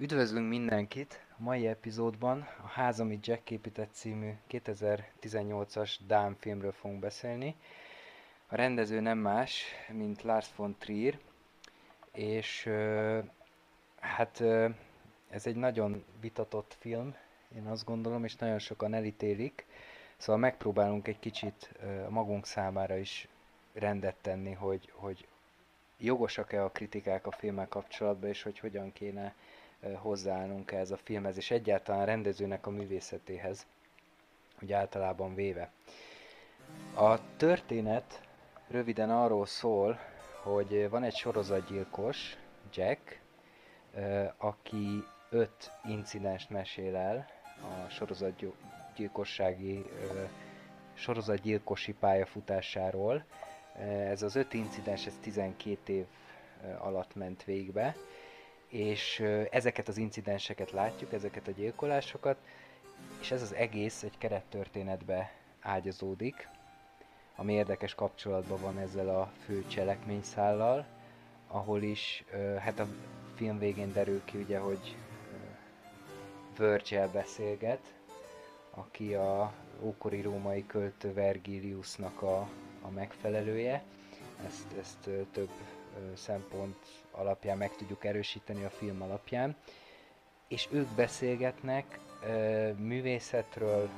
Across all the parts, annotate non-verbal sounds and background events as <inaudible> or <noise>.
Üdvözlünk mindenkit! A mai epizódban a Ház, amit Jack épített című 2018-as Dán filmről fogunk beszélni. A rendező nem más, mint Lars von Trier, és uh, hát uh, ez egy nagyon vitatott film, én azt gondolom, és nagyon sokan elítélik, szóval megpróbálunk egy kicsit uh, magunk számára is rendet tenni, hogy, hogy jogosak-e a kritikák a filmmel kapcsolatban, és hogy hogyan kéne hozzáállnunk ehhez a filmhez, és egyáltalán rendezőnek a művészetéhez, hogy általában véve. A történet röviden arról szól, hogy van egy sorozatgyilkos, Jack, aki öt incidens mesél el a sorozatgyilkossági sorozatgyilkosi pályafutásáról. Ez az öt incidens, ez 12 év alatt ment végbe, és ezeket az incidenseket látjuk, ezeket a gyilkolásokat, és ez az egész egy kerettörténetbe ágyazódik, ami érdekes kapcsolatban van ezzel a fő cselekményszállal, ahol is, hát a film végén derül ki ugye, hogy Virgil beszélget, aki a ókori római költő Vergiliusnak a, a megfelelője. Ezt, ezt több szempont alapján meg tudjuk erősíteni a film alapján. És ők beszélgetnek művészetről,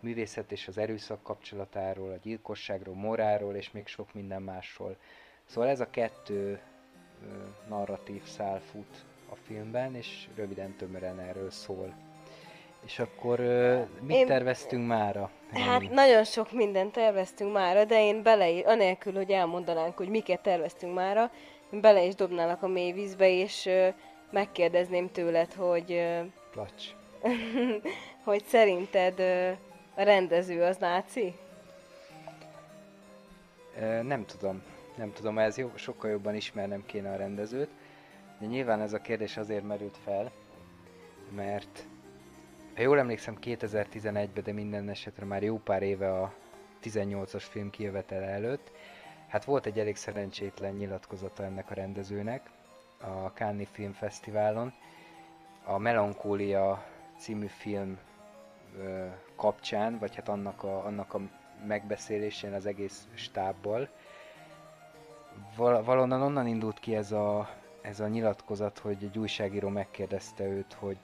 művészet és az erőszak kapcsolatáról, a gyilkosságról, moráról és még sok minden másról. Szóval ez a kettő narratív szál fut a filmben, és röviden tömören erről szól. És akkor mit én, terveztünk mára? Hát mi? nagyon sok mindent terveztünk mára, de én bele, anélkül, hogy elmondanánk, hogy miket terveztünk mára, én bele is dobnálak a mély vízbe, és megkérdezném tőled, hogy... Placs. <laughs> hogy szerinted a rendező az náci? Nem tudom. Nem tudom, ez jó, sokkal jobban ismernem kéne a rendezőt. De nyilván ez a kérdés azért merült fel, mert ha jól emlékszem 2011-ben, de minden esetre már jó pár éve a 18-as film kijövetele előtt, hát volt egy elég szerencsétlen nyilatkozata ennek a rendezőnek a Cannes Film Fesztiválon. A Melankólia című film ö, kapcsán, vagy hát annak a, annak a megbeszélésén az egész stábbal. Val- valonnan onnan indult ki ez a, ez a nyilatkozat, hogy egy újságíró megkérdezte őt, hogy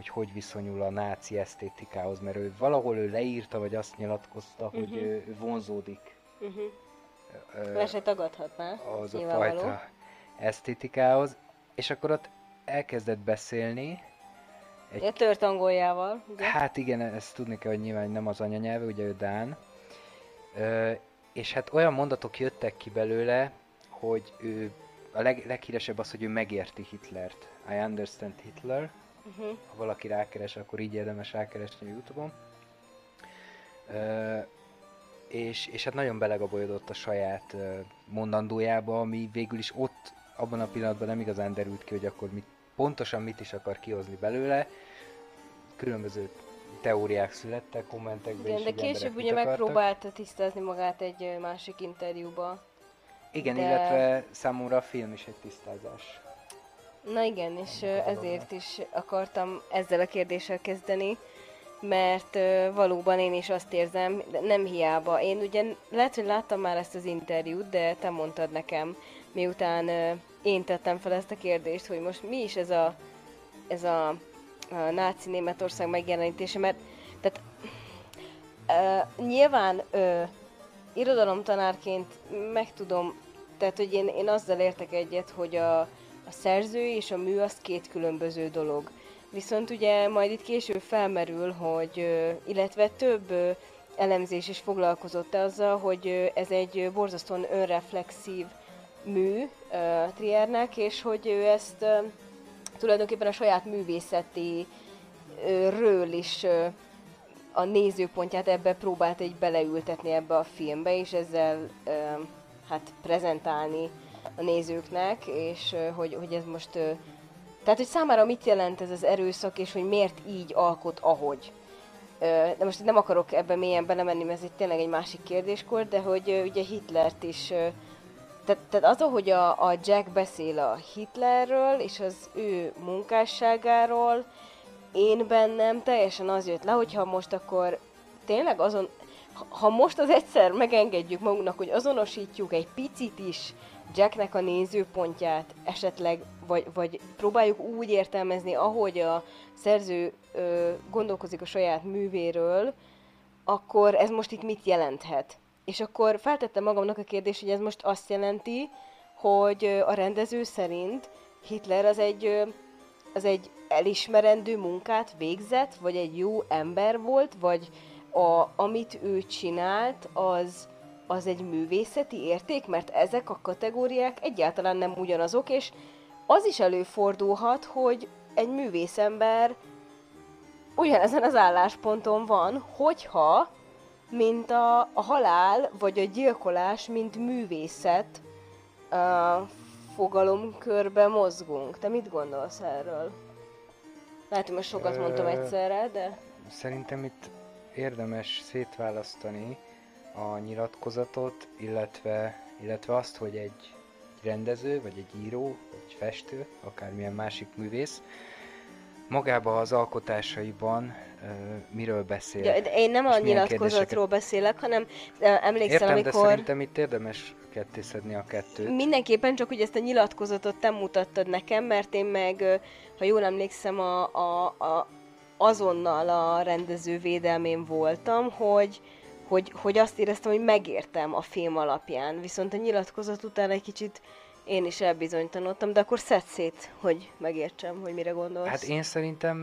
hogy hogy viszonyul a náci esztétikához, mert ő valahol ő leírta, vagy azt nyilatkozta, uh-huh. hogy ő, ő vonzódik. Uh-huh. Ö, se tagadhatná. Az a fajta esztétikához, és akkor ott elkezdett beszélni. Egy... A tört angoljával. Ugye? Hát igen, ezt tudni kell, hogy nyilván nem az anyanyelve, ugye ő Dán. Ö, és hát olyan mondatok jöttek ki belőle, hogy ő a leg, leghíresebb az, hogy ő megérti Hitlert. I understand Hitler. Uh-huh. Ha valaki rákeres, akkor így érdemes rákeresni a Youtube-on. Uh, és, és hát nagyon belegabolyodott a saját uh, mondandójába, ami végül is ott, abban a pillanatban nem igazán derült ki, hogy akkor mit, pontosan mit is akar kihozni belőle. Különböző teóriák születtek, kommentekben Igen, de később ugye megpróbálta tisztázni magát egy másik interjúba. Igen, de... illetve számomra a film is egy tisztázás. Na igen, és ezért is akartam ezzel a kérdéssel kezdeni, mert valóban én is azt érzem, nem hiába. Én ugye lehet, hogy láttam már ezt az interjút, de te mondtad nekem, miután én tettem fel ezt a kérdést, hogy most mi is ez a, ez a, a náci Németország megjelenítése, mert tehát uh, nyilván uh, irodalomtanárként meg tudom, tehát hogy én, én azzal értek egyet, hogy a, a szerző és a mű az két különböző dolog. Viszont ugye majd itt később felmerül, hogy, illetve több elemzés is foglalkozott azzal, hogy ez egy borzasztóan önreflexív mű Triernek, és hogy ő ezt tulajdonképpen a saját művészeti ről is a nézőpontját ebbe próbált egy beleültetni ebbe a filmbe, és ezzel hát prezentálni a nézőknek, és hogy, hogy ez most... Tehát, hogy számára mit jelent ez az erőszak, és hogy miért így alkot, ahogy. De most nem akarok ebben mélyen belemenni, mert ez egy tényleg egy másik kérdéskor, de hogy ugye Hitlert is tehát, tehát az, ahogy a, a Jack beszél a Hitlerről és az ő munkásságáról, én bennem teljesen az jött le, hogyha most akkor tényleg azon, ha most az egyszer megengedjük magunknak, hogy azonosítjuk egy picit is Jacknek a nézőpontját, esetleg, vagy, vagy próbáljuk úgy értelmezni, ahogy a szerző ö, gondolkozik a saját művéről, akkor ez most itt mit jelenthet? És akkor feltettem magamnak a kérdést, hogy ez most azt jelenti, hogy a rendező szerint Hitler az egy, az egy elismerendő munkát végzett, vagy egy jó ember volt, vagy a, amit ő csinált, az, az egy művészeti érték, mert ezek a kategóriák egyáltalán nem ugyanazok, és az is előfordulhat, hogy egy művészember ugyanezen az állásponton van, hogyha mint a, a halál vagy a gyilkolás, mint művészet uh, fogalomkörbe mozgunk. Te mit gondolsz erről? Lehet, hogy most sokat mondtam egyszerre, de... Szerintem itt érdemes szétválasztani a nyilatkozatot, illetve, illetve azt, hogy egy rendező, vagy egy író, vagy festő, akármilyen másik művész, magában az alkotásaiban uh, miről beszél. Ja, de én nem a nyilatkozatról beszélek, hanem emlékszel, Értem, amikor... de szerintem itt érdemes kettészedni a kettőt. Mindenképpen, csak hogy ezt a nyilatkozatot te mutattad nekem, mert én meg, ha jól emlékszem, a, a, a, azonnal a rendező védelmén voltam, hogy, hogy, hogy azt éreztem, hogy megértem a film alapján, viszont a nyilatkozat után egy kicsit én is elbizonytanodtam, de akkor szed szét, hogy megértsem, hogy mire gondolsz. Hát én szerintem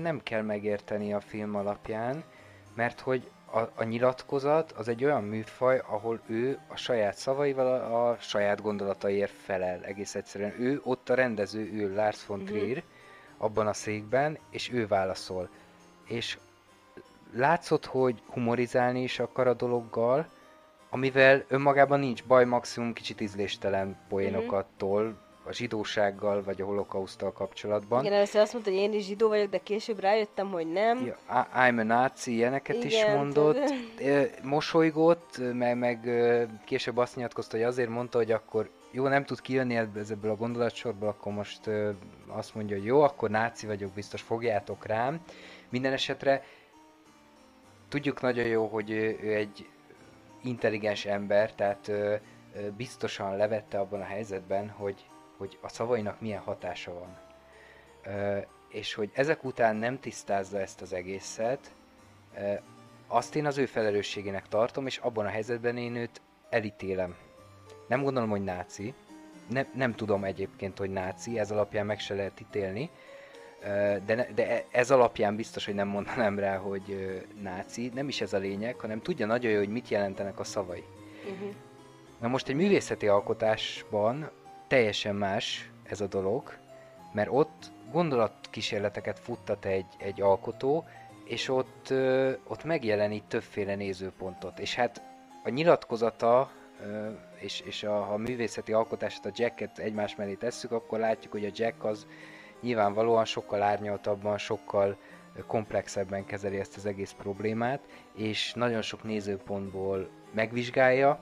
nem kell megérteni a film alapján, mert hogy a, a nyilatkozat az egy olyan műfaj, ahol ő a saját szavaival a, a saját gondolataiért felel egész egyszerűen. Ő ott a rendező, ő Lars von mhm. Trier, mm-hmm. abban a székben, és ő válaszol. És látszott, hogy humorizálni is akar a dologgal, amivel önmagában nincs baj, maximum kicsit ízléstelen poénokat tol, a zsidósággal vagy a holokausztal kapcsolatban. Igen, először azt mondta, hogy én is zsidó vagyok, de később rájöttem, hogy nem. Ja, I'm a nazi, ilyeneket Igen, is mondott. Mosolygott, meg, meg később azt nyilatkozta, hogy azért mondta, hogy akkor jó, nem tud kijönni ebből a gondolatsorból, akkor most azt mondja, hogy jó, akkor náci vagyok, biztos fogjátok rám. Minden esetre tudjuk nagyon jó, hogy ő, ő egy intelligens ember, tehát ö, biztosan levette abban a helyzetben, hogy, hogy a szavainak milyen hatása van. Ö, és hogy ezek után nem tisztázza ezt az egészet, ö, azt én az ő felelősségének tartom, és abban a helyzetben én őt elítélem. Nem gondolom, hogy náci, ne, nem tudom egyébként, hogy náci, ez alapján meg se lehet ítélni, de, de e, ez alapján biztos, hogy nem mondanám rá, hogy náci. Nem is ez a lényeg, hanem tudja nagyon jó, hogy mit jelentenek a szavai. Uh-huh. Na most egy művészeti alkotásban teljesen más ez a dolog, mert ott gondolatkísérleteket futtat egy, egy alkotó, és ott, ott megjelenít többféle nézőpontot. És hát a nyilatkozata és, és a, a művészeti alkotását, a Jacket egymás mellé tesszük, akkor látjuk, hogy a Jack az nyilvánvalóan sokkal árnyaltabban, sokkal komplexebben kezeli ezt az egész problémát, és nagyon sok nézőpontból megvizsgálja,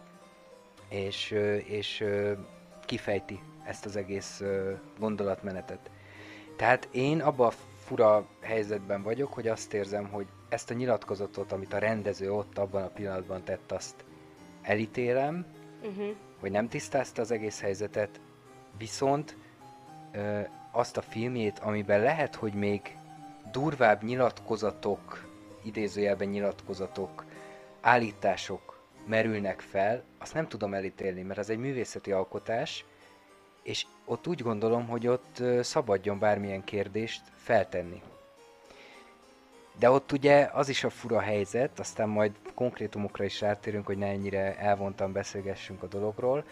és, és kifejti ezt az egész gondolatmenetet. Tehát én abban a fura helyzetben vagyok, hogy azt érzem, hogy ezt a nyilatkozatot, amit a rendező ott abban a pillanatban tett, azt elítélem, uh-huh. hogy nem tisztázta az egész helyzetet, viszont azt a filmjét, amiben lehet, hogy még durvább nyilatkozatok, idézőjelben nyilatkozatok, állítások merülnek fel, azt nem tudom elítélni, mert az egy művészeti alkotás, és ott úgy gondolom, hogy ott szabadjon bármilyen kérdést feltenni. De ott ugye az is a fura helyzet, aztán majd konkrétumokra is rátérünk, hogy ne ennyire elvontan beszélgessünk a dologról,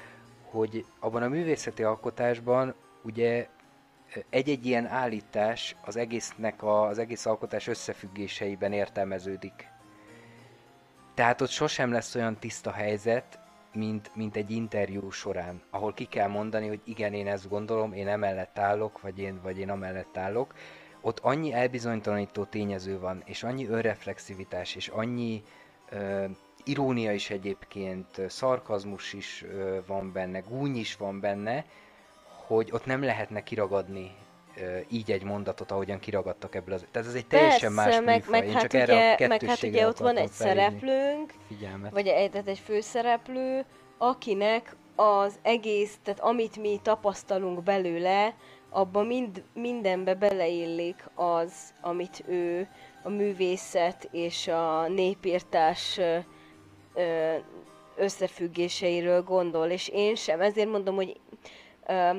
hogy abban a művészeti alkotásban ugye egy-egy ilyen állítás az egésznek a, az egész alkotás összefüggéseiben értelmeződik. Tehát ott sosem lesz olyan tiszta helyzet, mint, mint egy interjú során, ahol ki kell mondani, hogy igen, én ezt gondolom, én emellett állok, vagy én, vagy én amellett állok. Ott annyi elbizonytalanító tényező van, és annyi önreflexivitás, és annyi ö, irónia is egyébként, szarkazmus is ö, van benne, gúny is van benne, hogy ott nem lehetne kiragadni így egy mondatot, ahogyan kiragadtak ebből az... Tehát ez egy teljesen más Persze, meg, műfaj. meg, hát csak erre ugye, a meg hát ugye ott van egy szereplőnk, Figyelmet. vagy egy, tehát egy főszereplő, akinek az egész, tehát amit mi tapasztalunk belőle, abban mind, mindenbe beleillik az, amit ő a művészet és a népírtás összefüggéseiről gondol, és én sem, ezért mondom, hogy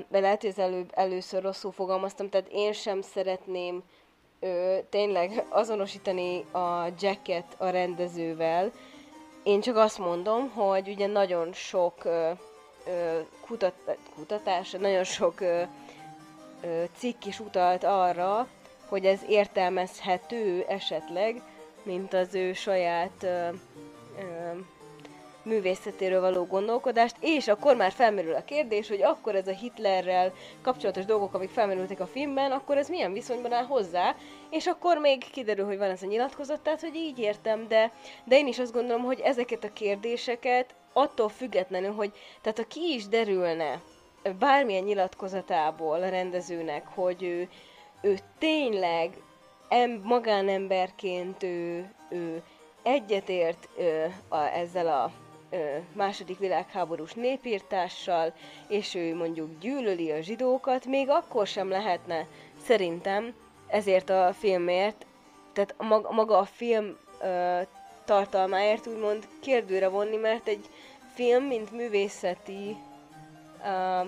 de lehet, hogy előbb, először rosszul fogalmaztam, tehát én sem szeretném ö, tényleg azonosítani a Jacket a rendezővel, én csak azt mondom, hogy ugye nagyon sok ö, ö, kutat, kutatás, nagyon sok ö, ö, cikk is utalt arra, hogy ez értelmezhető esetleg, mint az ő saját ö, művészetéről való gondolkodást, és akkor már felmerül a kérdés, hogy akkor ez a Hitlerrel kapcsolatos dolgok, amik felmerültek a filmben, akkor ez milyen viszonyban áll hozzá, és akkor még kiderül, hogy van ez a nyilatkozat, tehát hogy így értem, de, de én is azt gondolom, hogy ezeket a kérdéseket attól függetlenül, hogy tehát ha ki is derülne bármilyen nyilatkozatából a rendezőnek, hogy ő, ő tényleg em, magánemberként ő, ő egyetért ö, a, ezzel a második világháborús népírtással, és ő mondjuk gyűlöli a zsidókat, még akkor sem lehetne szerintem ezért a filmért, tehát maga a film ö, tartalmáért úgymond kérdőre vonni, mert egy film, mint művészeti ö,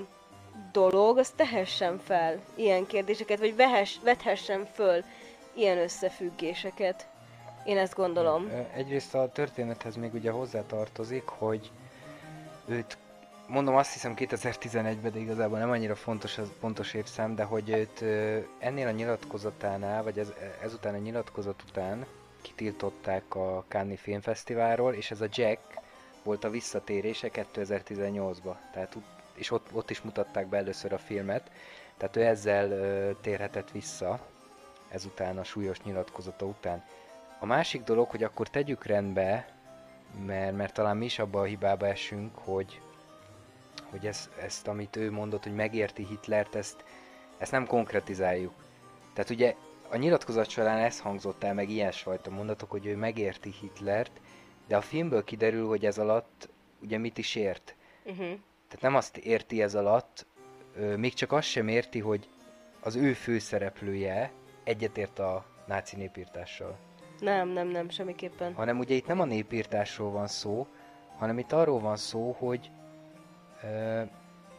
dolog, az tehessen fel ilyen kérdéseket, vagy vehes, vethessen föl ilyen összefüggéseket. Én ezt gondolom. Egyrészt a történethez még ugye hozzátartozik, hogy őt, mondom azt hiszem 2011-ben, de igazából nem annyira fontos az pontos évszám, de hogy őt ennél a nyilatkozatánál, vagy ez, ezután a nyilatkozat után kitiltották a Cannes Filmfesztiválról, és ez a Jack volt a visszatérése 2018-ba. Tehát, és ott, ott is mutatták be először a filmet, tehát ő ezzel ö, térhetett vissza, ezután a súlyos nyilatkozata után. A másik dolog, hogy akkor tegyük rendbe, mert, mert talán mi is abba a hibába esünk, hogy, hogy ezt, ezt, amit ő mondott, hogy megérti Hitlert, ezt, ezt nem konkretizáljuk. Tehát ugye a nyilatkozat során ez hangzott el, meg ilyesfajta mondatok, hogy ő megérti Hitlert, de a filmből kiderül, hogy ez alatt ugye mit is ért. Uh-huh. Tehát nem azt érti ez alatt, ö, még csak azt sem érti, hogy az ő főszereplője egyetért a náci népírtással. Nem, nem, nem, semmiképpen. hanem ugye itt nem a népírtásról van szó, hanem itt arról van szó, hogy ö,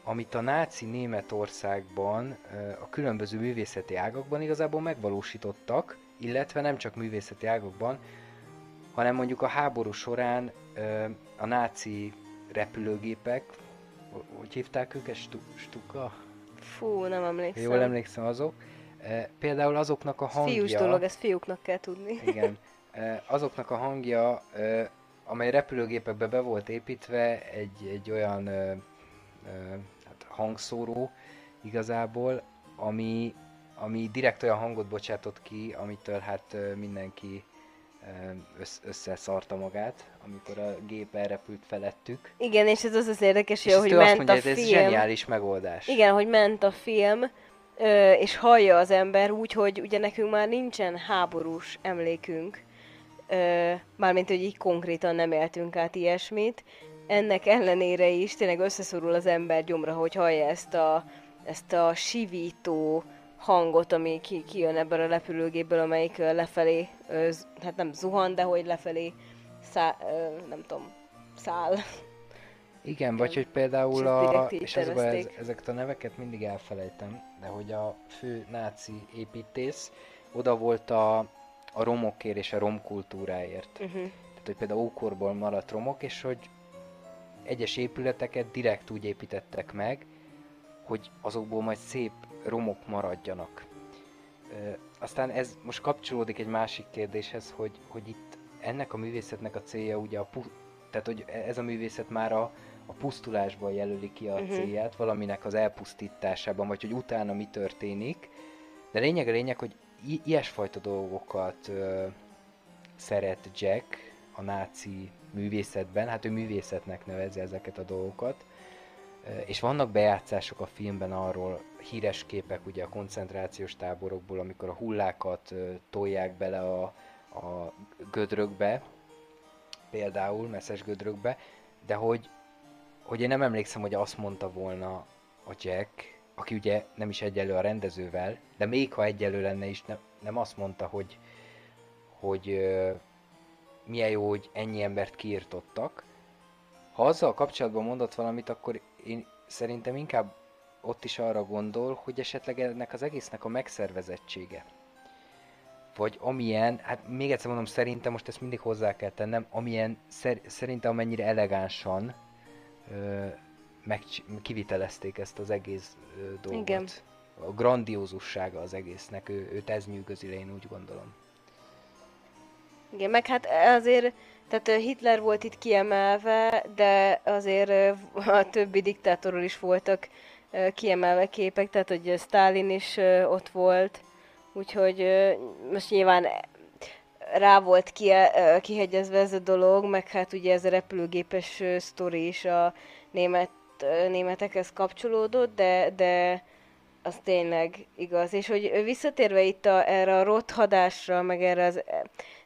amit a náci Németországban ö, a különböző művészeti ágakban igazából megvalósítottak, illetve nem csak művészeti ágakban, hanem mondjuk a háború során ö, a náci repülőgépek, hogy hívták őket? Stu- Stuka? Fú, nem emlékszem. Jól emlékszem azok. Például azoknak a hangja... fiús dolog, ezt fiúknak kell tudni. Igen. <laughs> Azoknak a hangja, amely repülőgépekbe be volt építve, egy, egy olyan hát hangszóró igazából, ami, ami direkt olyan hangot bocsátott ki, amitől hát mindenki össz, összeszarta magát, amikor a gép elrepült felettük. Igen, és ez az az érdekes, És hogy ment mondja, a hogy ez film. zseniális megoldás. Igen, hogy ment a film, és hallja az ember úgy, hogy ugye nekünk már nincsen háborús emlékünk, ö, mármint, hogy így konkrétan nem éltünk át ilyesmit. Ennek ellenére is tényleg összeszorul az ember gyomra, hogy hallja ezt a, ezt a sivító hangot, ami ki, kijön ebből a repülőgépből, amelyik lefelé, hát nem zuhan, de hogy lefelé szá, nem tudom, száll. Igen, vagy hogy például a, és ez a baj, ez, ezeket a neveket mindig elfelejtem, de hogy a fő náci építész oda volt a, a romokért és a romkultúráért. Uh-huh. Tehát, hogy például ókorból maradt romok, és hogy egyes épületeket direkt úgy építettek meg, hogy azokból majd szép romok maradjanak. Ö, aztán ez most kapcsolódik egy másik kérdéshez, hogy, hogy itt ennek a művészetnek a célja ugye a tehát hogy ez a művészet már a, a pusztulásban jelöli ki a Mhm. célját, valaminek az elpusztításában, vagy hogy utána mi történik. De lényeg a lényeg, hogy i- ilyesfajta dolgokat ö, szeret Jack, a náci művészetben, hát ő művészetnek nevezi ezeket a dolgokat, és vannak bejátszások a filmben arról, híres képek ugye a koncentrációs táborokból, amikor a hullákat tolják bele a, a gödrökbe, például messzes gödrökbe, de hogy, hogy én nem emlékszem, hogy azt mondta volna a Jack, aki ugye nem is egyelő a rendezővel, de még ha egyelő lenne is, ne, nem azt mondta, hogy, hogy ö, milyen jó, hogy ennyi embert kiirtottak. Ha azzal kapcsolatban mondott valamit, akkor én szerintem inkább ott is arra gondol, hogy esetleg ennek az egésznek a megszervezettsége. Vagy amilyen, hát még egyszer mondom, szerintem most ezt mindig hozzá kell tennem, amilyen, szer, szerintem amennyire elegánsan meg, kivitelezték ezt az egész dolgot. Igen. A grandiózussága az egésznek, ő, őt ez nyűgözi le, én úgy gondolom. Igen, meg hát azért, tehát Hitler volt itt kiemelve, de azért a többi diktátorról is voltak kiemelve képek, tehát hogy Stalin is ott volt, úgyhogy most nyilván rá volt kihegyezve ez a dolog, meg hát ugye ez a repülőgépes sztori is a német, németekhez kapcsolódott, de, de az tényleg igaz. És hogy visszatérve itt a, erre a rothadásra, meg erre az,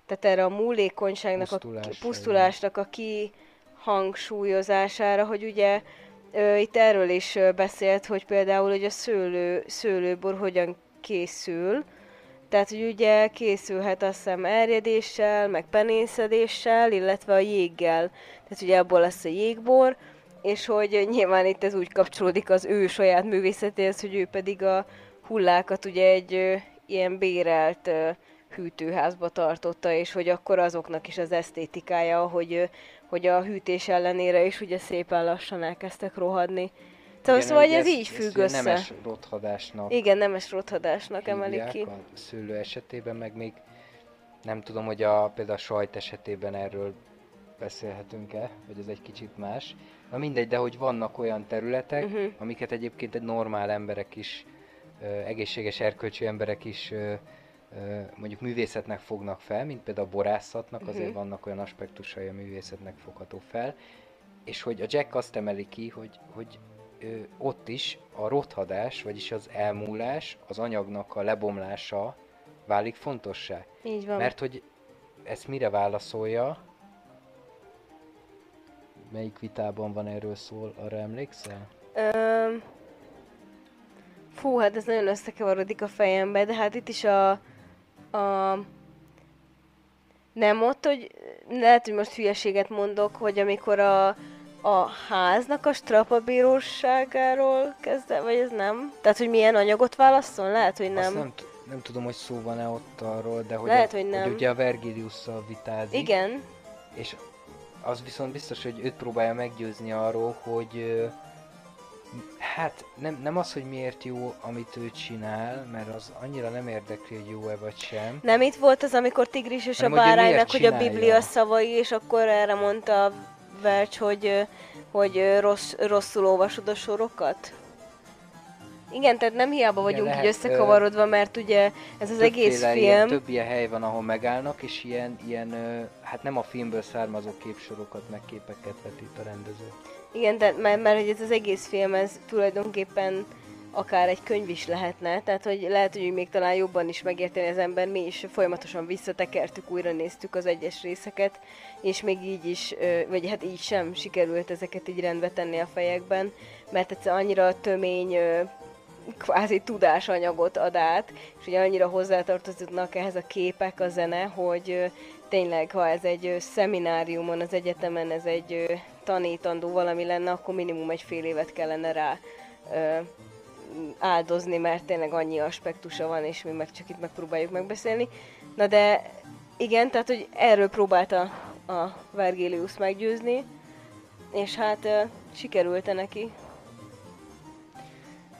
tehát erre a múlékonyságnak, Pusztulás, a pusztulásnak a kihangsúlyozására, hogy ugye itt erről is beszélt, hogy például hogy a szőlő, szőlőbor hogyan készül, tehát, hogy ugye készülhet azt hiszem erjedéssel, meg penészedéssel, illetve a jéggel. Tehát ugye abból lesz a jégbor, és hogy nyilván itt ez úgy kapcsolódik az ő saját művészetéhez, hogy ő pedig a hullákat ugye egy ilyen bérelt hűtőházba tartotta, és hogy akkor azoknak is az esztétikája, hogy, hogy a hűtés ellenére is ugye szépen lassan elkezdtek rohadni. Igen, szóval ez, ez így függ össze. Nemes rothadásnak. Igen, nemes rothadásnak emelik ki. A szőlő esetében, meg még nem tudom, hogy a, például a sajt esetében erről beszélhetünk-e, vagy ez egy kicsit más. Na mindegy, de hogy vannak olyan területek, uh-huh. amiket egyébként egy normál emberek is, egészséges erkölcsű emberek is mondjuk művészetnek fognak fel, mint például a borászatnak, uh-huh. azért vannak olyan aspektusai a művészetnek fogható fel, és hogy a Jack azt emeli ki, hogy, hogy ö, ott is a rothadás, vagyis az elmúlás, az anyagnak a lebomlása válik fontossá. Így van. Mert hogy ezt mire válaszolja, melyik vitában van erről szól, arra emlékszel? Um, fú, hát ez nagyon összekevarodik a fejembe, de hát itt is a a... Nem ott, hogy lehet, hogy most hülyeséget mondok, hogy amikor a, a háznak a strapabíróságáról kezd vagy ez nem? Tehát, hogy milyen anyagot válaszol? Lehet, hogy nem. Azt nem, nem tudom, hogy szó van-e ott arról, de hogy, Lehet, a, hogy, nem. hogy ugye a Vergiliusszal vitázik. Igen. És az viszont biztos, hogy őt próbálja meggyőzni arról, hogy Hát nem, nem az, hogy miért jó, amit ő csinál, mert az annyira nem érdekli, hogy jó-e vagy sem. Nem itt volt az, amikor Tigris és hanem, a báránynak, hogy, hogy a Biblia szavai, és akkor erre mondta Vercs, hogy, hogy rossz, rosszul olvasod a sorokat? Igen, tehát nem hiába vagyunk Igen, lehet, így összekavarodva, mert ugye ez az egész film... Ilyen, több ilyen hely van, ahol megállnak, és ilyen, ilyen, hát nem a filmből származó képsorokat, meg képeket vetít a rendező. Igen, de mert, mert hogy ez az egész film, ez tulajdonképpen akár egy könyv is lehetne, tehát hogy lehet, hogy még talán jobban is megérteni az ember, mi is folyamatosan visszatekertük, újra néztük az egyes részeket, és még így is, vagy hát így sem sikerült ezeket így rendbe tenni a fejekben, mert egyszer annyira tömény kvázi tudásanyagot ad át, és ugye annyira hozzátartoznak ehhez a képek, a zene, hogy tényleg, ha ez egy szemináriumon, az egyetemen, ez egy tanítandó valami lenne, akkor minimum egy fél évet kellene rá áldozni, mert tényleg annyi aspektusa van, és mi meg csak itt megpróbáljuk megbeszélni. Na de igen, tehát hogy erről próbálta a Vergilius meggyőzni, és hát ö, sikerült-e neki.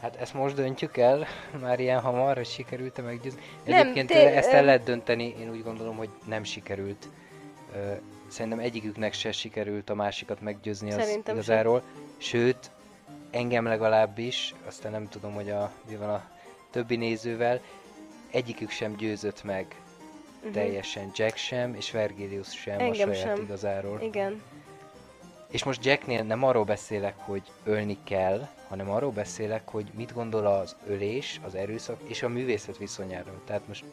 Hát ezt most döntjük el, <laughs> már ilyen hamar, hogy sikerült-e meggyőzni. Egyébként nem, ezt el lehet dönteni, én úgy gondolom, hogy nem sikerült szerintem egyiküknek se sikerült a másikat meggyőzni az igazáról. Sem. Sőt, engem legalábbis, aztán nem tudom, hogy a, mi van a többi nézővel, egyikük sem győzött meg uh-huh. teljesen. Jack sem, és Vergilius sem Engem a saját sem. igazáról. Igen. És most Jacknél nem arról beszélek, hogy ölni kell, hanem arról beszélek, hogy mit gondol az ölés, az erőszak és a művészet viszonyáról. Tehát most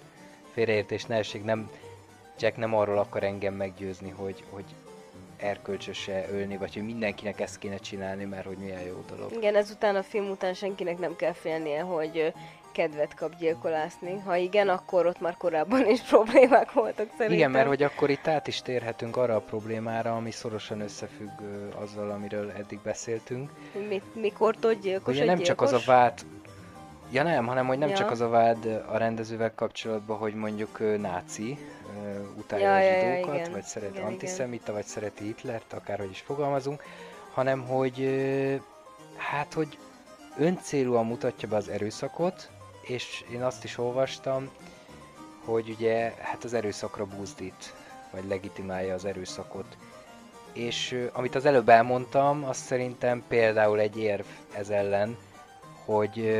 félreértés ne essék, nem, Jack nem arról akar engem meggyőzni, hogy, hogy erkölcsöse ölni, vagy hogy mindenkinek ezt kéne csinálni, mert hogy milyen jó dolog. Igen, ezután a film után senkinek nem kell félnie, hogy kedvet kap gyilkolászni. Ha igen, akkor ott már korábban is <laughs> problémák voltak szerintem. Igen, mert hogy akkor itt át is térhetünk arra a problémára, ami szorosan összefügg azzal, amiről eddig beszéltünk. Mi, mikortól gyilkos Ugye nem csak az a gyilkos? vád, ja nem, hanem hogy nem Ja. csak az a vád a rendezővel kapcsolatban, hogy mondjuk náci, utálja Ja, a ja, ja, zsidókat, igen. vagy szeret Igen, igen. antiszemita, vagy szereti Hitlert, akárhogy is fogalmazunk, hanem hogy hát, hogy öncélúan mutatja be az erőszakot, és én azt is olvastam, hogy ugye hát az erőszakra buzdít, vagy legitimálja az erőszakot. És amit az előbb elmondtam, az szerintem például egy érv ez ellen, hogy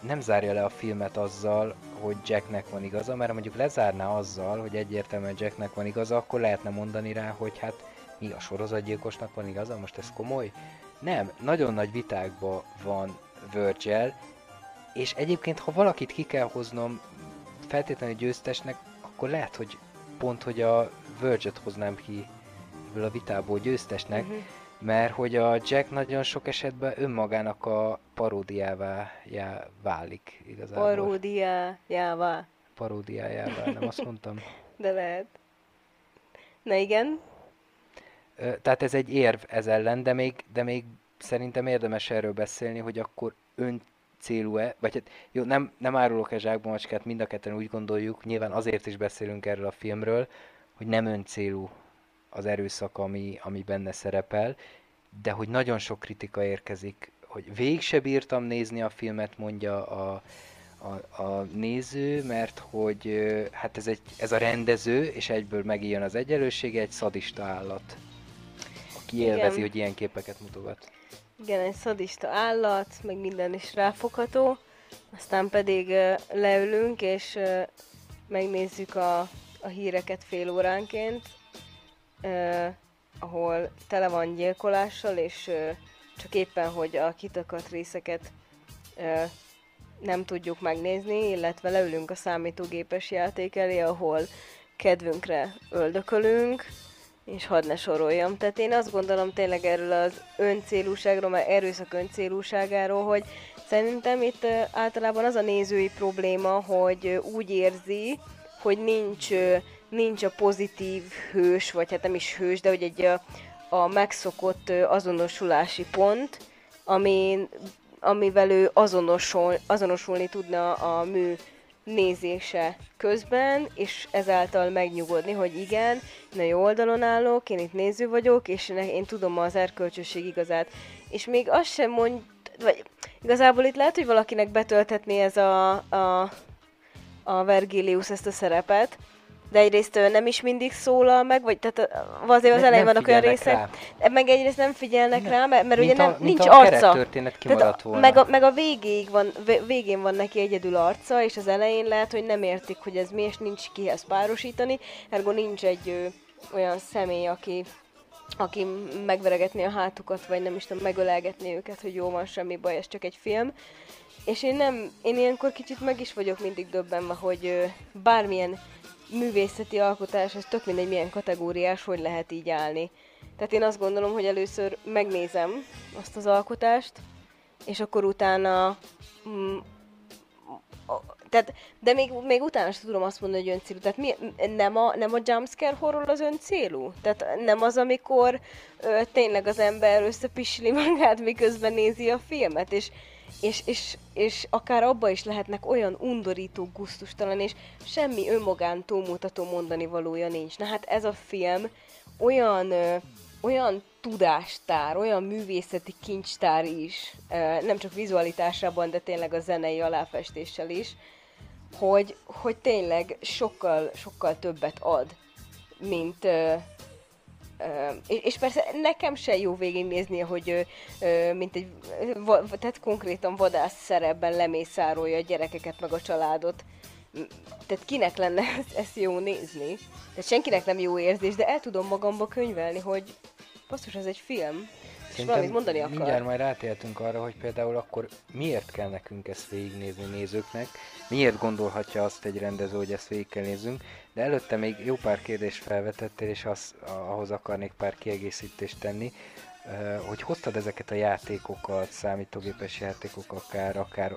nem zárja le a filmet azzal, hogy Jacknek van igaza, mert mondjuk lezárná azzal, hogy egyértelműen Jacknek van igaza, akkor lehetne mondani rá, hogy hát mi a sorozatgyilkosnak van igaza, most ez komoly? Nem, nagyon nagy vitákban van Virgil, és egyébként, ha valakit ki kell hoznom feltétlenül győztesnek, akkor lehet, hogy pont, hogy a Verge-et hoznám ki ebből a vitából győztesnek, Mhm. Mert hogy a Jack nagyon sok esetben önmagának a paródiává já, válik igazából. Paródiájává. Paródiájává, nem azt mondtam? <laughs> De lehet. Na igen, Tehát ez egy érv ez ellen, de még, de még szerintem érdemes erről beszélni, hogy akkor ön célú-e, vagy hát jó, nem, nem árulok e zsákba macskát, mind a ketten úgy gondoljuk, nyilván azért is beszélünk erről a filmről, hogy nem öncélú az erőszak, ami, ami benne szerepel, de hogy nagyon sok kritika érkezik, hogy végig se bírtam nézni a filmet, mondja a, a, a néző, mert hogy hát ez, egy, ez a rendező, és egyből megijön az egyenlősége, egy szadista állat, aki Igen. élvezi, hogy ilyen képeket mutogat. igen, egy szadista állat, meg minden is ráfogható. Aztán pedig leülünk, és megnézzük a, a híreket fél óránként, ö, ahol tele van gyilkolással, és ö, csak éppen, hogy a kitakadt részeket ö, nem tudjuk megnézni, illetve leülünk a számítógépes játék elé, ahol kedvünkre öldökölünk, és hadd ne soroljam. Tehát én azt gondolom tényleg erről az öncélúságról, mert erőszak öncélúságáról, hogy szerintem itt általában az a nézői probléma, hogy úgy érzi, hogy nincs, nincs a pozitív hős, vagy hát nem is hős, de hogy egy a, a megszokott azonosulási pont, amin, amivel ő azonosul, azonosulni tudna a mű nézése közben, és ezáltal megnyugodni, hogy igen, én a jó oldalon állok, én itt néző vagyok, és én tudom az erkölcsösség igazát. És még azt sem mond, vagy igazából itt lehet, hogy valakinek betölthetné ez a, a, a Vergilius ezt a szerepet, de egyrészt nem is mindig szólal meg, vagy tehát azért az Ne- elején vannak olyan részek, rá. meg egyrészt nem figyelnek Ne. rá, mert, mert ugye a- nem, mint nincs a arca. kerettörténet kimaradt volna. meg, a, meg a végéig van, vé- végén van neki egyedül arca, és az elején lehet, hogy nem értik, hogy ez mi, és nincs kihez párosítani, ergo nincs egy ö, olyan személy, aki, aki megveregetné a hátukat, vagy nem is tudom, megölelgetné őket, hogy jó van, semmi baj, ez csak egy film. És én nem, én ilyenkor kicsit meg is vagyok mindig döbbenve, hogy ö, bármilyen művészeti alkotás, ez tök mindegy milyen kategóriás, hogy lehet így állni. Tehát én azt gondolom, hogy először megnézem azt az alkotást, és akkor utána... Mm, tehát, de még, még utána sem tudom azt mondani, hogy öncélú. Tehát mi, nem, a, nem a jumpscare horror az öncélú? Tehát nem az, amikor ö, tényleg az ember összepisli magát, miközben nézi a filmet, és, és, és, és akár abba is lehetnek olyan undorító, gusztustalan, és semmi önmagán túlmutató mondani valója nincs. Na hát ez a film olyan, ö, olyan tudástár, olyan művészeti kincstár is, ö, nem csak vizualitásában, de tényleg a zenei aláfestéssel is, hogy, hogy tényleg sokkal, sokkal többet ad, mint, Ö, és persze nekem se jó végignézni, hogy mint egy, tehát konkrétan vadász szerepben lemészárolja a gyerekeket meg a családot. tehát kinek lenne <laughs> ezt jó nézni? Tehát senkinek nem jó érzés, de el tudom magamba könyvelni, hogy basszus, ez egy film, és valamit mondani akar. mindjárt majd rátértünk arra, hogy például akkor miért kell nekünk ezt végignézni nézőknek, miért gondolhatja azt egy rendező, hogy ezt végig kell nézzünk, de előtte még jó pár kérdést felvetettél, és az, ahhoz akarnék pár kiegészítést tenni, hogy hoztad ezeket a játékokat, számítógépes játékok, akár, akár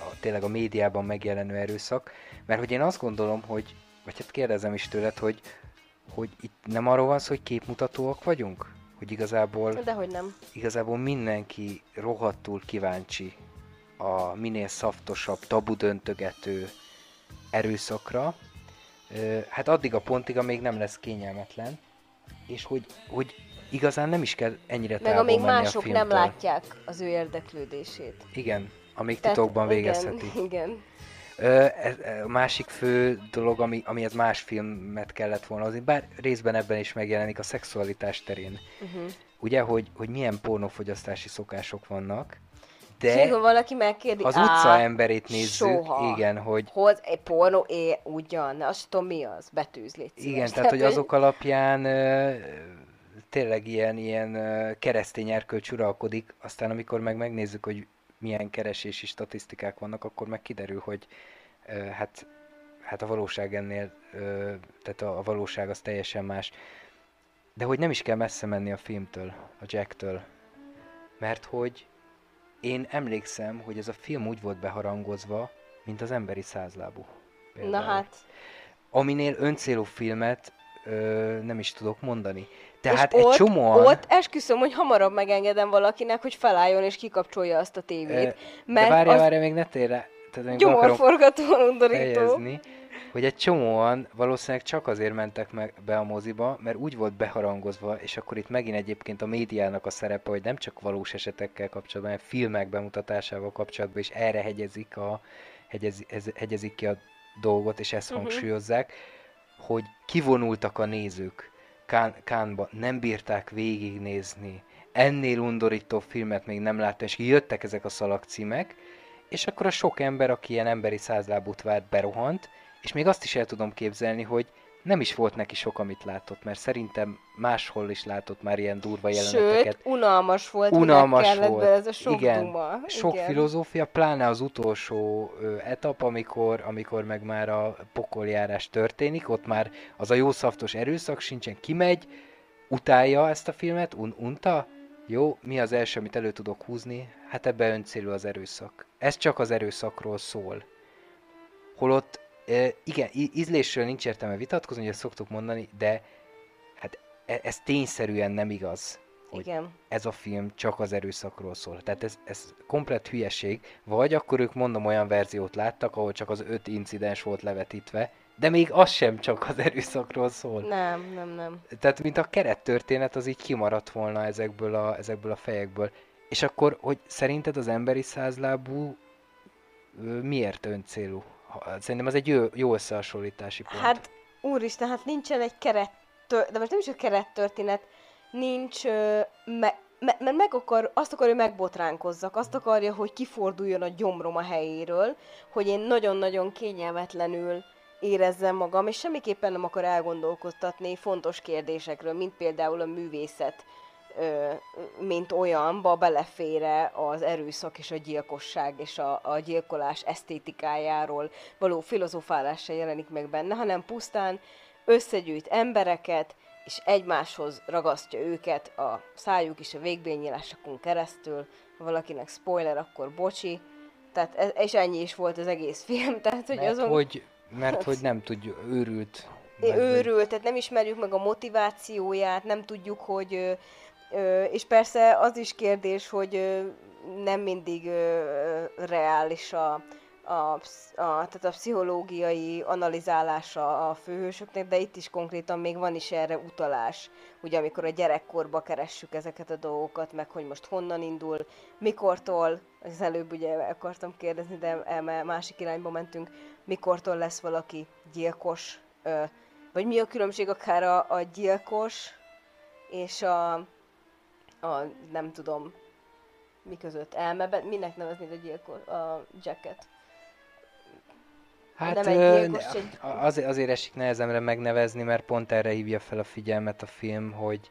a, tényleg a médiában megjelenő erőszak, mert hogy én azt gondolom, hogy, vagy hát kérdezem is tőled, hogy, hogy itt nem arról van szó, hogy képmutatóak vagyunk? Hogy igazából... Dehogy nem. Igazából mindenki rohadtul kíváncsi a minél szaftosabb, tabu döntögető erőszakra. Hát addig a pontig, amíg nem lesz kényelmetlen, és hogy, hogy igazán nem is kell ennyire Meg amíg mások nem látják az ő érdeklődését. Igen, amíg Tehát, titokban végezheti. Igen, igen. Ö, ez, a másik fő dolog, ami, amihez más filmet kellett volna hozni, bár részben ebben is megjelenik a szexualitás terén. Uh-huh. Ugye, hogy, hogy milyen pornófogyasztási szokások vannak, de Mikor valaki megkérdi, az utca emberét nézzük, soha. igen, hogy... Hoz egy pornó, é, ugyan, azt tudom mi az, betűz, légy Igen, tehát, hogy azok alapján tényleg ilyen, ilyen keresztény erkölcs uralkodik, aztán amikor meg megnézzük, hogy milyen keresési statisztikák vannak, akkor meg kiderül, hogy hát, hát a valóság ennél, tehát a, a valóság az teljesen más. De hogy nem is kell messze menni a filmtől, a Jacktől, mert hogy én emlékszem, hogy ez a film úgy volt beharangozva, mint az emberi százlábú. Például. Na hát. Aminél öncélú filmet ö, nem is tudok mondani. Tehát és egy ott, csomóan... ott esküszöm, hogy hamarabb megengedem valakinek, hogy felálljon és kikapcsolja azt a tévét. Mert de várja, az... várja, még ne térre. Gyomorforgató, undorító. Hogy egy csomóan valószínűleg csak azért mentek meg be a moziba, mert úgy volt beharangozva, és akkor itt megint egyébként a médiának a szerepe, hogy nem csak valós esetekkel kapcsolatban, hanem filmek bemutatásával kapcsolatban is erre hegyezik, a, hegyez, hegyezik ki a dolgot, és ezt uh-huh. hangsúlyozzák, hogy kivonultak a nézők Kán, Kánba, nem bírták végignézni, ennél undorító filmet még nem láttam, és jöttek ezek a szalagcímek, és akkor a sok ember, aki ilyen emberi százlábút várt, berohant, és még azt is el tudom képzelni, hogy nem is volt neki sok, amit látott, mert szerintem máshol is látott már ilyen durva jeleneteket. Sőt, unalmas volt, unalmas volt. ez a sok Igen, duma. sok Igen. filozófia, pláne az utolsó ö, etap, amikor, amikor meg már a pokoljárás történik, ott már az a jószaftos erőszak sincsen, kimegy, utálja ezt a filmet, un unta, jó, mi az első, amit elő tudok húzni? Hát ebbe öncélű az erőszak. Ez csak az erőszakról szól. Holott Igen, ízlésről nincs értelme vitatkozni, hogy ezt szoktuk mondani, de hát e, ez tényszerűen nem igaz. Igen. Ez a film csak az erőszakról szól. Tehát ez, ez komplet hülyeség. Vagy akkor ők mondom olyan verziót láttak, ahol csak az öt incidens volt levetítve, de még az sem csak az erőszakról szól. Nem, nem, nem. Tehát mint a kerettörténet az így kimaradt volna ezekből a, ezekből a fejekből. És akkor, hogy szerinted az emberi százlábú miért öncélú? Szerintem az egy jó, jó összehasonlítási pont. Hát, úristen, hát nincsen egy keret, de most nem is a kerettörténet, nincs, me, me, mert meg akar, azt akarja, hogy megbotránkozzak, azt akarja, hogy kiforduljon a gyomrom a helyéről, hogy én nagyon-nagyon kényelmetlenül érezzem magam, és semmiképpen nem akar elgondolkoztatni fontos kérdésekről, mint például a művészet mint olyanba belefére az erőszak és a gyilkosság és a, a gyilkolás esztétikájáról való filozofálás se jelenik meg benne, hanem pusztán összegyűjt embereket, és egymáshoz ragasztja őket a szájuk és a végbénynyílásokon keresztül. Ha valakinek spoiler, akkor bocsi. Tehát ez, és ennyi is volt az egész film. <laughs> Tehát, hogy mert, azon... hogy, mert hogy nem tudja, őrült. Őrült, tehát nem ismerjük meg a motivációját, nem tudjuk, hogy és persze az is kérdés, hogy nem mindig reális a, a, a, tehát a pszichológiai analizálása a főhősöknek, de itt is konkrétan még van is erre utalás, ugye amikor a gyerekkorba keressük ezeket a dolgokat, meg hogy most honnan indul, mikortól, az előbb ugye akartam kérdezni, de másik irányba mentünk, mikortól lesz valaki gyilkos, vagy mi a különbség akár a, a gyilkos és a, a, nem tudom, mi között elmebe, minek nevezni a gyilkos, a jacket? Hát nem egy ö, gyilkos, egy... az, azért esik nehezemre megnevezni, mert pont erre hívja fel a figyelmet a film, hogy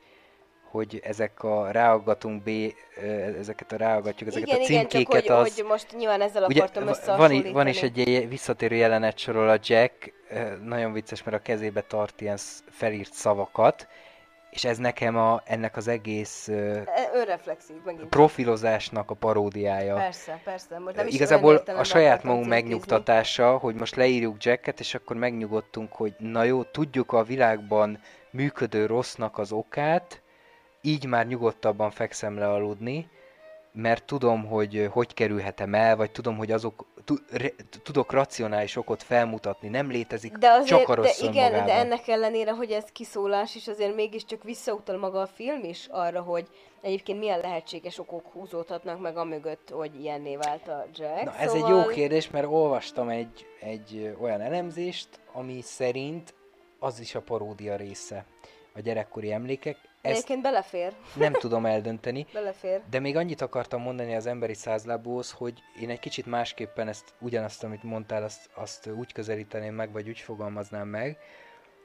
hogy ezek a ráaggatunk B, ö, ezeket a ráaggatjuk, ezeket igen, a igen, csak címkéket hogy, az... hogy most nyilván ezzel Ugye, akartam van, összehasonlítani. i- van is egy visszatérő jelenet sorol a Jack, ö, nagyon vicces, mert a kezébe tart ilyen felírt szavakat, és ez nekem a, ennek az egész ö, E, Önreflexív megint. profilozásnak a paródiája. Persze, persze. Most nem is Igazából a saját magunk megnyugtatása, hogy most leírjuk Jacket, és akkor megnyugodtunk, hogy na jó, tudjuk a világban működő rossznak az okát, így már nyugodtabban fekszem le aludni, mert tudom, hogy hogy kerülhetem el, vagy tudom, hogy azok, tudok racionális okot felmutatni, nem létezik De azért, csak a de rossz igen, de ennek ellenére, hogy ez kiszólás, és azért mégiscsak visszautal maga a film is arra, hogy egyébként milyen lehetséges okok húzódhatnak meg a mögött, hogy ilyenné vált a Jack. Na, ez szóval... egy jó kérdés, mert olvastam egy, egy olyan elemzést, ami szerint az is a paródia része, a gyerekkori emlékek. Ezt Egyébként belefér, nem tudom eldönteni, belefér. de még annyit akartam mondani az emberi százlábúhoz, hogy én egy kicsit másképpen ezt, ugyanazt, amit mondtál, azt, azt úgy közelíteném meg, vagy úgy fogalmaznám meg,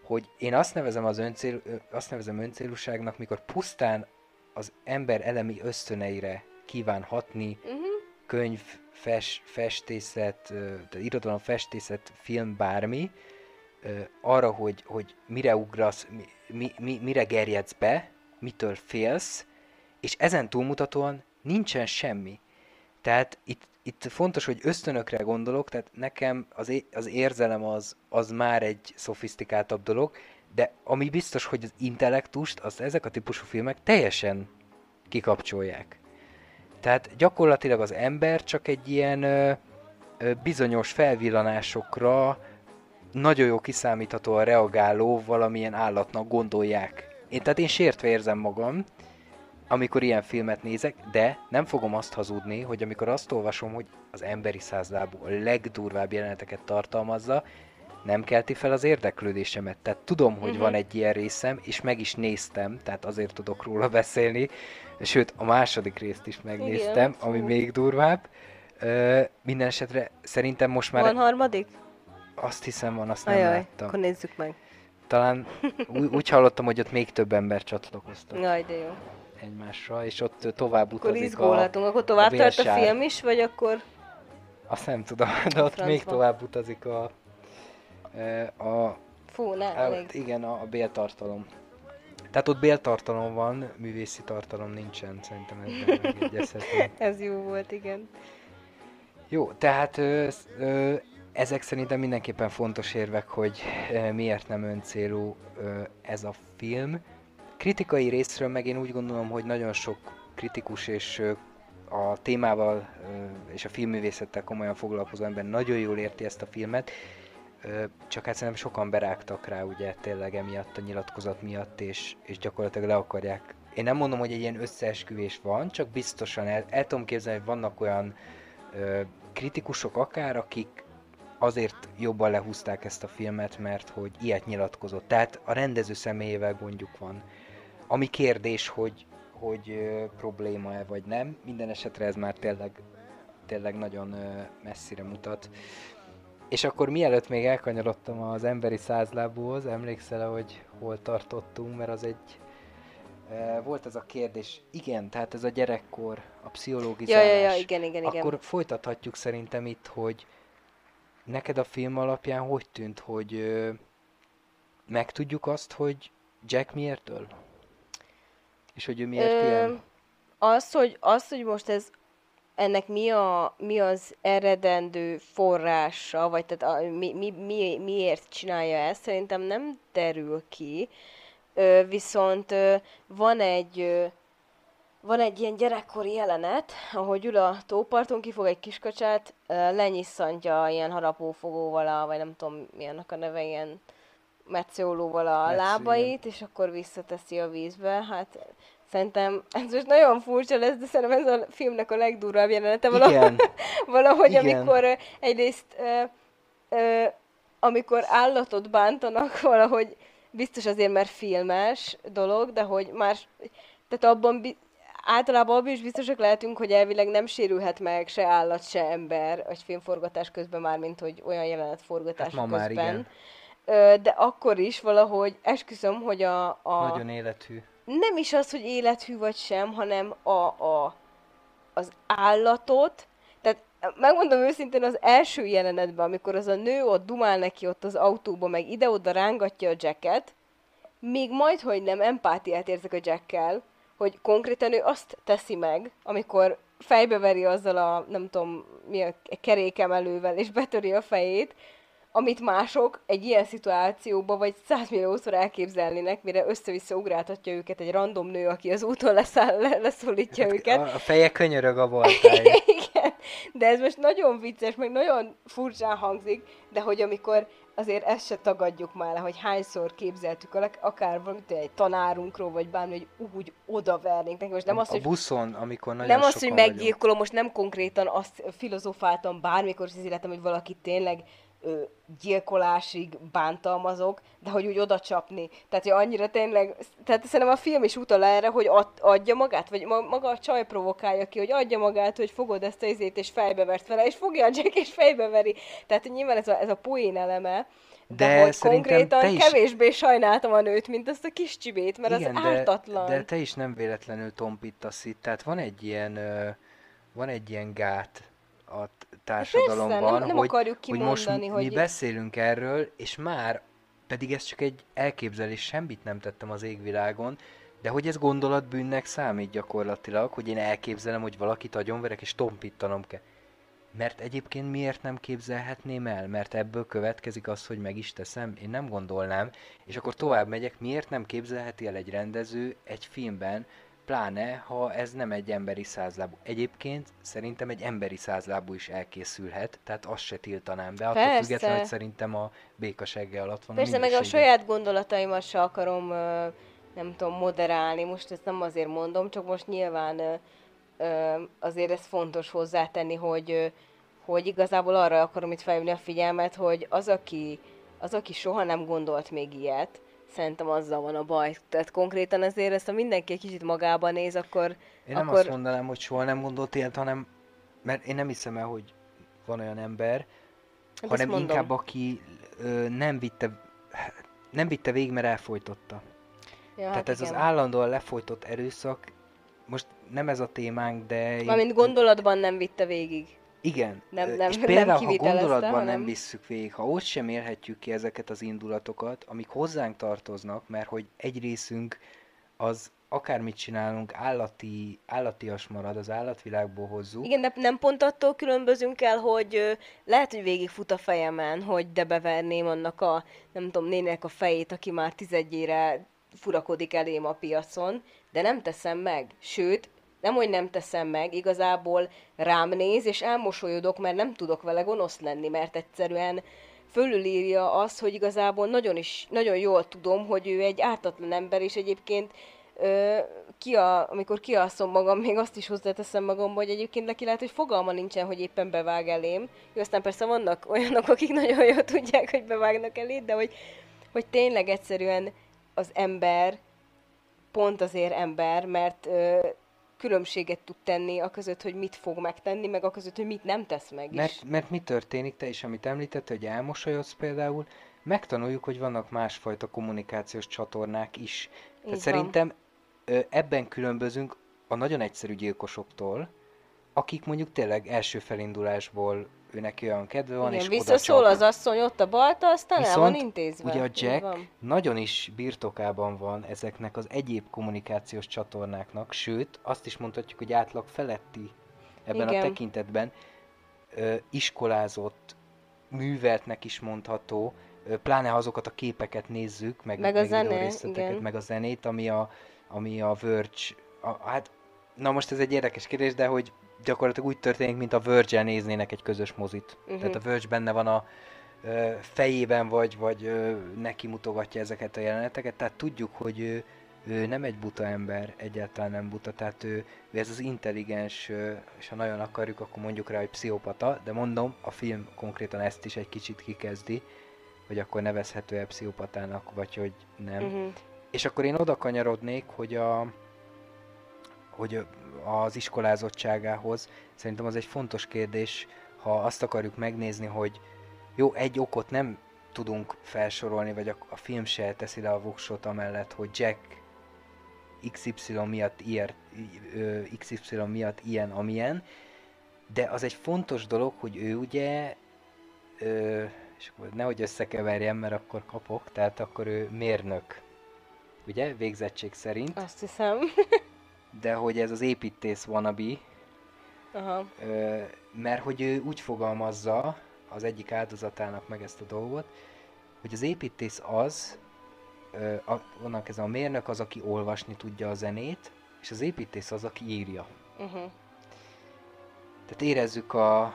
hogy én azt nevezem, az öncél, azt nevezem öncélúságnak, mikor pusztán az ember elemi ösztöneire kíván hatni, Uh-huh. könyv, fes, festészet, irodalom, festészet, film, bármi, arra, hogy, hogy mire ugrasz, mi, mi, mi, mire gerjedsz be, mitől félsz, és ezen túlmutatóan nincsen semmi. Tehát itt, itt fontos, hogy ösztönökre gondolok, tehát nekem az, é- az érzelem az, az már egy szofisztikáltabb dolog, de ami biztos, hogy az intellektust, azt ezek a típusú filmek teljesen kikapcsolják. Tehát gyakorlatilag az ember csak egy ilyen ö, ö, bizonyos felvillanásokra nagyon jó kiszámíthatóan reagáló valamilyen állatnak gondolják. Én, tehát én sértve érzem magam, amikor ilyen filmet nézek, de nem fogom azt hazudni, hogy amikor azt olvasom, hogy az emberi százlábú a legdurvább jeleneteket tartalmazza, nem kelti fel az érdeklődésemet. Tehát tudom, hogy Mhm. van egy ilyen részem, és meg is néztem, tehát azért tudok róla beszélni. Sőt, a második részt is megnéztem, Igen, ami még durvább. Ö, minden esetre szerintem most már Van harmadik? Azt hiszem van, azt nem Ajaj, láttam. akkor nézzük meg. Talán <laughs> úgy, úgy hallottam, hogy ott még több ember csatlakoztak Jaj, de jó. egymásra, és ott tovább Akkor utazik a... izgulhatunk. Akkor tovább a tart a film is, vagy akkor... Azt nem tudom, <laughs> de ott még tovább utazik a... ö, a Fú, ne, Hát, elég. igen, a, a béltartalom. Tehát ott béltartalom van, művészi tartalom nincsen, szerintem megegyezhetünk. <laughs> Ez jó volt, igen. Jó, tehát ö, ö, ezek szerintem mindenképpen fontos érvek, hogy miért nem öncélú ez a film. Kritikai részről meg én úgy gondolom, hogy nagyon sok kritikus és a témával és a filmművészettel komolyan foglalkozó ember nagyon jól érti ezt a filmet, csak hát szerintem sokan berágtak rá ugye tényleg emiatt a nyilatkozat miatt, és, és gyakorlatilag le akarják. Én nem mondom, hogy egy ilyen összeesküvés van, csak biztosan el, el tudom képzelni, hogy vannak olyan kritikusok akár, akik azért jobban lehúzták ezt a filmet, mert hogy ilyet nyilatkozott. Tehát a rendező személyével gondjuk van. Ami kérdés, hogy, hogy ö, probléma-e vagy nem. Minden esetre ez már tényleg, tényleg nagyon ö, messzire mutat. És akkor mielőtt még elkanyarodtam az emberi százlábúhoz, emlékszel hogy hol tartottunk, mert az egy volt ez a kérdés, igen, tehát ez a gyerekkor, a Ja, pszichológizálás. ja, ja, igen, igen, igen. Akkor folytathatjuk szerintem itt, hogy neked a film alapján hogy tűnt, hogy ö, megtudjuk azt, hogy Jack miért öl? És hogy ő miért Ö, ilyen? Az, hogy, az, hogy most ez ennek mi, a, mi az eredendő forrása, vagy tehát a, mi, mi, mi, miért csinálja ezt, szerintem nem derül ki. Ö, viszont ö, van egy ö, van egy ilyen gyerekkori jelenet, ahogy ül a tóparton, kifog egy kiskacsát, lenyisszantja ilyen harapófogóval, a, vagy nem tudom mi annak a neve, ilyen metszólóval a Metsző, lábait, és akkor visszateszi a vízbe. Hát szerintem ez most nagyon furcsa lesz, de szerintem ez a filmnek a legdurvább jelenete valahogy, Igen, <laughs> valahogy Igen. amikor egyrészt ö, ö, amikor állatot bántanak, <laughs> valahogy biztos azért, mert filmes dolog, de hogy már, tehát abban általában abban is biztosak lehetünk, hogy elvileg nem sérülhet meg se állat, se ember egy filmforgatás közben már, mint hogy olyan jelenet forgatás Hát közben. már igen. De akkor is valahogy esküszöm, hogy a, a Nagyon élethű. nem is az, hogy élethű vagy sem, hanem a, a, az állatot, tehát megmondom őszintén az első jelenetben, amikor az a nő ott dumál neki ott az autóba, meg ide-oda rángatja a Jacket, még majd, hogy nem empátiát érzek a Jackkel, hogy konkrétan ő azt teszi meg, amikor fejbeveri azzal a, nem tudom, mi a kerékemelővel, és betöri a fejét, amit mások egy ilyen szituációban vagy százmilliószor elképzelnének, mire össze-vissza ugráltatja őket egy random nő, aki az úton leszáll, le, leszólítja őket. A, a feje könyörög a <laughs> baltája. De ez most nagyon vicces, meg nagyon furcsán hangzik, de hogy amikor azért ezt se tagadjuk már le, hogy hányszor képzeltük el, akár valamit egy tanárunkról, vagy bármi, hogy úgy odavernénk neki. Most nem a, az, a hogy buszon, amikor nagyon nem az, hogy sokan vagyunk. meggyilkolom, most nem konkrétan azt filozofáltam bármikor az életem, hogy valaki tényleg ö, gyilkolásig bántalmazok, de hogy úgy oda csapni. Tehát, hogy annyira tényleg, tehát szerintem a film is utal erre, hogy ad, adja magát, vagy ma, maga a csaj provokálja ki, hogy adja magát, hogy fogod ezt a izét, és fejbevert vele, és fogja a Jack, és fejbeveri. Tehát, nyilván ez a, ez a poén eleme, de, De hogy konkrétan te is- kevésbé sajnáltam a nőt, mint azt a kis csibét, mert Igen, az de, ártatlan. de te is nem véletlenül tompítasz itt. Tehát van egy ilyen, van egy ilyen gát a társadalomban, Persze, nem- nem hogy, akarjuk hogy most mi hogy- beszélünk erről, és már, pedig ez csak egy elképzelés, semmit nem tettem az égvilágon, de hogy ez gondolatbűnnek számít gyakorlatilag, hogy én elképzelem, hogy valakit agyonverek, és tompítanom kell. Mert egyébként miért nem képzelhetném el? Mert ebből következik az, hogy meg is teszem? Én nem gondolnám. És akkor tovább megyek, miért nem képzelheti el egy rendező egy filmben, pláne ha ez nem egy emberi százlábú. Egyébként szerintem egy emberi százlábú is elkészülhet, tehát azt se tiltanám be, attól Persze. függetlenül, hogy szerintem a békasegge alatt van Persze, a meg a saját gondolataimat se akarom, nem tudom, moderálni. Most ezt nem azért mondom, csak most nyilván azért ez fontos hozzátenni, hogy, hogy igazából arra akarom itt felhívni a figyelmet, hogy az, aki, az, aki soha nem gondolt még ilyet, szerintem azzal van a baj. Tehát konkrétan azért ezt, ha mindenki egy kicsit magába néz, akkor... Én nem akkor... azt mondanám, hogy soha nem gondolt ilyet, hanem, mert én nem hiszem el, hogy van olyan ember, Hát hanem inkább aki ö, nem vitte nem vitte végig, mert elfolytotta. Ja, Tehát hát ez igen. az állandóan lefolytott erőszak, most nem ez a témánk, de... Mármint gondolatban nem vitte végig. Igen. Nem- nem- és nem például, ha kivitelezte, gondolatban hanem- nem visszük végig, ha ott sem érhetjük ki ezeket az indulatokat, amik hozzánk tartoznak, mert hogy egy részünk az akármit csinálunk, állati, állatias marad, az állatvilágból hozzuk. Igen, de nem pont attól különbözünk el, hogy lehet, hogy végigfut a fejemen, hogy de beverném annak a, nem tudom, nének a fejét, aki már tizedjére furakodik elém a piacon, de nem teszem meg. Sőt, nem, hogy nem teszem meg, igazából rám néz, és elmosolyodok, mert nem tudok vele gonosz lenni, mert egyszerűen fölülírja azt, hogy igazából nagyon is, nagyon jól tudom, hogy ő egy ártatlan ember, és egyébként ö, ki a, amikor kialszom magam, még azt is hozzáteszem magamba, hogy egyébként neki lehet, hogy fogalma nincsen, hogy éppen bevág elém. Jó, aztán persze vannak olyanok, akik nagyon jól tudják, hogy bevágnak elé, de hogy, hogy tényleg egyszerűen az ember pont azért ember, mert ö, különbséget tud tenni a között, hogy mit fog megtenni, meg a között, hogy mit nem tesz meg is. Mert, mert mi történik, te is, amit említett, hogy elmosolyodsz például, megtanuljuk, hogy vannak másfajta kommunikációs csatornák is. Tehát van. szerintem ebben különbözünk a nagyon egyszerű gyilkosoktól, akik mondjuk tényleg első felindulásból ő neki olyan kedve van, Igen, és visszaszól az asszony ott a balta, aztán el van Viszont intézve. ugye a Jack nagyon is birtokában van ezeknek az egyéb kommunikációs csatornáknak, sőt, azt is mondhatjuk, hogy átlag feletti ebben Igen. a tekintetben ö, iskolázott, műveltnek is mondható, ö, pláne ha azokat a képeket nézzük, meg, Meg a videó zene, részleteket, igen. meg a zenét, ami a, ami a Verge, a, hát, na most ez egy érdekes kérdés, de hogy gyakorlatilag úgy történik, mint a Verge-el néznének egy közös mozit. Mhm. Tehát a Verge benne van a ö, fejében, vagy, vagy ö, neki mutogatja ezeket a jeleneteket, tehát tudjuk, hogy ő, ő nem egy buta ember, egyáltalán nem buta, tehát ő, ő ez az intelligens, ö, és ha nagyon akarjuk, akkor mondjuk rá, hogy pszichopata, de mondom, a film konkrétan ezt is egy kicsit kikezdi, hogy akkor nevezhető-e pszichopatának, vagy hogy nem. Uh-huh. És akkor én oda kanyarodnék, hogy a hogy az iskolázottságához, szerintem az egy fontos kérdés, ha azt akarjuk megnézni, hogy jó, egy okot nem tudunk felsorolni, vagy a, a film se teszi le a voksot amellett, hogy Jack XY miatt, ilyet, XY miatt ilyen, amilyen, de az egy fontos dolog, hogy ő ugye, ö, és akkor nehogy összekeverjem, mert akkor kapok, tehát akkor ő mérnök, ugye, végzettség szerint. Azt hiszem. <laughs> de hogy ez az építész wannabe, Aha. Ö, mert hogy ő úgy fogalmazza az egyik áldozatának meg ezt a dolgot, hogy az építész az, ö, a, onnan ez a mérnök az, aki olvasni tudja a zenét, és az építész az, aki írja. Uh-huh. Tehát érezzük a, a,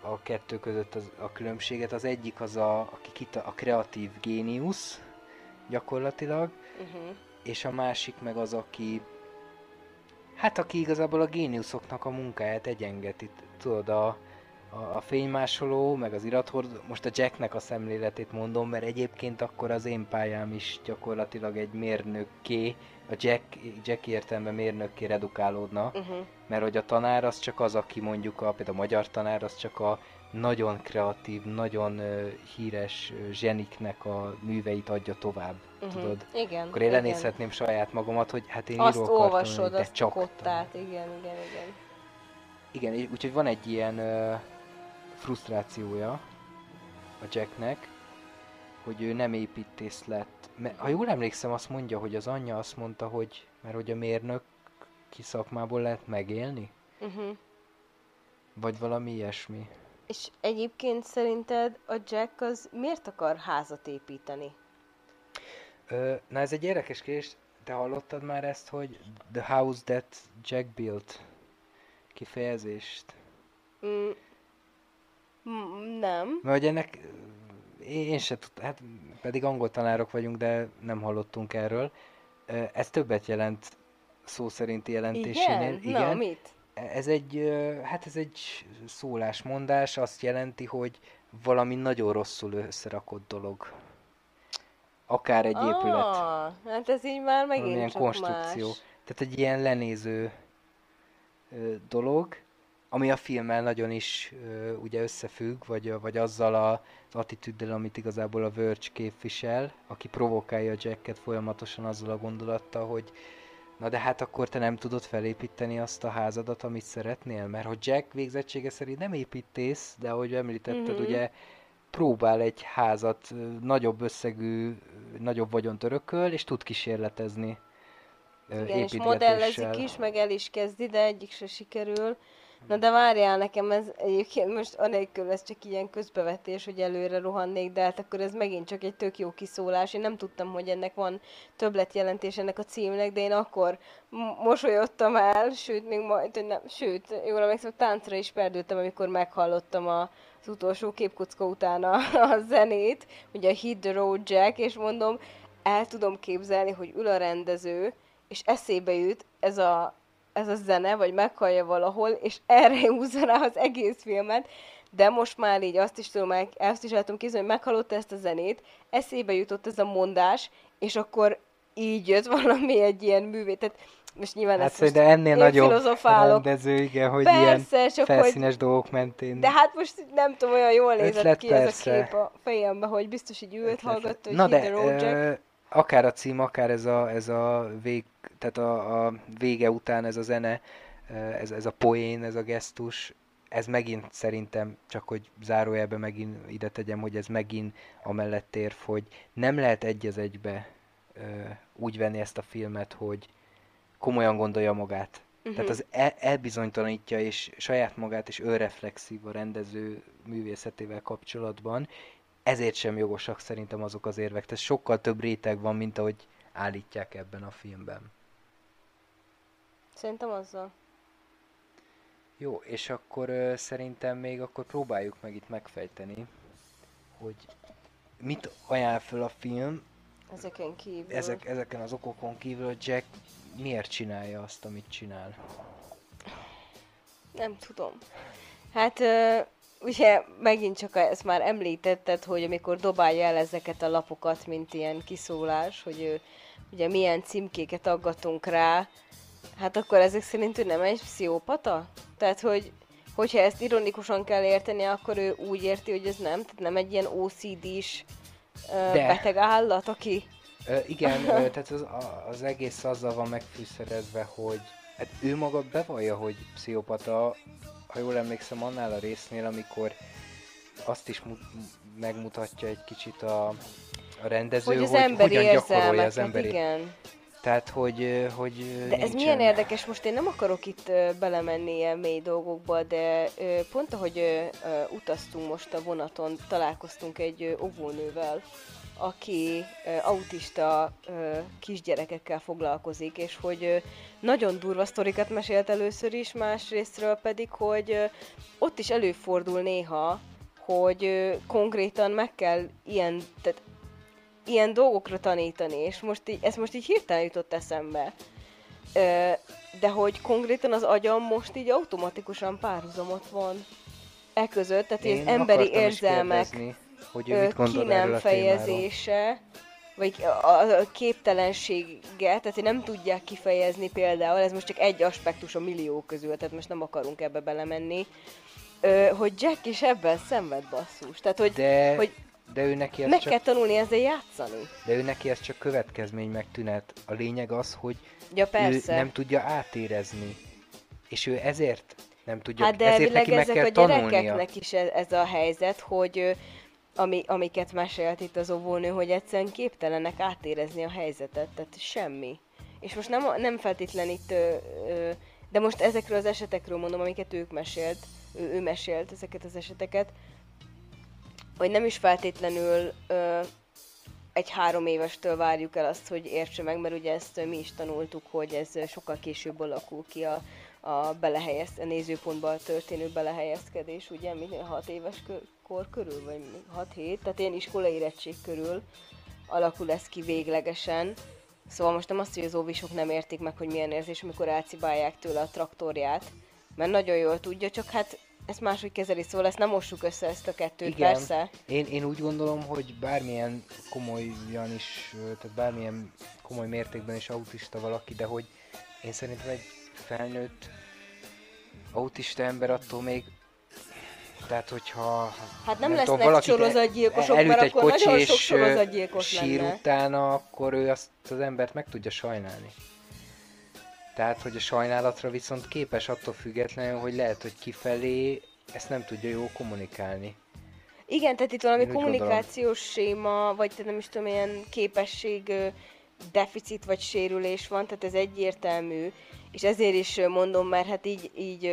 a kettő között az, a különbséget. Az egyik az, a, aki kita, a kreatív géniusz gyakorlatilag, Uh-huh. és a másik meg az, aki hát aki igazából a géniuszoknak a munkáját egyengeti. Tudod, a, a, a fénymásoló, meg az irathord, most a Jacknek a szemléletét mondom, mert egyébként akkor az én pályám is gyakorlatilag egy mérnökké, a Jack, Jack értelme mérnökké redukálódna, Uh-huh. mert hogy a tanár az csak az, aki mondjuk, a, például a magyar tanár az csak a nagyon kreatív, nagyon híres zseniknek a műveit adja tovább, Uh-huh. tudod? Igen. Akkor én lenézhetném saját magamat, hogy hát én Azt író akartam olvasod, azt csak kottát, igen, igen, igen. Igen, úgyhogy van egy ilyen uh, frusztrációja a Jacknek, hogy ő nem építész lett. Mert, ha jól emlékszem, azt mondja, hogy az anyja azt mondta, hogy mert hogy a mérnök ki szakmából lehet megélni? Uh-huh. Vagy valami ilyesmi. És egyébként szerinted a Jack az miért akar házat építeni? Ö, na ez egy érdekes kérdés, te hallottad már ezt, hogy the house that Jack built kifejezést? Mm. Mm, nem. Mert hogy ennek én, én se tudtam, hát pedig angol tanárok vagyunk, de nem hallottunk erről. Ez többet jelent szó szerinti jelentésénél. Igen? Na, mit? Ez egy, hát ez egy szólásmondás, azt jelenti, hogy valami nagyon rosszul összerakott dolog. Akár egy épület. Ah, hát ez így már megint valamilyen csak konstrukció. más. Tehát egy ilyen lenéző dolog, ami a filmmel nagyon is ugye összefügg, vagy, vagy azzal a, az attitűddel, amit igazából a Verge képvisel, aki provokálja Jacket folyamatosan azzal a gondolattal, hogy na de hát akkor te nem tudod felépíteni azt a házadat, amit szeretnél, mert hogy Jack végzettsége szerint nem építész, de ahogy említetted, Mhm. ugye próbál egy házat nagyobb összegű, nagyobb vagyont örököl, és tud kísérletezni Igen, és modellezik is, meg el is kezdi, de egyik se sikerül. Na de várjál, nekem ez egyébként most anélkül ez csak ilyen közbevetés, hogy előre rohannék, de hát akkor ez megint csak egy tök jó kiszólás. Én nem tudtam, hogy ennek van többletjelentés ennek a címnek, de én akkor mosolyodtam el, sőt, még majd, hogy nem, sőt, jól emlékszem, táncra is perdültem, amikor meghallottam a, az utolsó képkocka után a, a zenét, ugye a Hit the Road Jack, és mondom, el tudom képzelni, hogy ül a rendező, és eszébe jut ez a, ez a zene, vagy meghallja valahol, és erre <laughs> húzza rá az egész filmet, de most már így azt is tudom, azt is el tudom hogy meghallotta ezt a zenét, eszébe jutott ez a mondás, és akkor így jött valami egy ilyen művé. Tehát most nyilván Hát ezt most de ennél nagyobb rendező, igen, hogy Persze, ilyen csak hogy- felszínes dolgok mentén. De hát most nem tudom, olyan jól nézett ki ez persze. a kép a fejembe, hogy biztos így ült, hallgatta, hogy Na de, the Road ö, akár a cím, akár ez a, ez a vég, tehát a, a vége után ez a zene, ez, ez a poén, ez a gesztus, ez megint szerintem, csak hogy zárójelben megint ide tegyem, hogy ez megint amellett érv, hogy nem lehet egy az egybe ö, úgy venni ezt a filmet, hogy komolyan gondolja magát. Mhm. Tehát az el, elbizonytalanítja és saját magát és önreflexív a rendező művészetével kapcsolatban, ezért sem jogosak szerintem azok az érvek. Tehát sokkal több réteg van, mint ahogy állítják ebben a filmben. Szerintem azzal. Jó, és akkor ö, szerintem még akkor próbáljuk meg itt megfejteni, hogy mit ajánl föl a film Ezeken kívül. ezek, ezeken az okokon kívül, hogy Jack miért csinálja azt, amit csinál. Nem tudom. Hát ö, ugye megint csak ezt már említetted, hogy amikor dobálja el ezeket a lapokat, mint ilyen kiszólás, hogy ő, ugye milyen címkéket aggatunk rá, Hát akkor ezek szerint ő nem egy pszichopata? Tehát, hogy hogyha ezt ironikusan kell érteni, akkor ő úgy érti, hogy ez nem, tehát nem egy ilyen OCD-s ö, beteg állat, aki... Ö, igen, ö, tehát az, az egész azzal van megfűszerezve, hogy hát ő maga bevallja, hogy pszichopata, ha jól emlékszem, annál a résznél, amikor azt is mu- megmutatja egy kicsit a, a rendező, Hogy az hogy emberi hogyan gyakorolja az emberi. igen. Tehát, hogy, hogy De ez nincsen- milyen érdekes, most én nem akarok itt belemenni ilyen mély dolgokba, de pont ahogy utaztunk most a vonaton, találkoztunk egy óvónővel, aki autista kisgyerekekkel foglalkozik, és hogy nagyon durva sztorikat mesélt először is, másrésztről pedig, hogy ott is előfordul néha, hogy konkrétan meg kell ilyen, tehát ilyen dolgokra tanítani, és most így, ez most így hirtelen jutott eszembe. De hogy konkrétan az agyam most így automatikusan párhuzamot van e között, tehát Én az emberi is érzelmek kérdezni, hogy ő mit ki gondol erről nem fejezése, vagy a, képtelensége, tehát hogy nem tudják kifejezni például, ez most csak egy aspektus a millió közül, tehát most nem akarunk ebbe belemenni, ö, hogy Jack is ebben szenved basszus. Tehát, hogy, De, hogy de ő neki meg csak kell tanulni ezzel játszani. De ő neki ez csak következmény meg tünet. A lényeg az, hogy Ja, ő nem tudja átérezni. És ő ezért nem tudja, Hát de ezért neki meg ezek kell a tanulnia. gyerekeknek is ez, ez a helyzet, hogy ami, amiket mesélt itt az óvónő, hogy egyszerűen képtelenek átérezni a helyzetet, tehát semmi. És most nem, nem feltétlen itt, ö, ö, de most ezekről az esetekről mondom, amiket ők mesélt, ő, ő mesélt ezeket az eseteket, hogy nem is feltétlenül ö, egy három évestől várjuk el azt, hogy értse meg, mert ugye ezt mi is tanultuk, hogy ez sokkal később alakul ki a, a, belehelyez, a nézőpontban történő belehelyezkedés, ugye, mi 6 éves kö- kor körül, vagy 6-7, tehát ilyen iskolai érettség körül alakul ez ki véglegesen. Szóval most nem azt, hogy az óvisok nem értik meg, hogy milyen érzés, amikor elcibálják tőle a traktorját, mert nagyon jól tudja, csak hát ezt máshogy kezeli, szóval ezt nem mossuk össze ezt a kettőt, Igen. persze. Én, én úgy gondolom, hogy bármilyen komolyan is, tehát bármilyen komoly mértékben is autista valaki, de hogy én szerintem egy felnőtt autista ember attól még tehát, hogyha Hát nem tudom, lesznek valakit sorozatgyilkosok, elüt egy akkor kocsi, nagyon sok és, sír lenne. utána, akkor ő azt az embert meg tudja sajnálni. Tehát, hogy a sajnálatra viszont képes attól függetlenül, hogy lehet, hogy kifelé ezt nem tudja jól kommunikálni. Igen, tehát itt valami Én úgy gondolom. kommunikációs séma, vagy te nem is tudom, ilyen képesség deficit vagy sérülés van, tehát ez egyértelmű, és ezért is mondom, mert hát így, így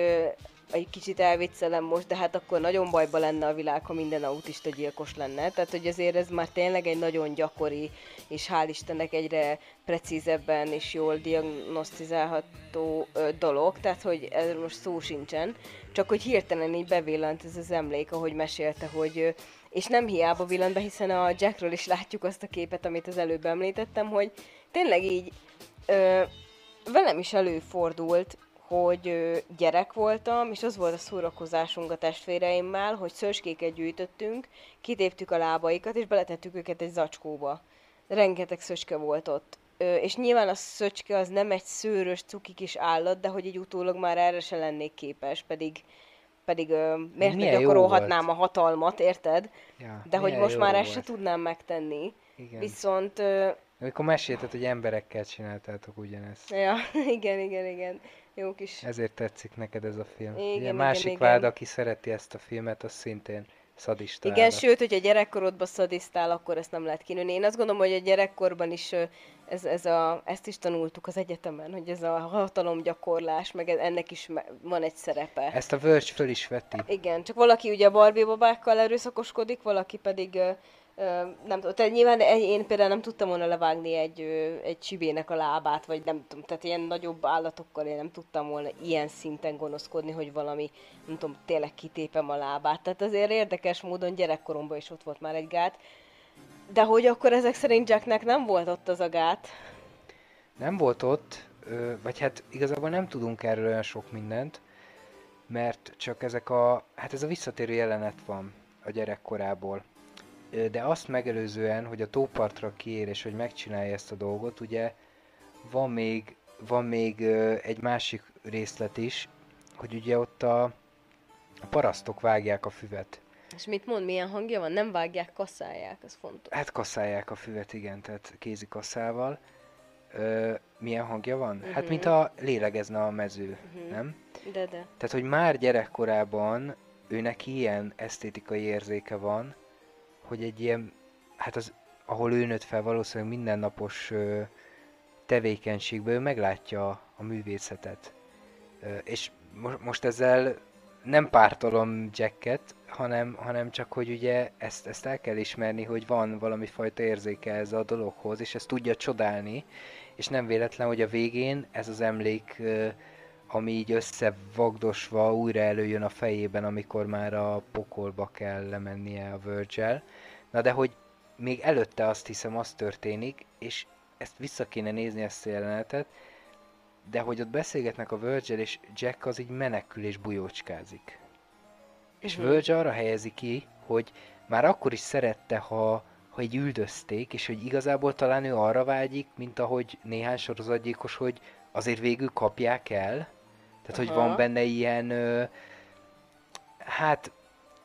egy kicsit elviccelem most, de hát akkor nagyon bajba lenne a világ, ha minden autista gyilkos lenne. Tehát, hogy azért ez már tényleg egy nagyon gyakori, és hál' Istennek egyre precízebben és jól diagnosztizálható ö, dolog, tehát, hogy erről most szó sincsen. Csak hogy hirtelen így bevillant ez az emlék, ahogy mesélte, hogy ö, és nem hiába villant be, hiszen a Jackről is látjuk azt a képet, amit az előbb említettem, hogy tényleg így ö, velem is előfordult, hogy gyerek voltam, és az volt a szórakozásunk a testvéreimmel, hogy szöcskéket gyűjtöttünk, kitéptük a lábaikat, és beletettük őket egy zacskóba. Rengeteg szöcske volt ott. És nyilván a szöcske az nem egy szőrös, cuki kis állat, de hogy így utólag már erre se lennék képes, pedig pedig ö, miért Milyen gyakorolhatnám a hatalmat, érted? Ja, De hogy most már ezt se tudnám megtenni. Igen. Viszont, ö, Amikor mesélted, hogy emberekkel csináltátok ugyanezt. ja, <laughs> igen, igen, igen. Jó kis Ezért tetszik neked ez a film. Igen, igen, másik igen. vád, aki szereti ezt a filmet, az szintén szadista. Igen, állat. sőt, hogyha gyerekkorodban szadisztál, akkor ezt nem lehet kinőni. Én azt gondolom, hogy a gyerekkorban is ez, ez a, ezt is tanultuk az egyetemen, hogy ez a hatalomgyakorlás, meg ez- ennek is van egy szerepe. Ezt a Verge föl is veti. Igen, csak valaki ugye a Barbie babákkal erőszakoskodik, valaki pedig nem tudom, tehát nyilván én például nem tudtam volna levágni egy, egy csibének a lábát, vagy nem tudom, tehát ilyen nagyobb állatokkal én nem tudtam volna ilyen szinten gonoszkodni, hogy valami, nem tudom, tényleg kitépem a lábát. Tehát azért érdekes módon gyerekkoromban is ott volt már egy gát, de hogy akkor ezek szerint Jacknek nem volt ott az a gát. Nem volt ott, vagy hát igazából nem tudunk erről olyan sok mindent, mert csak ezek a, hát ez a visszatérő jelenet van a gyerekkorából. De azt megelőzően, hogy a tópartra kiér és hogy megcsinálja ezt a dolgot, ugye van még van még egy másik részlet is, hogy ugye ott a, a parasztok vágják a füvet. És mit mond, milyen hangja van? Nem vágják, kasszálják, ez fontos. Hát kasszálják a füvet, igen, tehát kézi kasszával. Ö, milyen hangja van? Uh-huh. Hát Mhm. mint a lélegezne a mező, Mhm. nem? De, de. Tehát, hogy már gyerekkorában ő neki ilyen esztétikai érzéke van, hogy egy ilyen, hát az, ahol ő nőtt fel valószínűleg mindennapos ö, tevékenységben ő meglátja a művészetet. Ö, és mo- most ezzel nem pártolom Jacket, hanem, hanem csak, hogy ugye ezt, ezt el kell ismerni, hogy van valami fajta érzéke ez a dologhoz, és ezt tudja csodálni, és nem véletlen, hogy a végén ez az emlék ö, ami így összevagdosva újra előjön a fejében, amikor már a pokolba kell lemennie a Virgil. Na de hogy még előtte azt hiszem az történik, és ezt vissza kéne nézni ezt a jelenetet, de hogy ott beszélgetnek a Virgil és Jack az így menekül és bujócskázik. És Mhm. Virgil arra helyezi ki, hogy már akkor is szerette, ha, ha így üldözték, és hogy igazából talán ő arra vágyik, mint ahogy néhány sorozatgyilkos, hogy azért végül kapják el. Tehát, hogy Aha. van benne ilyen, ö, hát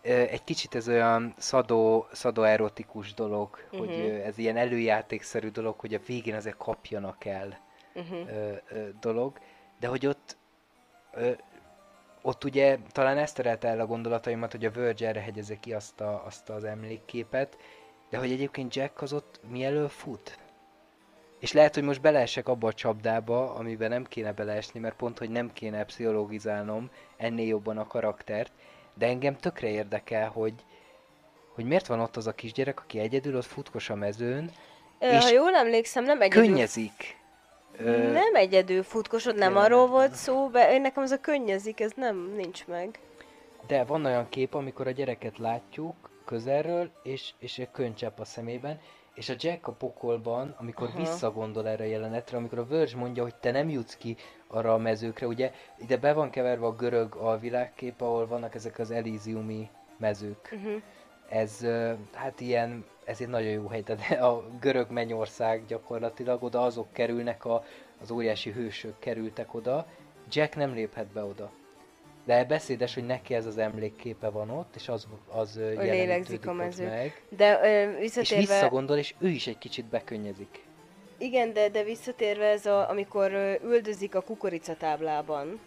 ö, egy kicsit ez olyan szadó, szadoerotikus dolog, hogy Mhm. ö, ez ilyen előjátékszerű dolog, hogy a végén azért kapjanak el Uh-huh. ö, ö, dolog, de hogy ott ö, ott ugye talán ezt terelte el a gondolataimat, hogy a Verge erre hegyezze ki azt, a, azt az emlékképet, de hogy egyébként Jack az ott mi elől fut? És lehet, hogy most beleesek abba a csapdába, amiben nem kéne beleesni, mert pont, hogy nem kéne pszichológizálnom ennél jobban a karaktert, de engem tökre érdekel, hogy, hogy miért van ott az a kisgyerek, aki egyedül ott futkos a mezőn, Ö, és ha jól emlékszem, nem egyedül... könnyezik. Ö, Nem egyedül futkosod, nem arról volt szó, be, nekem ez a könnyezik, ez nem, nincs meg. De van olyan kép, amikor a gyereket látjuk közelről, és, és egy könycsepp a szemében, és a Jack a pokolban, amikor Aha. visszagondol erre a jelenetre, amikor a Verge mondja, hogy te nem jutsz ki arra a mezőkre, ugye ide be van keverve a görög alvilágkép, ahol vannak ezek az elíziumi mezők. Uh-huh. Ez hát ilyen, ez egy nagyon jó hely, tehát a görög mennyország gyakorlatilag, oda azok kerülnek, a, az óriási hősök kerültek oda, Jack nem léphet be oda. De beszédes, hogy neki ez az emlékképe van ott, és az, az jelenítődik a mező. meg. De ö, És visszatérve... visszagondol, és ő is egy kicsit bekönyezik. Igen, de, de visszatérve ez a, amikor üldözik a kukoricatáblában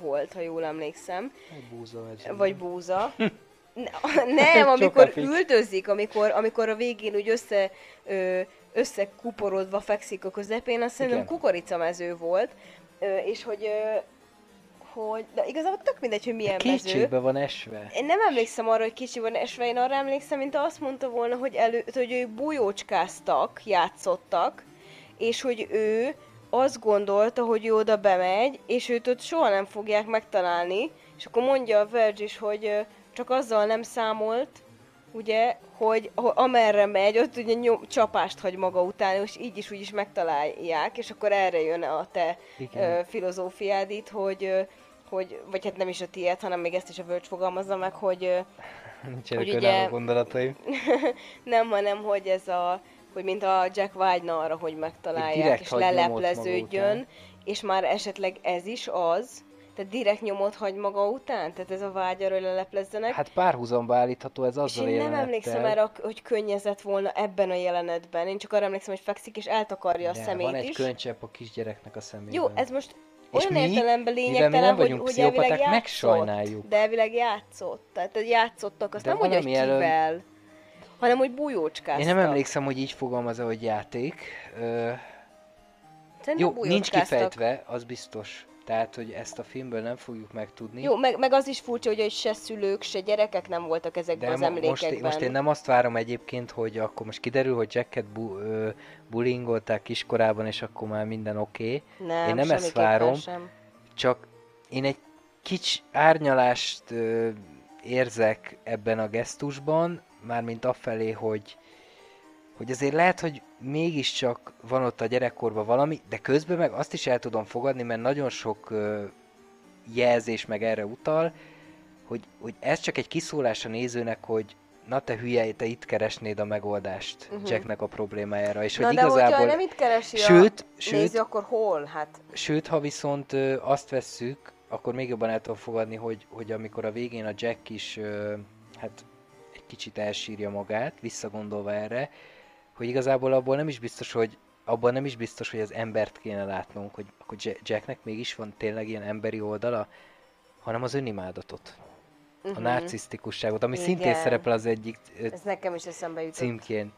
volt, ha jól emlékszem, Egy búza mező. vagy búza. <laughs> Ne- Nem, amikor üldözik, amikor, amikor a végén úgy össze, ö, összekuporodva fekszik a közepén, azt szerintem kukoricamező volt, ö, és hogy, ö, hogy, de igazából tök mindegy, hogy milyen mező. Kétségbe van esve. Én nem emlékszem arra, hogy kicsi van esve, én arra emlékszem, mint azt mondta volna, hogy, elő, hogy ők bujócskáztak, játszottak, és hogy ő azt gondolta, hogy ő oda bemegy, és őt ott soha nem fogják megtalálni, és akkor mondja a Verge is, hogy csak azzal nem számolt, ugye, hogy ho- amerre megy, ott ugye nyom, csapást hagy maga után, és így is úgy is megtalálják, és akkor erre jön a te ö, filozófiád itt, hogy, hogy, vagy hát nem is a tiéd, hanem még ezt is a Verge fogalmazza meg, hogy <laughs> Nincsenek hogy ugye- gondolataim. <laughs> nem, hanem hogy ez a, hogy mint a Jack vágyna arra, hogy megtalálják, és lelepleződjön, és már esetleg ez is az, tehát direkt nyomot hagy maga után, tehát ez a vágy arra, hogy leleplezzenek. Hát párhuzamba állítható ez és azzal a én nem emlékszem erre, hogy könnyezett volna ebben a jelenetben. Én csak arra emlékszem, hogy fekszik és eltakarja a De, szemét van egy is. könycsepp a kisgyereknek a szemében. Jó, ez most És olyan mi, értelemben mivel mi lényegtelen, nem hogy, vagyunk hogy pszichopaták, játszott. megsajnáljuk. De elvileg játszott. Tehát hogy játszottak, azt De nem hogy elől- kivel, hanem hogy bujócskáztak. Én nem emlékszem, hogy így fogalmazza, hogy játék. Ö, Szerintem jó, nincs kifejtve, az biztos. Tehát, hogy ezt a filmből nem fogjuk megtudni. Jó, meg, meg az is furcsa, hogy, se szülők, se gyerekek nem voltak ezekben de az emlékekben. most, most én nem azt várom egyébként, hogy akkor most kiderül, hogy Jacket bu, ö, bullyingolták kiskorában, és akkor már minden oké. Okay. nem, én nem ezt várom. Sem. Csak én egy kics árnyalást ö, érzek ebben a gesztusban, mármint afelé, hogy hogy azért lehet, hogy mégiscsak van ott a gyerekkorban valami, de közben meg azt is el tudom fogadni, mert nagyon sok ö, jelzés meg erre utal, hogy, hogy ez csak egy kiszólás a nézőnek, hogy na te hülye, te itt keresnéd a megoldást Mhm. Jacknek a problémájára, és Na hogy de hogyha igazából... nem itt keresi Sőt, a sőt, néző, akkor hol? Hát Sőt, ha viszont ö, azt vesszük, akkor még jobban el tudom fogadni, hogy, hogy amikor a végén a Jack is ö, hát egy kicsit elsírja magát, visszagondolva erre, hogy igazából abból nem is biztos, hogy abban nem is biztos, hogy az embert kéne látnunk, hogy akkor Ja- Jacknek mégis van tényleg ilyen emberi oldala, hanem az önimádatot, a mhm. narcisztikusságot, ami szintén Igen. szerepel az egyik ö, ez nekem is eszembe jutott. címkén.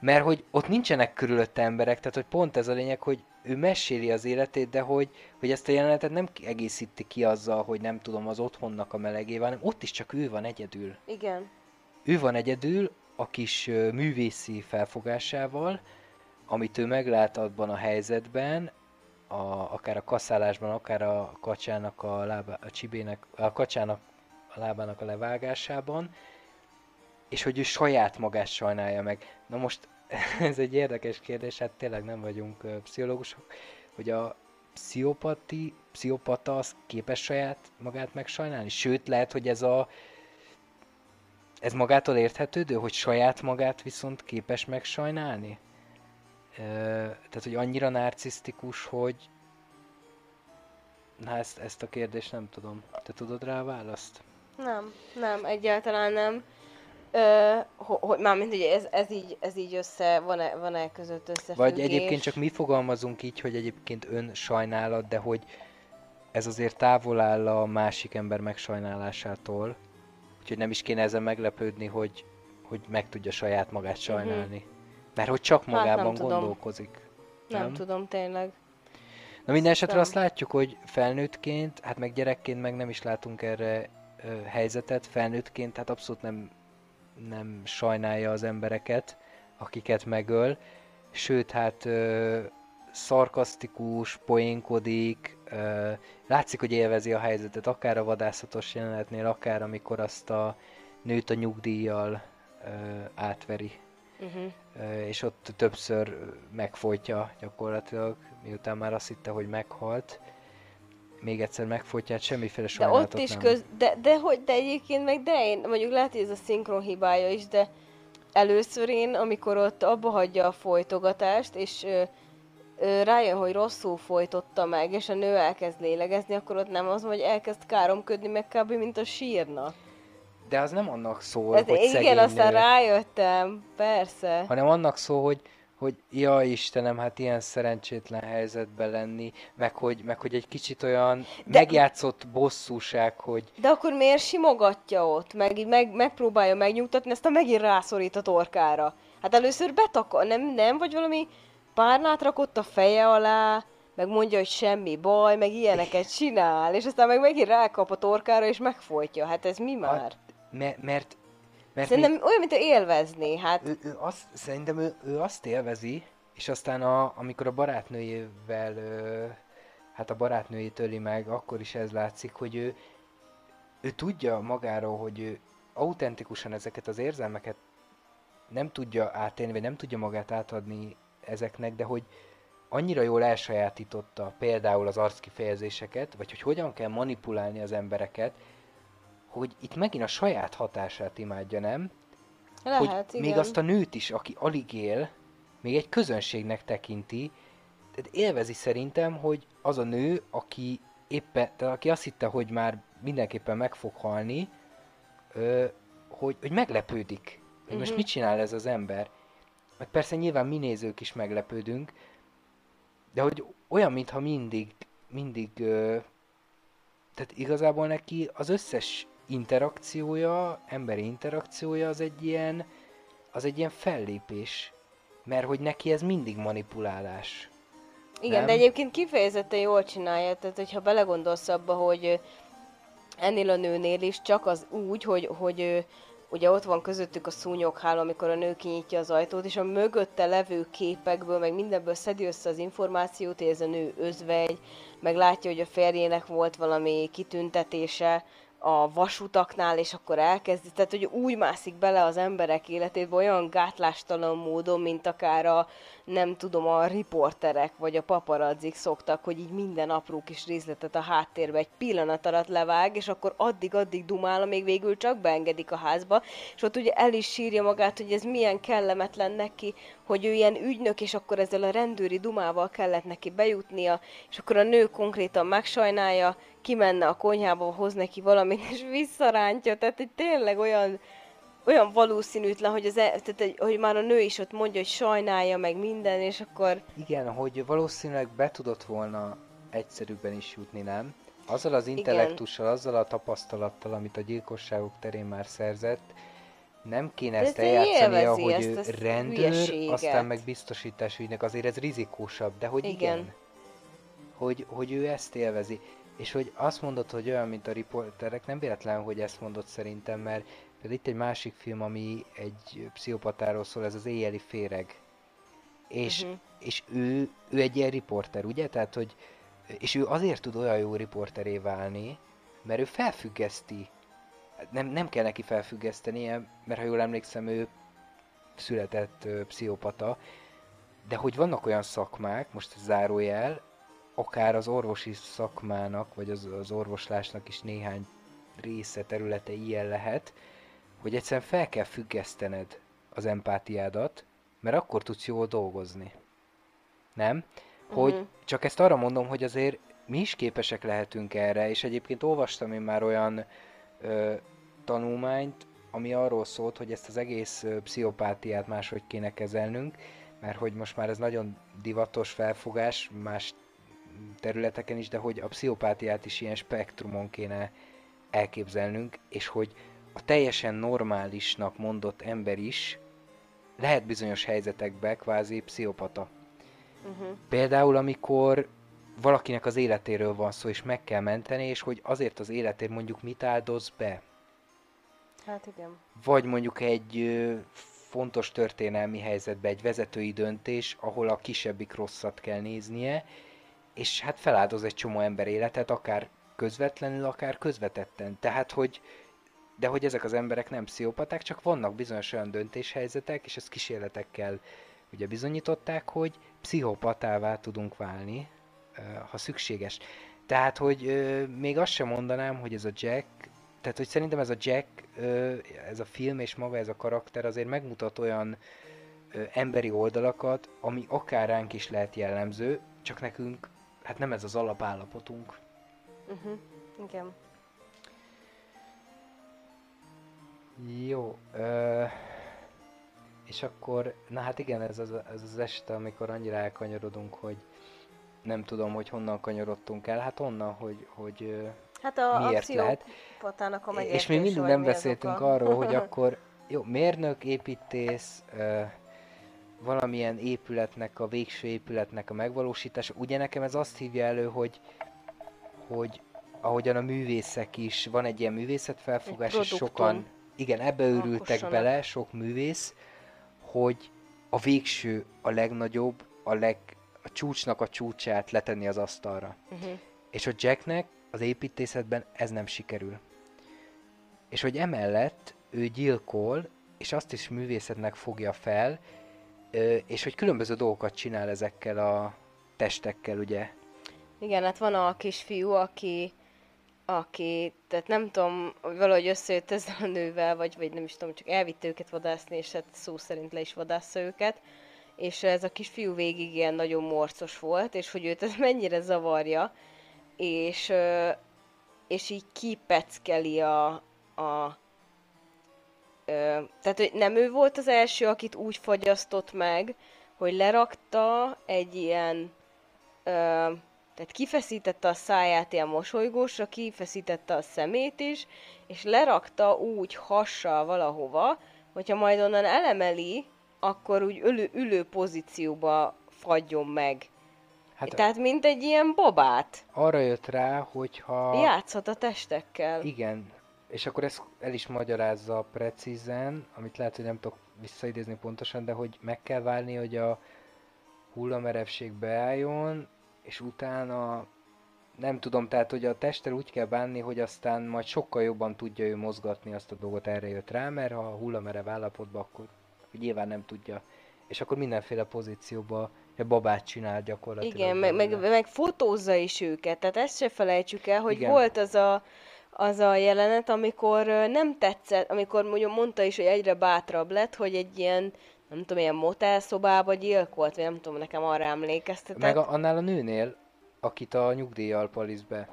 Mert hogy ott nincsenek körülötte emberek, tehát hogy pont ez a lényeg, hogy ő meséli az életét, de hogy, hogy ezt a jelenetet nem egészíti ki azzal, hogy nem tudom, az otthonnak a melegével, hanem ott is csak ő van egyedül. Igen. Ő van egyedül a kis művészi felfogásával, amit ő meglát abban a helyzetben, a, akár a kaszálásban, akár a kacsának a, lába, a csibének, a kacsának a lábának a levágásában, és hogy ő saját magát sajnálja meg. Na most <laughs> ez egy érdekes kérdés, hát tényleg nem vagyunk pszichológusok, hogy a pszichopati, pszichopata az képes saját magát megsajnálni? Sőt, lehet, hogy ez a ez magától érthetődő, hogy saját magát viszont képes megsajnálni? Ö, tehát, hogy annyira narcisztikus, hogy... Na, ezt, ezt a kérdést nem tudom. Te tudod rá a választ? Nem, nem, egyáltalán nem. Ö, ho, hogy mármint ugye ez, ez, így, ez így össze, van-e, van-e között összefüggés? Vagy egyébként csak mi fogalmazunk így, hogy egyébként ön sajnálat, de hogy ez azért távol áll a másik ember megsajnálásától. Úgyhogy nem is kéne ezen meglepődni, hogy, hogy meg tudja saját magát sajnálni. Mert hogy csak Mhm. Hát nem magában tudom. gondolkozik. Nem, nem? tudom, tényleg. Na minden esetre Nem. azt látjuk, hogy felnőttként, hát meg gyerekként meg nem is látunk erre ö, helyzetet, felnőttként hát abszolút nem, nem sajnálja az embereket, akiket megöl, sőt hát ö, szarkasztikus, poénkodik, látszik, hogy élvezi a helyzetet, akár a vadászatos jelenetnél, akár amikor azt a nőt a nyugdíjjal átveri Uh-huh. És ott többször megfojtja gyakorlatilag, miután már azt hitte, hogy meghalt. Még egyszer megfojtja, hát semmiféle De sajnálatot ott is nem. köz... De, de, hogy, de egyébként meg de én, mondjuk lehet, hogy ez a szinkron hibája is, de először én, amikor ott abba hagyja a folytogatást, és ö, rájön, hogy rosszul folytotta meg, és a nő elkezd lélegezni, akkor ott nem az, hogy elkezd káromködni meg kb. mint a sírna. De az nem annak szól, Hát hogy igen, aztán nő, rájöttem, persze. hanem annak szól, hogy hogy ja Istenem, hát ilyen szerencsétlen helyzetben lenni, meg hogy, meg hogy egy kicsit olyan De- megjátszott bosszúság, hogy De akkor miért simogatja ott? Meg így meg, megpróbálja megnyugtatni, aztán megint rászorít a torkára. Hát először betakar, nem, nem? Vagy valami párnát rakott a feje alá, meg mondja, hogy semmi baj, meg ilyeneket csinál, és aztán meg megint rákap a torkára, és megfojtja. Hát ez mi már? Hát, mert, mert, mert Szerintem olyan, mint ő élvezni, hát ő, ő azt, szerintem ő, ő azt élvezi, és aztán a, amikor a barátnőjével, ö, hát a barátnőjét öli meg, akkor is ez látszik, hogy ő, ő tudja magáról, hogy ő autentikusan ezeket az érzelmeket nem tudja átélni, vagy nem tudja magát átadni ezeknek, de hogy annyira jól elsajátította például az arckifejezéseket, vagy hogy hogyan kell manipulálni az embereket, hogy itt megint a saját hatását imádja, nem? lehet, hogy igen. még azt a nőt is, aki alig él, még egy közönségnek tekinti, tehát élvezi szerintem, hogy az a nő, aki éppen, tehát aki azt hitte, hogy már mindenképpen meg fog halni, ö, hogy, hogy meglepődik, hogy most Mhm. mit csinál ez az ember. Meg persze nyilván mi nézők is meglepődünk, de hogy olyan, mintha mindig, mindig, tehát igazából neki az összes interakciója, emberi interakciója az egy ilyen, az egy ilyen fellépés. Mert hogy neki ez mindig manipulálás. Igen, Nem? de egyébként kifejezetten jól csinálja, tehát hogyha belegondolsz abba, hogy ennél a nőnél is csak az úgy, hogy, hogy ugye ott van közöttük a szúnyogháló, amikor a nő kinyitja az ajtót, és a mögötte levő képekből, meg mindenből szedi össze az információt, hogy ez a nő özvegy, meg látja, hogy a férjének volt valami kitüntetése, a vasutaknál, és akkor elkezdi, tehát hogy úgy mászik bele az emberek életébe olyan gátlástalan módon, mint akár a, nem tudom, a riporterek vagy a paparazzik szoktak, hogy így minden apró kis részletet a háttérbe egy pillanat alatt levág, és akkor addig-addig dumál, még végül csak beengedik a házba, és ott ugye el is sírja magát, hogy ez milyen kellemetlen neki, hogy ő ilyen ügynök, és akkor ezzel a rendőri dumával kellett neki bejutnia, és akkor a nő konkrétan megsajnálja, kimenne a konyhába, hoz neki valamit, és visszarántja, tehát hogy tényleg olyan, olyan valószínűtlen, hogy, az, e, tehát, hogy már a nő is ott mondja, hogy sajnálja meg minden, és akkor... Igen, hogy valószínűleg be tudott volna egyszerűbben is jutni, nem? Azzal az intellektussal, Igen. azzal a tapasztalattal, amit a gyilkosságok terén már szerzett, nem kéne ezt eljátszania, hogy ő rendőr, hülyeséget. aztán meg biztosítás ügynek, azért ez rizikósabb, de hogy igen. igen hogy, hogy ő ezt élvezi. És hogy azt mondod, hogy olyan, mint a riporterek, nem véletlen, hogy ezt mondod szerintem, mert például itt egy másik film, ami egy pszichopatáról szól, ez az éjjeli féreg. És, uh-huh. és ő, ő egy ilyen riporter, ugye? Tehát, hogy és ő azért tud olyan jó riporteré válni, mert ő felfüggeszti. Nem, nem kell neki felfüggesztenie, mert ha jól emlékszem, ő született ö, pszichopata, de hogy vannak olyan szakmák, most zárójel, akár az orvosi szakmának, vagy az, az orvoslásnak is néhány része, területe ilyen lehet, hogy egyszerűen fel kell függesztened az empátiádat, mert akkor tudsz jól dolgozni. Nem? Hogy uh-huh. csak ezt arra mondom, hogy azért mi is képesek lehetünk erre, és egyébként olvastam én már olyan ö, tanulmányt, ami arról szólt, hogy ezt az egész ö, pszichopátiát máshogy kéne kezelnünk, mert hogy most már ez nagyon divatos felfogás, más területeken is, de hogy a pszichopátiát is ilyen spektrumon kéne elképzelnünk, és hogy a teljesen normálisnak mondott ember is lehet bizonyos helyzetekben kvázi pszichopata. Uh-huh. Például, amikor valakinek az életéről van szó, és meg kell menteni, és hogy azért az életért mondjuk mit áldoz be. Hát igen. Vagy mondjuk egy fontos történelmi helyzetbe egy vezetői döntés, ahol a kisebbik rosszat kell néznie, és hát feláldoz egy csomó ember életet, akár közvetlenül, akár közvetetten. Tehát, hogy de hogy ezek az emberek nem pszichopaták, csak vannak bizonyos olyan döntéshelyzetek, és ezt kísérletekkel ugye bizonyították, hogy pszichopatává tudunk válni, ha szükséges. Tehát, hogy még azt sem mondanám, hogy ez a Jack, tehát, hogy szerintem ez a Jack, ez a film és maga ez a karakter azért megmutat olyan emberi oldalakat, ami akár ránk is lehet jellemző, csak nekünk hát nem ez az alapállapotunk. Uh-huh. Igen. Jó. Ö, és akkor, na hát igen, ez az, ez az este, amikor annyira elkanyarodunk, hogy nem tudom, hogy honnan kanyarodtunk el. Hát onnan, hogy, hogy hát a, miért a lehet. A és még mindig nem beszéltünk arról, hogy <laughs> akkor jó, mérnök, építész, ö, valamilyen épületnek, a végső épületnek a megvalósítása. Ugye nekem ez azt hívja elő, hogy, hogy ahogyan a művészek is, van egy ilyen művészetfelfogás, és sokan, igen, ebbe őrültek bele, sok művész, hogy a végső, a legnagyobb, a, leg, a csúcsnak a csúcsát letenni az asztalra. Uh-huh. És a Jacknek az építészetben ez nem sikerül. És hogy emellett ő gyilkol, és azt is művészetnek fogja fel, és hogy különböző dolgokat csinál ezekkel a testekkel, ugye? Igen, hát van a kisfiú, aki, aki, tehát nem tudom, valahogy összejött ezzel a nővel, vagy, vagy nem is tudom, csak elvitte őket vadászni, és hát szó szerint le is vadásza őket, és ez a kisfiú végig ilyen nagyon morcos volt, és hogy őt ez <laughs> mennyire zavarja, és, és így kipeckeli a, a tehát, hogy nem ő volt az első, akit úgy fagyasztott meg, hogy lerakta egy ilyen, tehát kifeszítette a száját ilyen mosolygósra, kifeszítette a szemét is, és lerakta úgy hassal valahova, hogyha majd onnan elemeli, akkor úgy ülő, ülő pozícióba fagyjon meg. Hát Tehát, mint egy ilyen babát. Arra jött rá, hogyha... Játszhat a testekkel. Igen, és akkor ez el is magyarázza precízen, amit lehet, hogy nem tudok visszaidézni pontosan, de hogy meg kell válni, hogy a hullamerevség beálljon, és utána nem tudom, tehát hogy a testtel úgy kell bánni, hogy aztán majd sokkal jobban tudja ő mozgatni azt a dolgot, erre jött rá, mert ha hullamerev állapotban, akkor nyilván nem tudja. És akkor mindenféle pozícióba babát csinál gyakorlatilag. Igen, meg, meg, meg fotózza is őket, tehát ezt se felejtsük el, hogy Igen. volt az a, az a jelenet, amikor nem tetszett, amikor mondjuk mondta is, hogy egyre bátrabb lett, hogy egy ilyen, nem tudom, ilyen motelszobába gyilkolt, vagy nem tudom, nekem arra emlékeztetett. Meg a, annál a nőnél, akit a nyugdíjjal palisz be.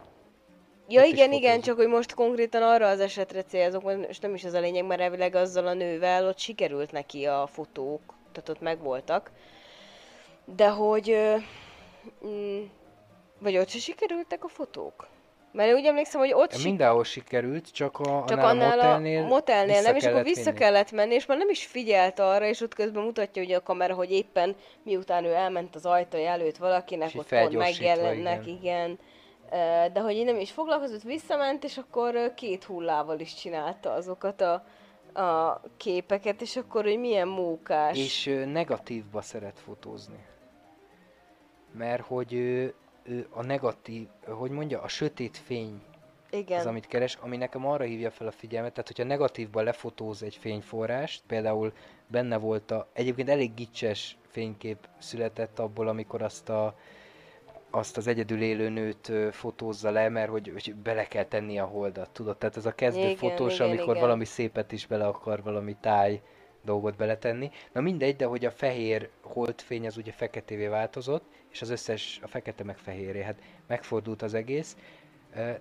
Ja Ott igen, igen, csak hogy most konkrétan arra az esetre célzok, most nem is az a lényeg, mert elvileg azzal a nővel ott sikerült neki a fotók, tehát ott megvoltak. De hogy... ö, mm, vagy ott se sikerültek a fotók? Mert én úgy emlékszem, hogy ott Mindenhol sikerült, csak, a, csak annál, annál a motelnél, a motelnél nem, és akkor vissza vinni. kellett menni, és már nem is figyelt arra, és ott közben mutatja ugye a kamera, hogy éppen miután ő elment az ajtaja előtt valakinek, És ott pont megjelennek, igen. igen. De hogy így nem is foglalkozott, visszament, és akkor két hullával is csinálta azokat a, a képeket, és akkor, hogy milyen mókás. És negatívba szeret fotózni. Mert hogy ő a negatív, hogy mondja, a sötét fény igen. az, amit keres, ami nekem arra hívja fel a figyelmet, tehát hogyha negatívban lefotóz egy fényforrást, például benne volt a, egyébként elég gicses fénykép született abból, amikor azt a azt az egyedül élő nőt fotózza le, mert hogy, hogy bele kell tenni a holdat, tudod? Tehát ez a kezdő Igen, fotós, igen, amikor igen. valami szépet is bele akar valami táj dolgot beletenni. Na mindegy, de hogy a fehér holdfény az ugye feketévé változott, és az összes, a fekete meg fehéré, hát megfordult az egész.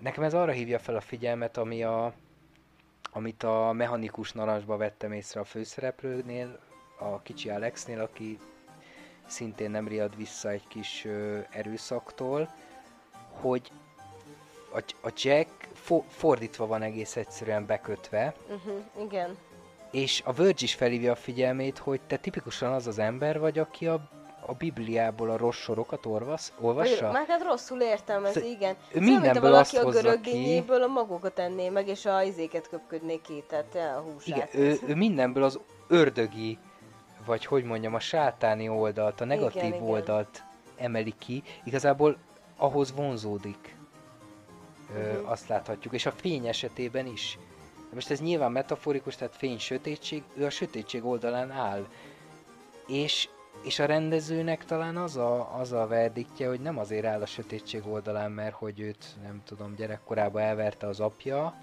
Nekem ez arra hívja fel a figyelmet, ami a, amit a mechanikus narancsba vettem észre a főszereplőnél, a kicsi Alexnél, aki szintén nem riad vissza egy kis ö, erőszaktól, hogy a, a Jack fo- fordítva van egész egyszerűen bekötve, Uh-huh, igen. és a Verge is felhívja a figyelmét, hogy te tipikusan az az ember vagy, aki a, a Bibliából a rossz sorokat orvasz, olvassa. Már hát rosszul értelmez, Szóval igen. mindenből azt a hozza görög dinnyéből a magokat enné meg, és a izéket köpködné ki, tehát a húsát. Igen, ő, ő mindenből az ördögi, vagy hogy mondjam, a sátáni oldalt, a negatív Igen, igen. oldalt emeli ki, igazából ahhoz vonzódik. Ö, Mhm. Azt láthatjuk, és a fény esetében is. Most ez nyilván metaforikus, tehát fény, sötétség, ő a sötétség oldalán áll. És, és a rendezőnek talán az a, az a verdiktje, hogy nem azért áll a sötétség oldalán, mert hogy őt, nem tudom, gyerekkorában elverte az apja,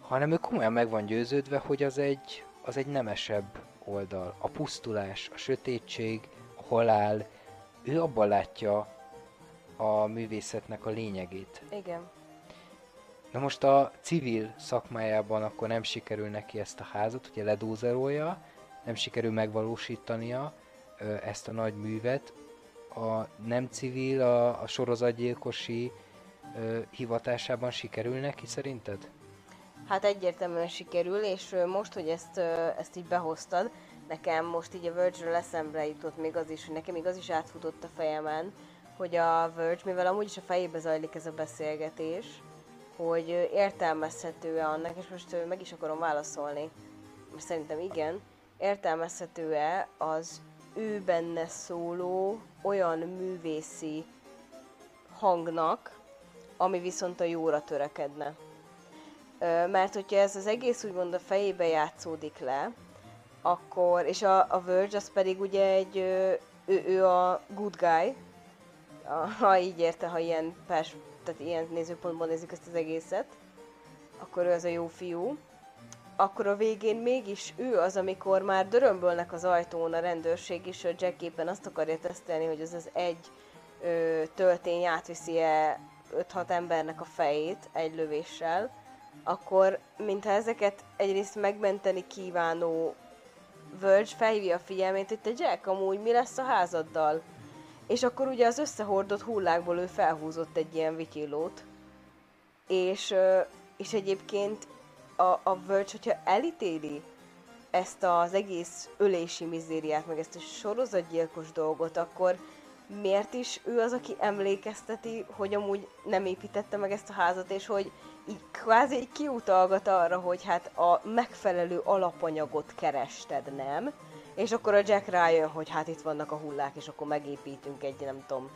hanem ő komolyan meg van győződve, hogy az egy, az egy nemesebb oldal. A pusztulás, a sötétség, a halál, ő abban látja a művészetnek a lényegét. Igen. Na most a civil szakmájában akkor nem sikerül neki ezt a házat, ugye ledózerolja, nem sikerül megvalósítania ezt a nagy művet. A nem civil, a, a sorozatgyilkosi ö, hivatásában sikerül neki szerinted? Hát egyértelműen sikerül, és most, hogy ezt, ezt így behoztad, nekem most így a Verge-ről eszembe jutott még az is, hogy nekem még az is átfutott a fejemen, hogy a Verge, mivel amúgy is a fejébe zajlik ez a beszélgetés, hogy értelmezhető-e annak, és most meg is akarom válaszolni, mert szerintem igen, értelmezhető-e az ő benne szóló olyan művészi hangnak, ami viszont a jóra törekedne. Mert hogyha ez az egész úgymond a fejébe játszódik le, akkor, és a, a Verge az pedig ugye egy, ő, ő a good guy, ha így érte, ha ilyen, pers, tehát ilyen nézőpontból nézik ezt az egészet, akkor ő az a jó fiú. Akkor a végén mégis ő az, amikor már dörömbölnek az ajtón a rendőrség, és a Jack éppen azt akarja tesztelni, hogy az az egy ö, töltény átviszi-e 5-6 embernek a fejét egy lövéssel, akkor mintha ezeket egyrészt megmenteni kívánó Verge felhívja a figyelmét, hogy te Jack, amúgy mi lesz a házaddal? És akkor ugye az összehordott hullákból ő felhúzott egy ilyen vityillót. És, és egyébként a, a Verge, hogyha elítéli ezt az egész ölési mizériát, meg ezt a sorozatgyilkos dolgot, akkor miért is ő az, aki emlékezteti, hogy amúgy nem építette meg ezt a házat, és hogy így kvázi így kiutalgat arra, hogy hát a megfelelő alapanyagot kerested, nem? És akkor a Jack rájön, hogy hát itt vannak a hullák, és akkor megépítünk egy, nem tudom,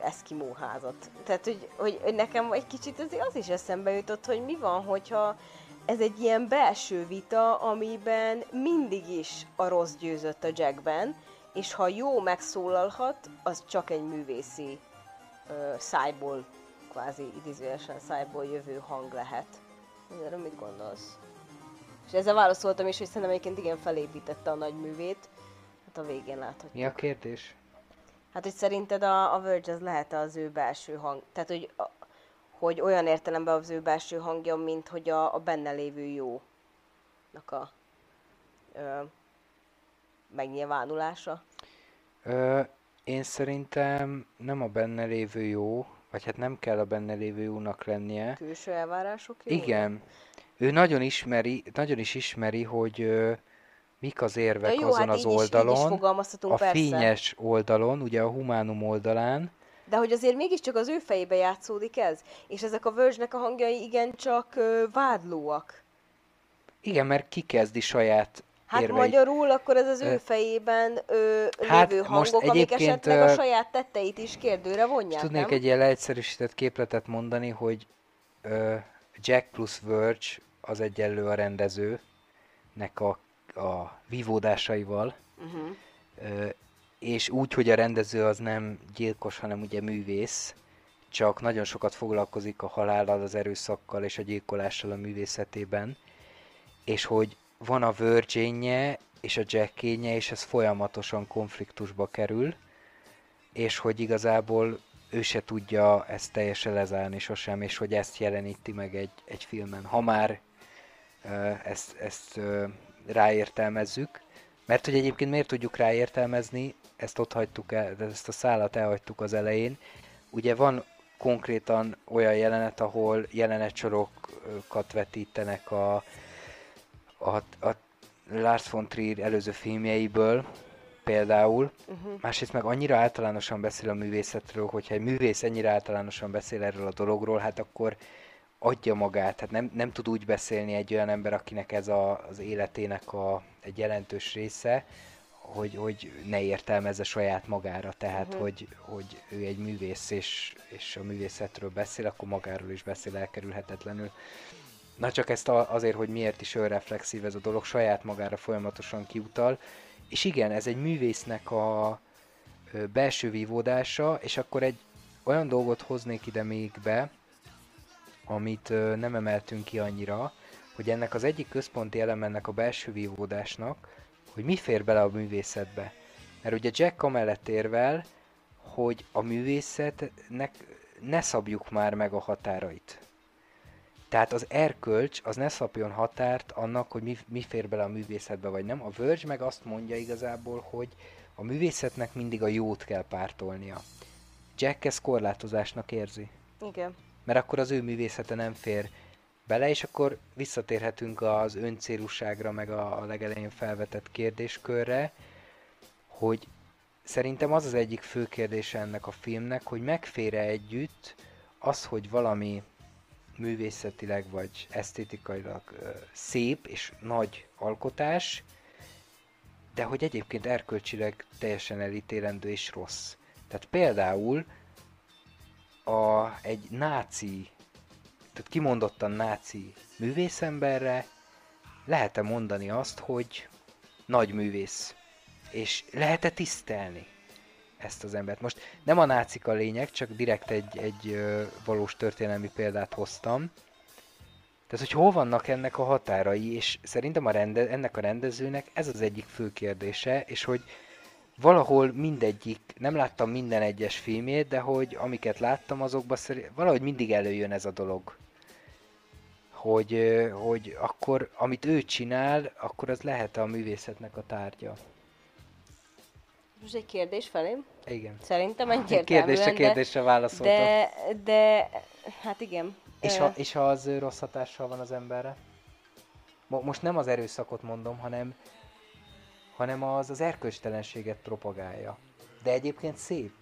eszkimó házat. Tehát, hogy, hogy nekem egy kicsit az, az is eszembe jutott, hogy mi van, hogyha ez egy ilyen belső vita, amiben mindig is a rossz győzött a Jackben, és ha jó megszólalhat, az csak egy művészi ö, szájból, kvázi idézőjelesen szájból jövő hang lehet. Erről mit gondolsz? És ezzel válaszoltam is, hogy szerintem egyébként igen felépítette a nagy művét. Hát a végén láthatjuk. Mi a kérdés? Hát, hogy szerinted a, a Verge az lehet az ő belső hang? Tehát, hogy, a, hogy olyan értelemben az ő belső hangja, mint hogy a, a benne lévő jó a ö, megnyilvánulása? Ö, én szerintem nem a benne lévő jó, vagy hát nem kell a benne lévő jónak lennie. Külső elvárások jó? Igen. Ő nagyon ismeri, nagyon is ismeri, hogy ö, mik az érvek jó, azon hát az így is- így is oldalon, a persze. fényes oldalon, ugye a humánum oldalán. De hogy azért mégiscsak az ő fejébe játszódik ez, és ezek a Verge-nek a hangjai igencsak vádlóak. Igen, mert kikezdi saját Hát érveit. magyarul akkor ez az ő fejében ö, hát lévő most hangok, amik egyébként, esetleg a saját tetteit is kérdőre vonják, Tudnék nem? egy ilyen leegyszerűsített képletet mondani, hogy ö, Jack plusz Verge az egyenlő a rendezőnek a, a vívódásaival, Uh-huh. ö, és úgy, hogy a rendező az nem gyilkos, hanem ugye művész, csak nagyon sokat foglalkozik a halállal, az erőszakkal és a gyilkolással a művészetében, és hogy van a Virginje és a Jackénje, és ez folyamatosan konfliktusba kerül, és hogy igazából ő se tudja ezt teljesen lezárni sosem, és hogy ezt jeleníti meg egy, egy filmen. Ha már ezt, ezt ráértelmezzük, mert hogy egyébként miért tudjuk ráértelmezni, ezt ott hagytuk el, ezt a szállat elhagytuk az elején. Ugye van konkrétan olyan jelenet, ahol jelenet-sorokat vetítenek a, a, a Lars von Trier előző filmjeiből, például. Uh-huh. Másrészt meg annyira általánosan beszél a művészetről, hogyha egy művész ennyire általánosan beszél erről a dologról, hát akkor adja magát. Hát nem, nem tud úgy beszélni egy olyan ember, akinek ez a, az életének a, egy jelentős része, hogy, hogy ne értelmezze saját magára. Tehát, Mhm. hogy, hogy ő egy művész, és, és a művészetről beszél, akkor magáról is beszél elkerülhetetlenül. Na csak ezt a, azért, hogy miért is önreflexív ez a dolog, saját magára folyamatosan kiutal. És igen, ez egy művésznek a belső vívódása, és akkor egy olyan dolgot hoznék ide még be, amit nem emeltünk ki annyira, hogy ennek az egyik központi elem ennek a belső vívódásnak, hogy mi fér bele a művészetbe. Mert ugye Jack amellett érvel, hogy a művészetnek ne szabjuk már meg a határait. Tehát az erkölcs az ne szabjon határt annak, hogy mi, mi fér bele a művészetbe vagy nem. A Verge meg azt mondja igazából, hogy a művészetnek mindig a jót kell pártolnia. Jack ezt korlátozásnak érzi Igen. mert akkor az ő művészete nem fér bele, és akkor visszatérhetünk az öncélúságra, meg a, legelején felvetett kérdéskörre, hogy szerintem az az egyik fő kérdése ennek a filmnek, hogy megfér együtt az, hogy valami művészetileg vagy esztétikailag szép és nagy alkotás, de hogy egyébként erkölcsileg teljesen elítélendő és rossz. Tehát például a, egy náci, tehát kimondottan náci művészemberre lehet-e mondani azt, hogy nagy művész, és lehet-e tisztelni ezt az embert? Most nem a nácik a lényeg, csak direkt egy, egy valós történelmi példát hoztam. Tehát, hogy hol vannak ennek a határai, és szerintem a rende, ennek a rendezőnek ez az egyik fő kérdése, és hogy valahol mindegyik, nem láttam minden egyes filmét, de hogy amiket láttam azokban szerint, valahogy mindig előjön ez a dolog. Hogy, hogy akkor, amit ő csinál, akkor az lehet a művészetnek a tárgya. Most egy kérdés felém. Igen. Szerintem egyértelműen, Kérdésre kérdésre válaszoltam. de, de, hát igen. És ha, és ha az rossz hatással van az emberre? Mo- most nem az erőszakot mondom, hanem, hanem az az erkölcstelenséget propagálja. De egyébként szép.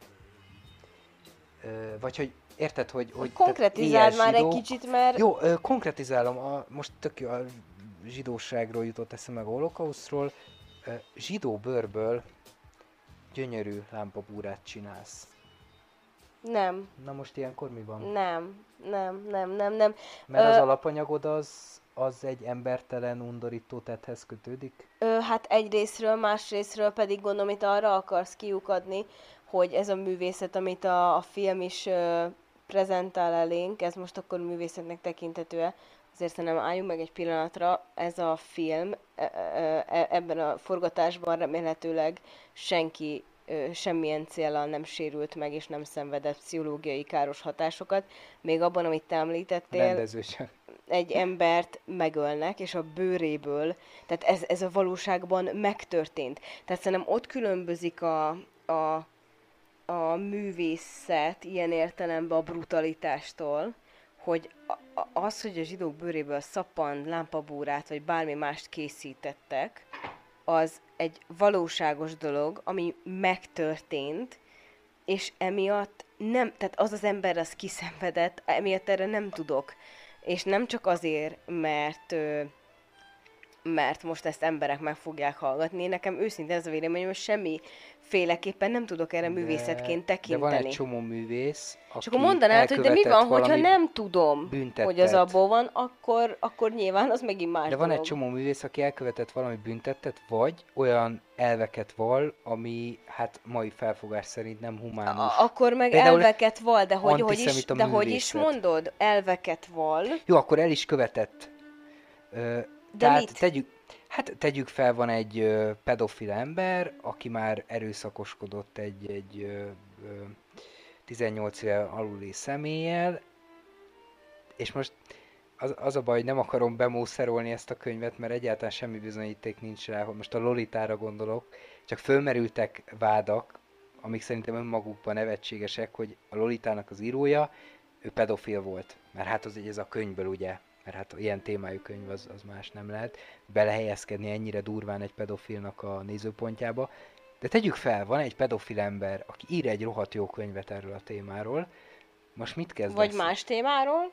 Vagy hogy érted, hogy... hogy Konkretizáld már egy kicsit, mert Jó, ö, konkretizálom, a, most tök jó, a zsidóságról jutott eszembe meg a holokausztról. Zsidó bőrből gyönyörű lámpabúrát csinálsz. Nem, Na most ilyenkor mi van? nem, nem, nem, nem, nem. Mert az Ö, alapanyagod az, az egy embertelen, undorító tetthez kötődik? Ö, hát egy részről, más részről pedig gondolom, itt arra akarsz kiukadni, hogy ez a művészet, amit a, a film is ö, prezentál elénk, ez most akkor művészetnek tekinthető Azért szerintem álljunk meg egy pillanatra, ez a film, e- e- e- ebben a forgatásban remélhetőleg senki semmilyen célral nem sérült meg, és nem szenvedett pszichológiai káros hatásokat. Még abban, amit te említettél, Rendező csak. egy embert megölnek, és a bőréből, tehát ez, ez a valóságban megtörtént. Tehát szerintem ott különbözik a, a, a művészet ilyen értelemben a brutalitástól, hogy az, hogy a zsidók bőréből szappan, lámpabúrát, vagy bármi mást készítettek, az egy valóságos dolog, ami megtörtént, és emiatt nem, tehát az az ember az kiszenvedett, emiatt erre nem tudok. És nem csak azért, mert mert most ezt emberek meg fogják hallgatni. Nekem őszintén ez a véleményem, hogy semmi féleképpen nem tudok erre művészetként De tekinteni. van egy csomó művész, aki és akkor mondanád, hogy de mi van, hogyha nem tudom, büntettet. hogy az abból van, akkor, akkor nyilván az megint más De van egy dolog. csomó művész, aki elkövetett valami büntettet, vagy olyan elveket val, ami hát mai felfogás szerint nem humánus. A- akkor meg Például elveket val, de hogy, hogy is, de hogy is mondod? Elveket val. Jó, akkor el is követett. Ö, De tehát mit? tegyük, hát tegyük fel, van egy ö, pedofil ember, aki már erőszakoskodott egy, egy ö, ö, 18 éve aluli személlyel, és most az, az a baj, hogy nem akarom bemószerolni ezt a könyvet, mert egyáltalán semmi bizonyíték nincs rá, hogy most a Lolitára gondolok, csak fölmerültek vádak, amik szerintem önmagukban nevetségesek, hogy a Lolitának az írója, ő pedofil volt. Mert hát az ez a könyvből ugye, mert hát ilyen témájú könyv az, az más nem lehet, belehelyezkedni ennyire durván egy pedofilnak a nézőpontjába. De tegyük fel, van egy pedofil ember, aki ír egy rohadt jó könyvet erről a témáról, most mit kezdesz? Vagy más témáról?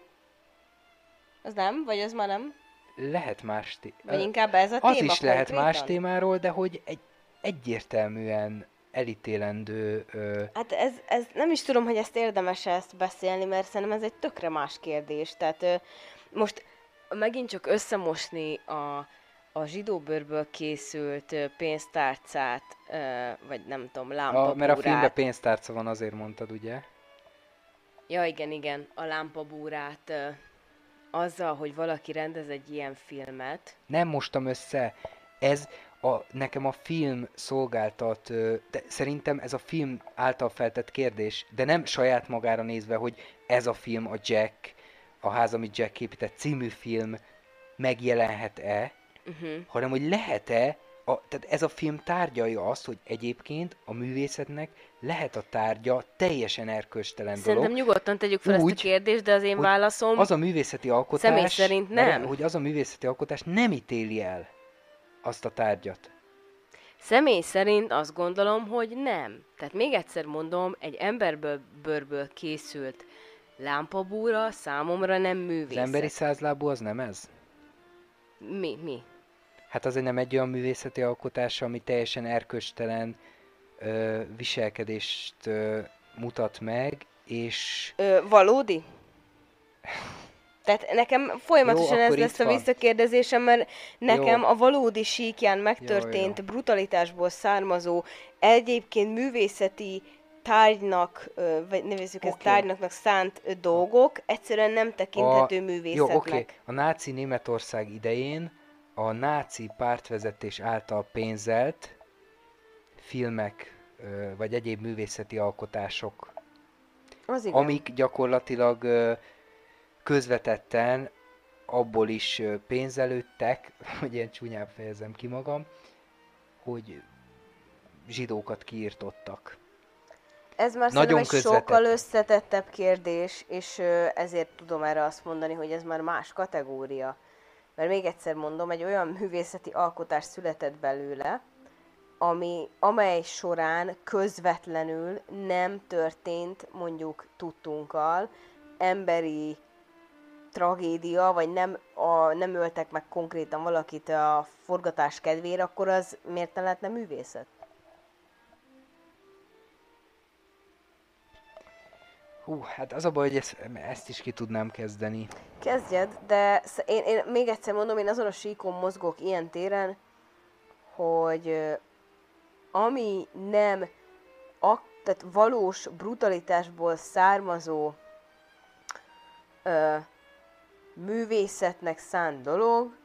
Az nem? Vagy az már nem? Lehet más té- Vagy inkább ez a Az téma is lehet konkrétan? más témáról, de hogy egy egyértelműen elítélendő... Ö, Hát ez, ez, nem is tudom, hogy ezt érdemes ezt beszélni, mert szerintem ez egy tökre más kérdés. Tehát ö, most megint csak összemosni a, a zsidóbőrből készült pénztárcát, vagy nem tudom, a, lámpabúrát. mert a filmben pénztárca van, azért mondtad, ugye? Ja, igen, igen, a lámpabúrát azzal, hogy valaki rendez egy ilyen filmet, Nem mostam össze. Ez a, nekem a film szolgáltat, de szerintem ez a film által feltett kérdés, de nem saját magára nézve, hogy ez a film, a Jack, a ház, amit Jack épített című film megjelenhet-e, uh-huh. hanem hogy lehet-e, a, tehát ez a film tárgyalja azt, hogy egyébként a művészetnek lehet a tárgya teljesen erkölcstelen Szerintem dolog. nyugodtan tegyük fel Úgy, ezt a kérdést, de az én válaszom... Az a művészeti alkotás, Személy szerint nem. hogy az a művészeti alkotás nem ítéli el azt a tárgyat. Személy szerint azt gondolom, hogy nem. Tehát még egyszer mondom, egy emberből bőrből készült lámpabúra számomra nem művészet. Az emberi százlábú az nem ez? Mi? Mi? Hát az egy nem egy olyan művészeti alkotás, ami teljesen erköstelen ö, viselkedést ö, mutat meg, és Ö, valódi? Tehát nekem folyamatosan Jó, ez lesz a visszakérdezésem, mert nekem Jó. a valódi síkján megtörtént jó. brutalitásból származó, egyébként művészeti tárgynak, vagy nevezzük ezt Oké. tárgynak szánt dolgok, egyszerűen nem tekinthető Jó, művészetnek. oké. A náci Németország idején a náci pártvezetés által pénzelt filmek vagy egyéb művészeti alkotások, Az igen. amik gyakorlatilag közvetetten abból is pénzelődtek, <laughs> hogy ilyen csúnyán fejezem ki magam, hogy zsidókat kiirtottak. Ez már Nagyon egy sokkal összetettebb kérdés, és ezért tudom erre azt mondani, hogy ez már más kategória. Mert még egyszer mondom, egy olyan művészeti alkotás született belőle, ami, amely során közvetlenül nem történt mondjuk tudtunkkal emberi tragédia, vagy nem, a, nem öltek meg konkrétan valakit a forgatás kedvére, akkor az miért ne lehetne művészet? Hú, hát az a baj, hogy ezt, ezt is ki tudnám kezdeni. Kezdjed, de én, én még egyszer mondom, én azon a síkon mozgok ilyen téren, hogy ami nem ak, tehát valós brutalitásból származó ö, művészetnek szánt dolog,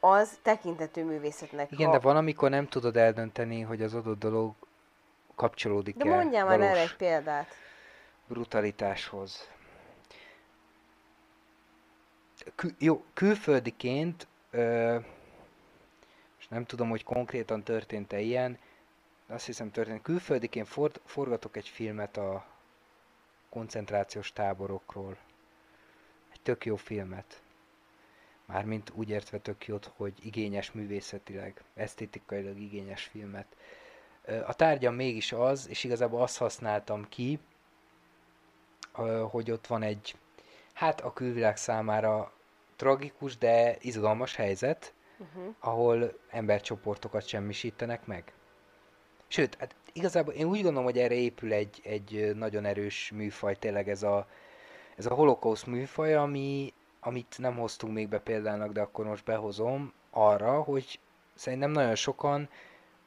az tekintető művészetnek. Igen, ha... de van, amikor nem tudod eldönteni, hogy az adott dolog kapcsolódik-e De mondjál már erre egy példát. Brutalitáshoz. Kül, jó, külföldiként, ö, és nem tudom, hogy konkrétan történt-e ilyen, azt hiszem történt. Külföldiként for, forgatok egy filmet a koncentrációs táborokról. Egy tök jó filmet. Mármint úgy értve tök jót, hogy igényes művészetileg, esztétikailag igényes filmet. A tárgyam mégis az, és igazából azt használtam ki, hogy ott van egy, hát a külvilág számára tragikus, de izgalmas helyzet, uh-huh. ahol embercsoportokat semmisítenek meg. Sőt, hát igazából én úgy gondolom, hogy erre épül egy, egy nagyon erős műfaj, tényleg ez a, ez a holokauszt műfaj, ami, amit nem hoztunk még be példának, de akkor most behozom arra, hogy szerintem nagyon sokan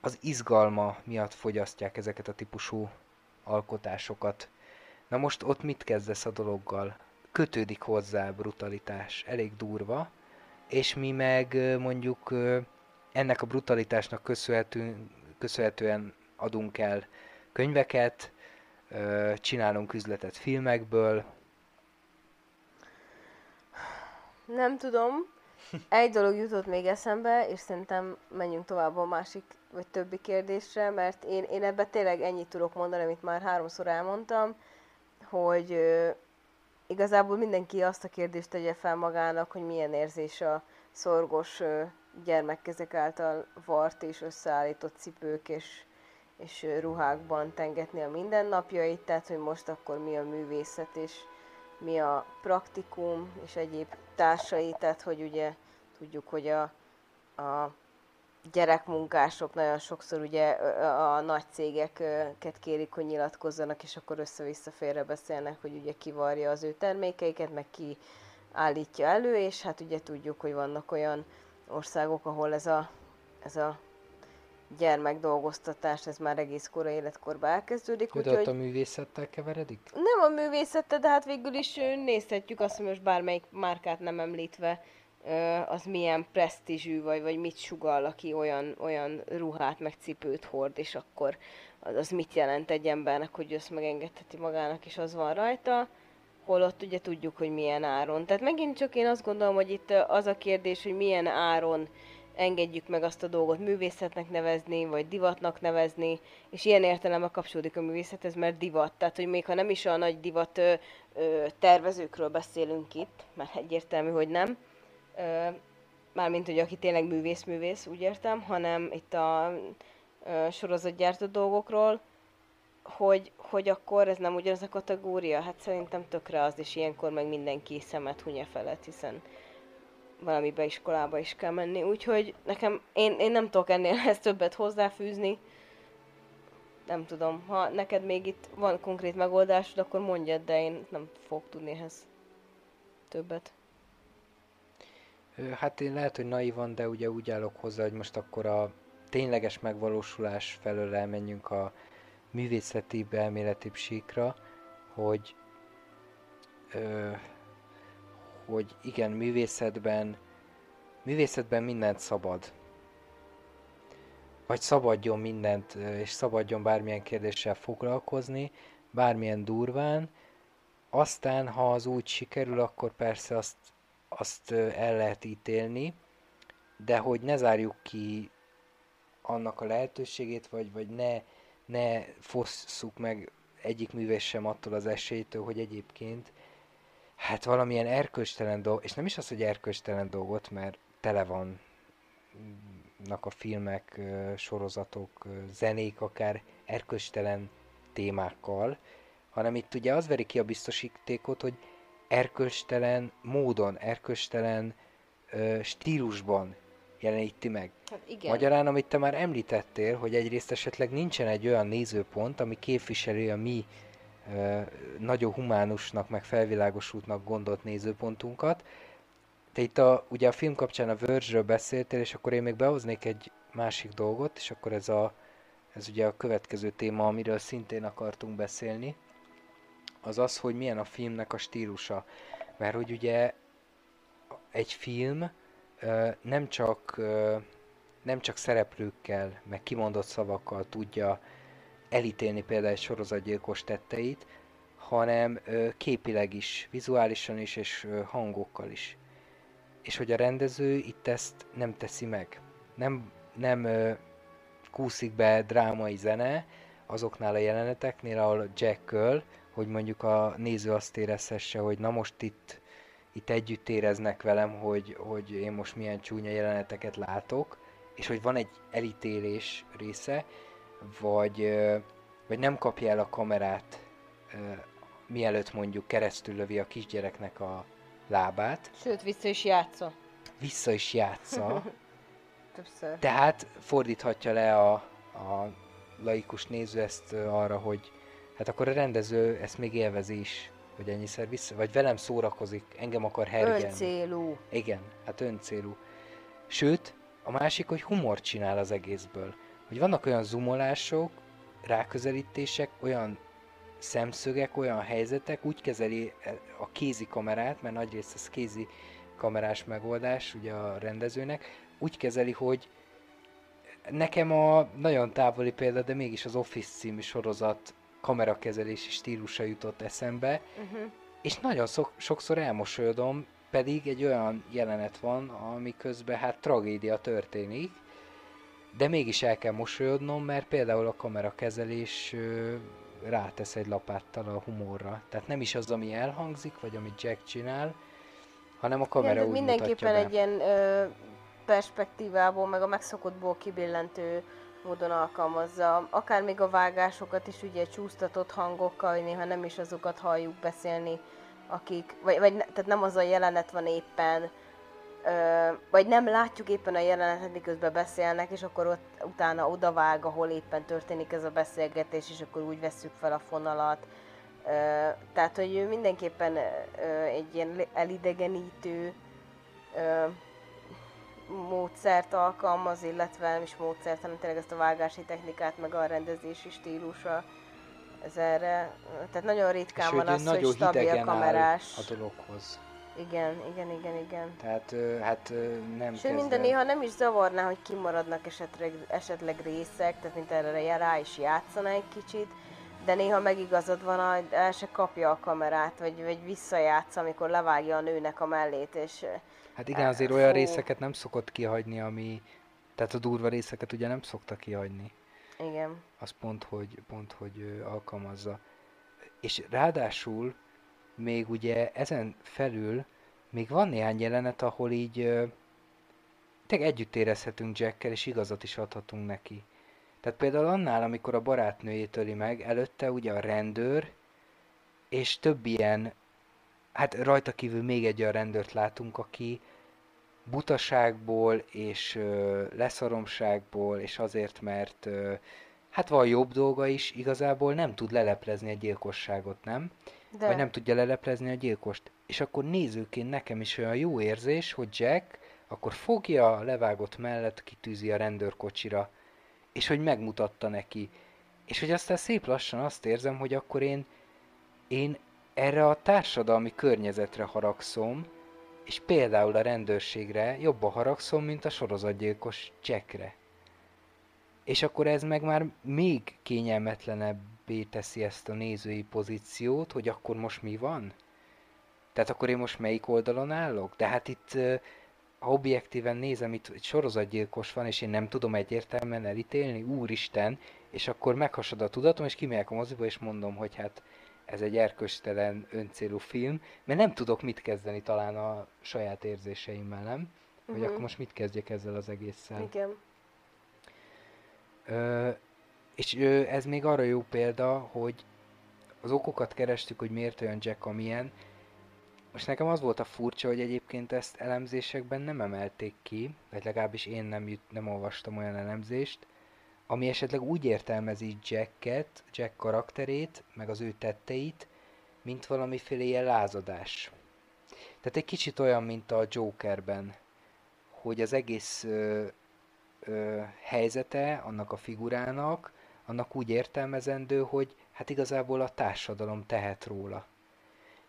az izgalma miatt fogyasztják ezeket a típusú alkotásokat. Na most ott mit kezdesz a dologgal? Kötődik hozzá brutalitás, elég durva, és mi meg mondjuk ennek a brutalitásnak köszönhetően, köszönhetően adunk el könyveket, csinálunk üzletet filmekből. Nem tudom. Egy dolog jutott még eszembe, és szerintem menjünk tovább a másik vagy többi kérdésre, mert én, én ebbe tényleg ennyit tudok mondani, amit már háromszor elmondtam, hogy igazából mindenki azt a kérdést tegye fel magának, hogy milyen érzés a szorgos gyermekkezek által vart és összeállított cipők és és ruhákban tengetni a mindennapjait, tehát hogy most akkor mi a művészet és mi a praktikum és egyéb társai, tehát hogy ugye tudjuk, hogy a, a gyerekmunkások nagyon sokszor ugye a nagy cégeket kérik, hogy nyilatkozzanak, és akkor össze-vissza félre beszélnek, hogy ugye kivarja az ő termékeiket, meg ki állítja elő, és hát ugye tudjuk, hogy vannak olyan országok, ahol ez a, ez a gyermekdolgoztatás, ez már egész korai életkorban elkezdődik. De úgyhogy... a művészettel keveredik? Nem a művészettel, de hát végül is nézhetjük azt, hogy most bármelyik márkát nem említve, az milyen presztízsű, vagy, vagy mit sugal, aki olyan, olyan ruhát, meg cipőt hord, és akkor az, az mit jelent egy embernek, hogy azt megengedheti magának, és az van rajta holott ugye tudjuk, hogy milyen áron. Tehát megint csak én azt gondolom, hogy itt az a kérdés, hogy milyen áron engedjük meg azt a dolgot művészetnek nevezni, vagy divatnak nevezni, és ilyen értelemben kapcsolódik a művészethez, mert divat. Tehát, hogy még ha nem is a nagy divat ö, ö, tervezőkről beszélünk itt, mert egyértelmű, hogy nem, mármint, hogy aki tényleg művész-művész, úgy értem, hanem itt a sorozatgyártó dolgokról, hogy, hogy akkor ez nem ugyanaz a kategória? Hát szerintem tökre az, és ilyenkor meg mindenki szemet hunye felett, hiszen valami beiskolába is kell menni, úgyhogy nekem, én, én nem tudok ennél <laughs> ezt többet hozzáfűzni. Nem tudom, ha neked még itt van konkrét megoldásod, akkor mondjad, de én nem fogok tudni ehhez többet. Hát én lehet, hogy naivan, de ugye úgy állok hozzá, hogy most akkor a tényleges megvalósulás felől elmenjünk a művészeti, elméleti síkra, hogy ö, hogy igen, művészetben, művészetben mindent szabad. Vagy szabadjon mindent, és szabadjon bármilyen kérdéssel foglalkozni, bármilyen durván. Aztán, ha az úgy sikerül, akkor persze azt, azt el lehet ítélni, de hogy ne zárjuk ki annak a lehetőségét, vagy, vagy ne, ne fosszuk meg egyik művész sem attól az esélytől, hogy egyébként hát valamilyen erkölcstelen dolg, és nem is az, hogy erkölcstelen dolgot, mert tele van a filmek, sorozatok, zenék akár erkölcstelen témákkal, hanem itt ugye az veri ki a biztosítékot, hogy erkölcstelen módon, erkölcstelen ö, stílusban jeleníti meg. Hát igen. Magyarán, amit te már említettél, hogy egyrészt esetleg nincsen egy olyan nézőpont, ami képviseli a mi ö, nagyon humánusnak, meg felvilágosultnak gondolt nézőpontunkat. Te itt a, ugye a film kapcsán a Verge-ről beszéltél, és akkor én még behoznék egy másik dolgot, és akkor ez, a, ez ugye a következő téma, amiről szintén akartunk beszélni, az az, hogy milyen a filmnek a stílusa. Mert hogy ugye egy film nem csak nem csak szereplőkkel, meg kimondott szavakkal tudja elítélni például egy sorozatgyilkos tetteit, hanem képileg is, vizuálisan is, és hangokkal is. És hogy a rendező itt ezt nem teszi meg. Nem, nem kúszik be drámai zene azoknál a jeleneteknél, ahol Jack öl, hogy mondjuk a néző azt érezhesse, hogy na most itt, itt együtt éreznek velem, hogy, hogy én most milyen csúnya jeleneteket látok, és hogy van egy elítélés része, vagy, vagy nem kapja el a kamerát, mielőtt mondjuk keresztül lövi a kisgyereknek a lábát. Sőt, vissza is játsza. Vissza is játsza. <laughs> Többször. Tehát fordíthatja le a, a laikus néző ezt arra, hogy hát akkor a rendező ezt még élvezi is, hogy ennyiszer vissza, vagy velem szórakozik, engem akar hergelni. Öncélú. Igen, hát öncélú. Sőt, a másik, hogy humor csinál az egészből. Hogy vannak olyan zoomolások, ráközelítések, olyan szemszögek, olyan helyzetek, úgy kezeli a kézi kamerát, mert nagyrészt ez kézi kamerás megoldás ugye a rendezőnek, úgy kezeli, hogy nekem a nagyon távoli példa, de mégis az Office című sorozat kamerakezelési stílusa jutott eszembe, uh-huh. és nagyon szok, sokszor elmosolyodom, pedig egy olyan jelenet van, ami közben hát tragédia történik, de mégis el kell mosolyodnom, mert például a kamerakezelés ö, rátesz egy lapáttal a humorra. Tehát nem is az, ami elhangzik, vagy amit Jack csinál, hanem a kamera Igen, úgy mindenképpen mutatja egy ilyen ö, perspektívából, meg a megszokottból kibillentő módon alkalmazza. Akár még a vágásokat is ugye csúsztatott hangokkal, néha nem is azokat halljuk beszélni, akik, vagy, vagy tehát nem az a jelenet van éppen, ö, vagy nem látjuk éppen a jelenetet, miközben beszélnek, és akkor ott utána odavág, ahol éppen történik ez a beszélgetés, és akkor úgy vesszük fel a fonalat. Ö, tehát, hogy mindenképpen ö, egy ilyen elidegenítő ö, módszert alkalmaz, illetve nem is módszert, hanem tényleg ezt a vágási technikát, meg a rendezési stílusa ez erre, tehát nagyon ritkán van az, hogy stabil kamerás. a dologhoz. Igen, igen, igen, igen. Tehát hát nem Sőt, minden néha nem is zavarná, hogy kimaradnak esetleg, esetleg részek, tehát mint erre rá is játszana egy kicsit, de néha megigazad van, hogy el se kapja a kamerát, vagy, vagy visszajátsz, amikor levágja a nőnek a mellét, és Hát igen, azért olyan részeket nem szokott kihagyni, ami... Tehát a durva részeket ugye nem szokta kihagyni. igen. Az pont, hogy, pont, hogy alkalmazza. És ráadásul még ugye ezen felül még van néhány jelenet, ahol így tényleg együtt érezhetünk Jackkel, és igazat is adhatunk neki. Tehát például annál, amikor a barátnőjét öli meg, előtte ugye a rendőr, és több ilyen, hát rajta kívül még egy olyan rendőrt látunk, aki butaságból és ö, leszaromságból, és azért, mert ö, hát van jobb dolga is, igazából nem tud leleplezni a gyilkosságot, nem? De Vagy nem tudja leleplezni a gyilkost. És akkor nézőként nekem is olyan jó érzés, hogy Jack akkor fogja a levágott mellett, kitűzi a rendőrkocsira, és hogy megmutatta neki. És hogy aztán szép lassan azt érzem, hogy akkor én, én erre a társadalmi környezetre haragszom, és például a rendőrségre jobban haragszom, mint a sorozatgyilkos Jackre. És akkor ez meg már még kényelmetlenebbé teszi ezt a nézői pozíciót, hogy akkor most mi van? Tehát akkor én most melyik oldalon állok? De hát itt, ha objektíven nézem, itt egy sorozatgyilkos van, és én nem tudom egyértelműen elítélni, úristen, és akkor meghasad a tudatom, és kimegyek a moziba, és mondom, hogy hát ez egy erköstelen, öncélú film, mert nem tudok mit kezdeni talán a saját érzéseimmel, nem? Hogy Mhm. akkor most mit kezdjek ezzel az egésszel. igen. Ö, és ö, ez még arra jó példa, hogy az okokat kerestük, hogy miért olyan Jack, amilyen. Most nekem az volt a furcsa, hogy egyébként ezt elemzésekben nem emelték ki, vagy legalábbis én nem, jut, nem olvastam olyan elemzést, ami esetleg úgy értelmezi Jacket, Jack karakterét, meg az ő tetteit, mint valamiféle ilyen lázadás. Tehát egy kicsit olyan, mint a Jokerben, hogy az egész ö, ö, helyzete annak a figurának, annak úgy értelmezendő, hogy hát igazából a társadalom tehet róla.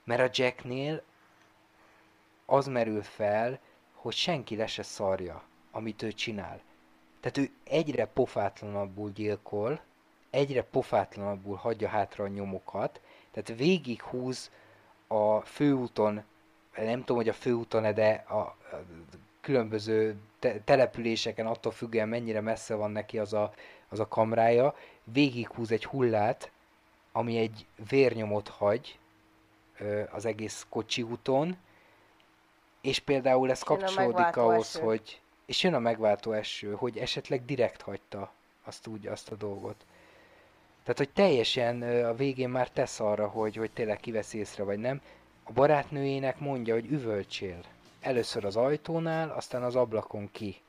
Mert a Jacknél az merül fel, hogy senki le se szarja, amit ő csinál. Tehát ő egyre pofátlanabbul gyilkol, egyre pofátlanabbul hagyja hátra a nyomokat, tehát végighúz a főúton, nem tudom, hogy a főúton de a, a különböző te- településeken, attól függően mennyire messze van neki az a, az a kamrája, végighúz egy hullát, ami egy vérnyomot hagy ö, az egész kocsi úton, és például ez kapcsolódik ahhoz, eső. hogy és jön a megváltó eső, hogy esetleg direkt hagyta azt úgy, azt a dolgot. Tehát, hogy teljesen a végén már tesz arra, hogy, hogy tényleg kivesz észre, vagy nem. A barátnőjének mondja, hogy üvöltsél. Először az ajtónál, aztán az ablakon ki.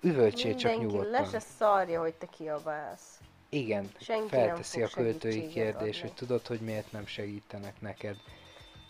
Üvöltsél csak Mindenki le nyugodtan. se szarja, hogy te kiabálsz. Igen, Senki felteszi a költői kérdés, adni. hogy tudod, hogy miért nem segítenek neked.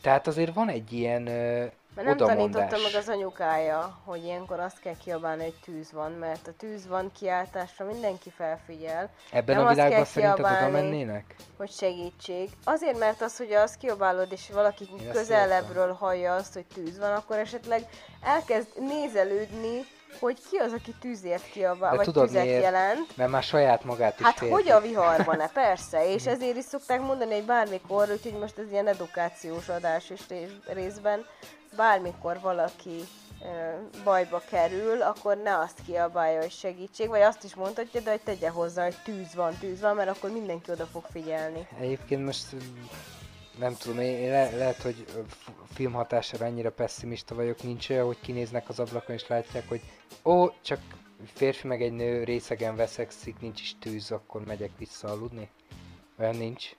Tehát azért van egy ilyen ö, Mert nem tanította odamondás. meg az anyukája, hogy ilyenkor azt kell kiabálni, hogy tűz van, mert a tűz van kiáltásra mindenki felfigyel, Ebben nem a világban kell szerinted oda mennének? hogy segítség. Azért, mert az, hogy azt kiabálod, és valaki Én közelebbről hallja azt, hogy tűz van, akkor esetleg elkezd nézelődni, hogy ki az, aki tűzért kiabál, vagy tudod tüzet miért? jelent. Mert már saját magát is Hát félti. hogy a viharban-e? Persze, és ezért is szokták mondani, hogy bármikor, úgyhogy most ez ilyen edukációs adás is rész- részben, bármikor valaki bajba kerül, akkor ne azt kiabálja, hogy segítség, vagy azt is mondhatja, de hogy tegye hozzá, hogy tűz van, tűz van, mert akkor mindenki oda fog figyelni. Egyébként most nem tudom, én le, lehet, hogy film hatására ennyire pessimista vagyok, nincs olyan, hogy kinéznek az ablakon és látják, hogy ó, csak férfi meg egy nő részegen veszekszik, nincs is tűz, akkor megyek vissza aludni? Olyan nincs.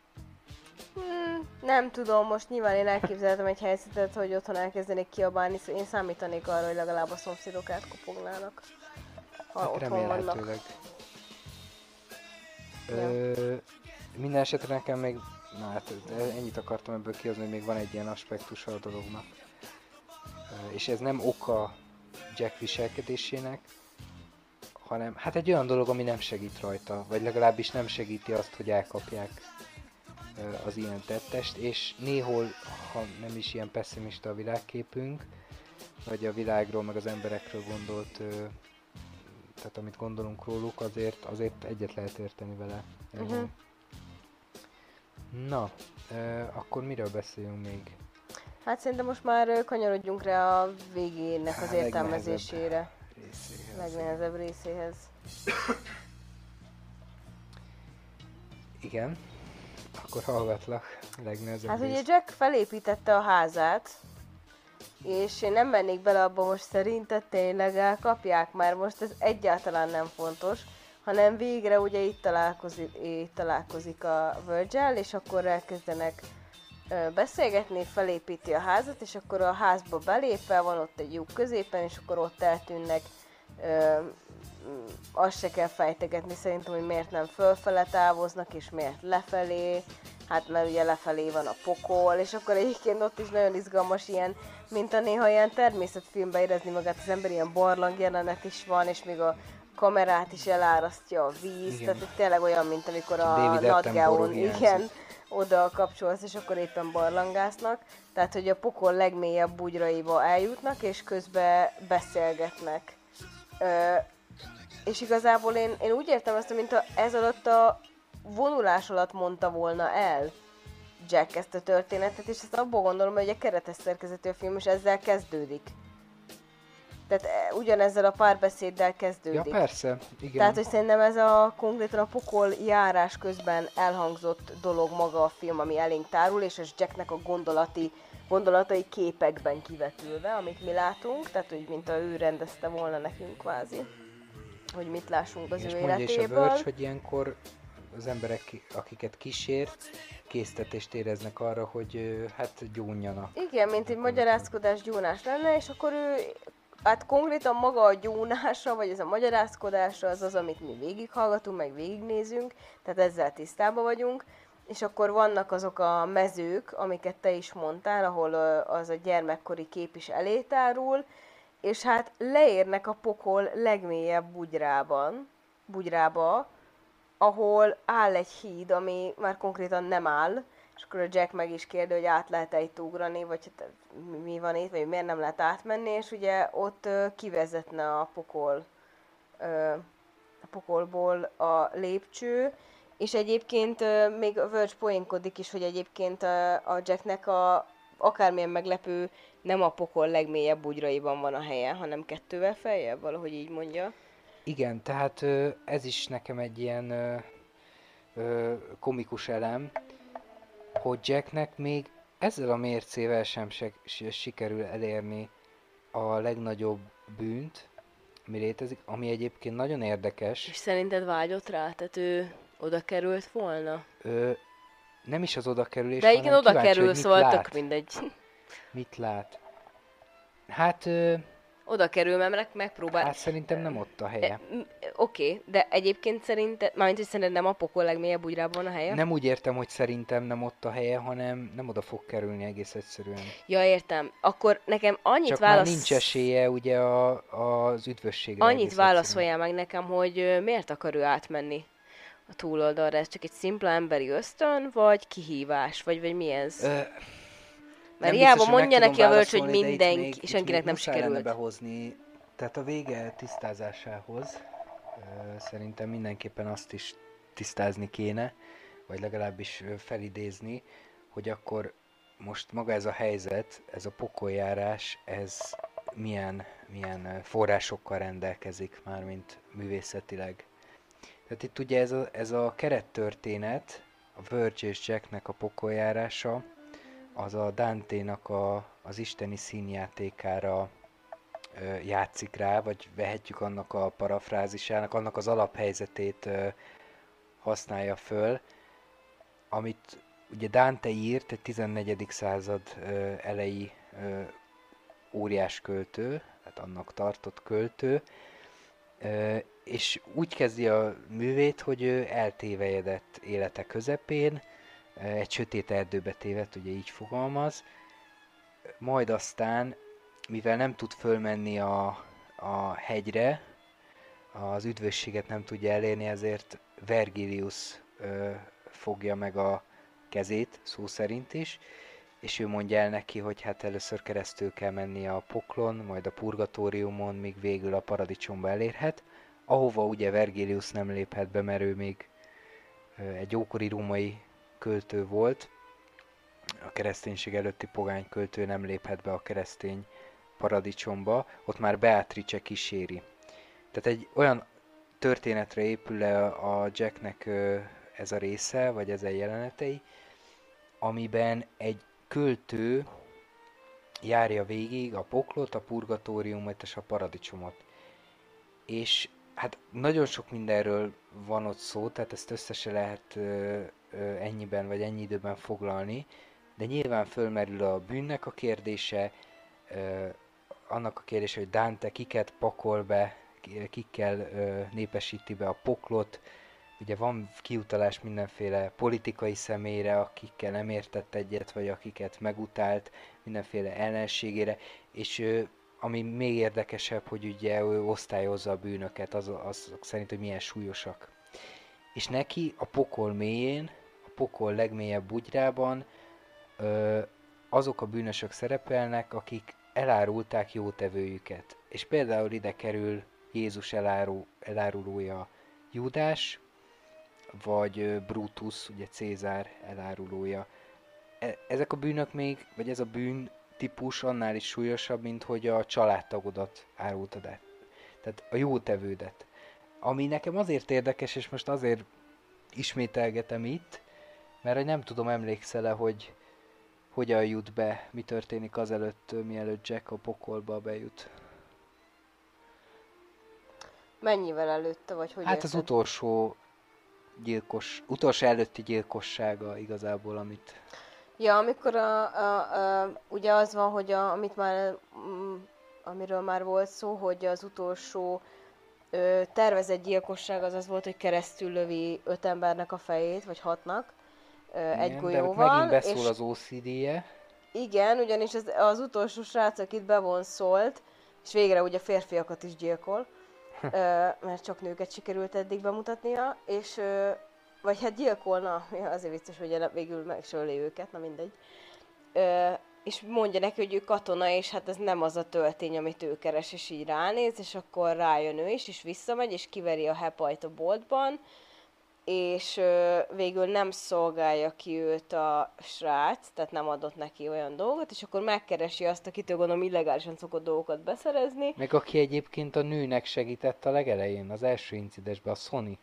Hmm, nem tudom, most nyilván én elképzelhetem egy helyzetet, hogy otthon elkezdenék kiabálni, szóval én számítanék arra, hogy legalább a szomszédok átkopognának. Ha Hát otthon vannak. Ö, minden esetre nekem még, na hát ennyit akartam ebből kihozni, hogy még van egy ilyen aspektusa a dolognak. És ez nem oka Jack viselkedésének, hanem hát egy olyan dolog, ami nem segít rajta, vagy legalábbis nem segíti azt, hogy elkapják az ilyen tettest, és néhol, ha nem is ilyen pessimista a világképünk, vagy a világról, meg az emberekről gondolt, tehát amit gondolunk róluk, azért, azért egyet lehet érteni vele. Mhm. Na, ö, akkor miről beszéljünk még? Hát szerintem most már kanyarodjunk rá a végének az értelmezésére, Részéhez. legnehezebb részéhez. Igen, akkor hallgatlak. Legnehezebb Hát ugye rész. Jack felépítette a házát, és én nem mennék bele abba most szerinted tényleg elkapják, mert most ez egyáltalán nem fontos, hanem végre ugye itt találkozik, itt találkozik a Virgil, és akkor elkezdenek beszélgetni, felépíti a házat, és akkor a házba belépve van ott egy lyuk középen, és akkor ott eltűnnek ö, azt se kell fejtegetni szerintem, hogy miért nem fölfele távoznak, és miért lefelé, hát mert ugye lefelé van a pokol, és akkor egyébként ott is nagyon izgalmas ilyen, mint a néha ilyen természetfilmben érezni magát az ember, ilyen barlang jelenet is van, és még a kamerát is elárasztja a víz, Igen. tehát tényleg olyan, mint amikor a David Nat Attenborough Geon, hiányzik. igen, oda kapcsolsz, és akkor éppen barlangásznak. Tehát, hogy a pokol legmélyebb bugyraiba eljutnak, és közben beszélgetnek. Ö, és igazából én, én úgy értem ezt, mint a, ez alatt a vonulás alatt mondta volna el Jack ezt a történetet, és ezt abból gondolom, hogy egy keretes szerkezetű a film, és ezzel kezdődik. Tehát e, ugyanezzel a párbeszéddel Ja, kezdődik. persze, igen. Tehát, hogy szerintem ez a konkrétan a pokol járás közben elhangzott dolog maga a film, ami elénk tárul, és ez Jacknek a gondolati, gondolatai képekben kivetülve, amit mi látunk, tehát hogy mint a ő rendezte volna nekünk kvázi, hogy mit lássunk az és ő mondja is a életéből. Verge, hogy ilyenkor az emberek, ki- akiket kísér, késztetést éreznek arra, hogy hát gyónjanak. Igen, mint egy magyarázkodás gyónás lenne, és akkor ő hát konkrétan maga a gyónása, vagy ez a magyarázkodása az az, amit mi végighallgatunk, meg végignézünk, tehát ezzel tisztában vagyunk. És akkor vannak azok a mezők, amiket te is mondtál, ahol az a gyermekkori kép is elétárul, és hát leérnek a pokol legmélyebb bugyrában, bugyrába, ahol áll egy híd, ami már konkrétan nem áll, és akkor a Jack meg is kérdi, hogy át lehet-e itt ugrani, vagy hát mi van itt, vagy miért nem lehet átmenni, és ugye ott kivezetne a pokol, a pokolból a lépcső, és egyébként még a Verge poénkodik is, hogy egyébként a Jacknek a akármilyen meglepő, nem a pokol legmélyebb bugyraiban van a helye, hanem kettővel feljebb, valahogy így mondja. Igen, tehát ez is nekem egy ilyen komikus elem, hogy Jacknek még ezzel a mércével sem se, se sikerül elérni a legnagyobb bűnt, ami létezik, ami egyébként nagyon érdekes. És szerinted vágyott rá? Tehát ő oda került volna? Ö, nem is az oda kerülés, De igen, oda kerül, szóval tök mindegy. Mit lát? Hát... Ö, oda kerül, mert megpróbál... Hát szerintem nem ott a helye. Oké, okay, de egyébként szerint, mármint, hogy szerintem nem a pokol legmélyebb bugyrában a helye? Nem úgy értem, hogy szerintem nem ott a helye, hanem nem oda fog kerülni egész egyszerűen. Ja, értem. Akkor nekem annyit Csak válasz... már nincs esélye ugye a, az üdvösségre. Annyit válaszoljál meg nekem, hogy miért akar ő átmenni a túloldalra? Ez csak egy szimpla emberi ösztön, vagy kihívás, vagy, vagy mi ez? Ö mert hiába mondja neki a völcs, hogy mindenki, senkinek nem sikerült. behozni, tehát a vége tisztázásához szerintem mindenképpen azt is tisztázni kéne, vagy legalábbis felidézni, hogy akkor most maga ez a helyzet, ez a pokoljárás, ez milyen, milyen forrásokkal rendelkezik már, mint művészetileg. Tehát itt ugye ez a, ez a kerettörténet, a Verge és Jacknek a pokoljárása, az a Dante-nak a, az isteni színjátékára ö, játszik rá, vagy vehetjük annak a parafrázisának, annak az alaphelyzetét ö, használja föl, amit ugye Dante írt, egy 14. század ö, elejé ö, óriás költő, tehát annak tartott költő, ö, és úgy kezdi a művét, hogy ő eltévejedett élete közepén, egy sötét erdőbe tévedt, ugye így fogalmaz, majd aztán, mivel nem tud fölmenni a, a hegyre, az üdvösséget nem tudja elérni, ezért Vergilius ö, fogja meg a kezét, szó szerint is, és ő mondja el neki, hogy hát először keresztül kell menni a poklon, majd a purgatóriumon, míg végül a paradicsomba elérhet, ahova ugye Vergilius nem léphet be, mert ő még egy ókori római költő volt, a kereszténység előtti pogány költő nem léphet be a keresztény paradicsomba, ott már Beatrice kíséri. Tehát egy olyan történetre épül le a Jacknek ez a része, vagy ezen jelenetei, amiben egy költő járja végig a poklot, a purgatóriumot és a paradicsomot. És hát nagyon sok mindenről van ott szó, tehát ezt össze se lehet ennyiben vagy ennyi időben foglalni, de nyilván fölmerül a bűnnek a kérdése, annak a kérdése, hogy Dante kiket pakol be, kikkel népesíti be a poklot, ugye van kiutalás mindenféle politikai személyre, akikkel nem értett egyet, vagy akiket megutált, mindenféle ellenségére, és ami még érdekesebb, hogy ugye ő osztályozza a bűnöket, az, azok szerint, hogy milyen súlyosak. És neki a pokol mélyén pokol legmélyebb bugyrában ö, azok a bűnösök szerepelnek, akik elárulták jótevőjüket. És például ide kerül Jézus elárul, elárulója Judás, vagy Brutus, ugye Cézár elárulója. E, ezek a bűnök még, vagy ez a bűn típus annál is súlyosabb, mint hogy a családtagodat árultad el. Tehát a jótevődet. Ami nekem azért érdekes, és most azért ismételgetem itt, mert hogy nem tudom, emlékszel-e, hogy hogyan jut be, mi történik azelőtt, mielőtt Jack a pokolba bejut. Mennyivel előtte, vagy hogy Hát érted? az utolsó gyilkos, utolsó előtti gyilkossága igazából, amit... Ja, amikor a, a, a, ugye az van, hogy a, amit már mm, amiről már volt szó, hogy az utolsó ö, tervezett gyilkosság az az volt, hogy keresztül lövi öt embernek a fejét, vagy hatnak ö, egy Igen, golyóval. De megint beszól és az OCD-je. igen, ugyanis az, az utolsó srác, akit bevonszolt, és végre ugye férfiakat is gyilkol, ö, mert csak nőket sikerült eddig bemutatnia, és ö, vagy hát gyilkolna, <laughs> ja, azért biztos, hogy végül megsöli őket, na mindegy. Ö, és mondja neki, hogy ő katona, és hát ez nem az a töltény, amit ő keres, és így ránéz, és akkor rájön ő is, és visszamegy, és kiveri a hepajt a boltban, és ö, végül nem szolgálja ki őt a srác, tehát nem adott neki olyan dolgot, és akkor megkeresi azt, akitől gondolom illegálisan szokott dolgokat beszerezni. Meg aki egyébként a nőnek segített a legelején, az első incidensben, a Sony.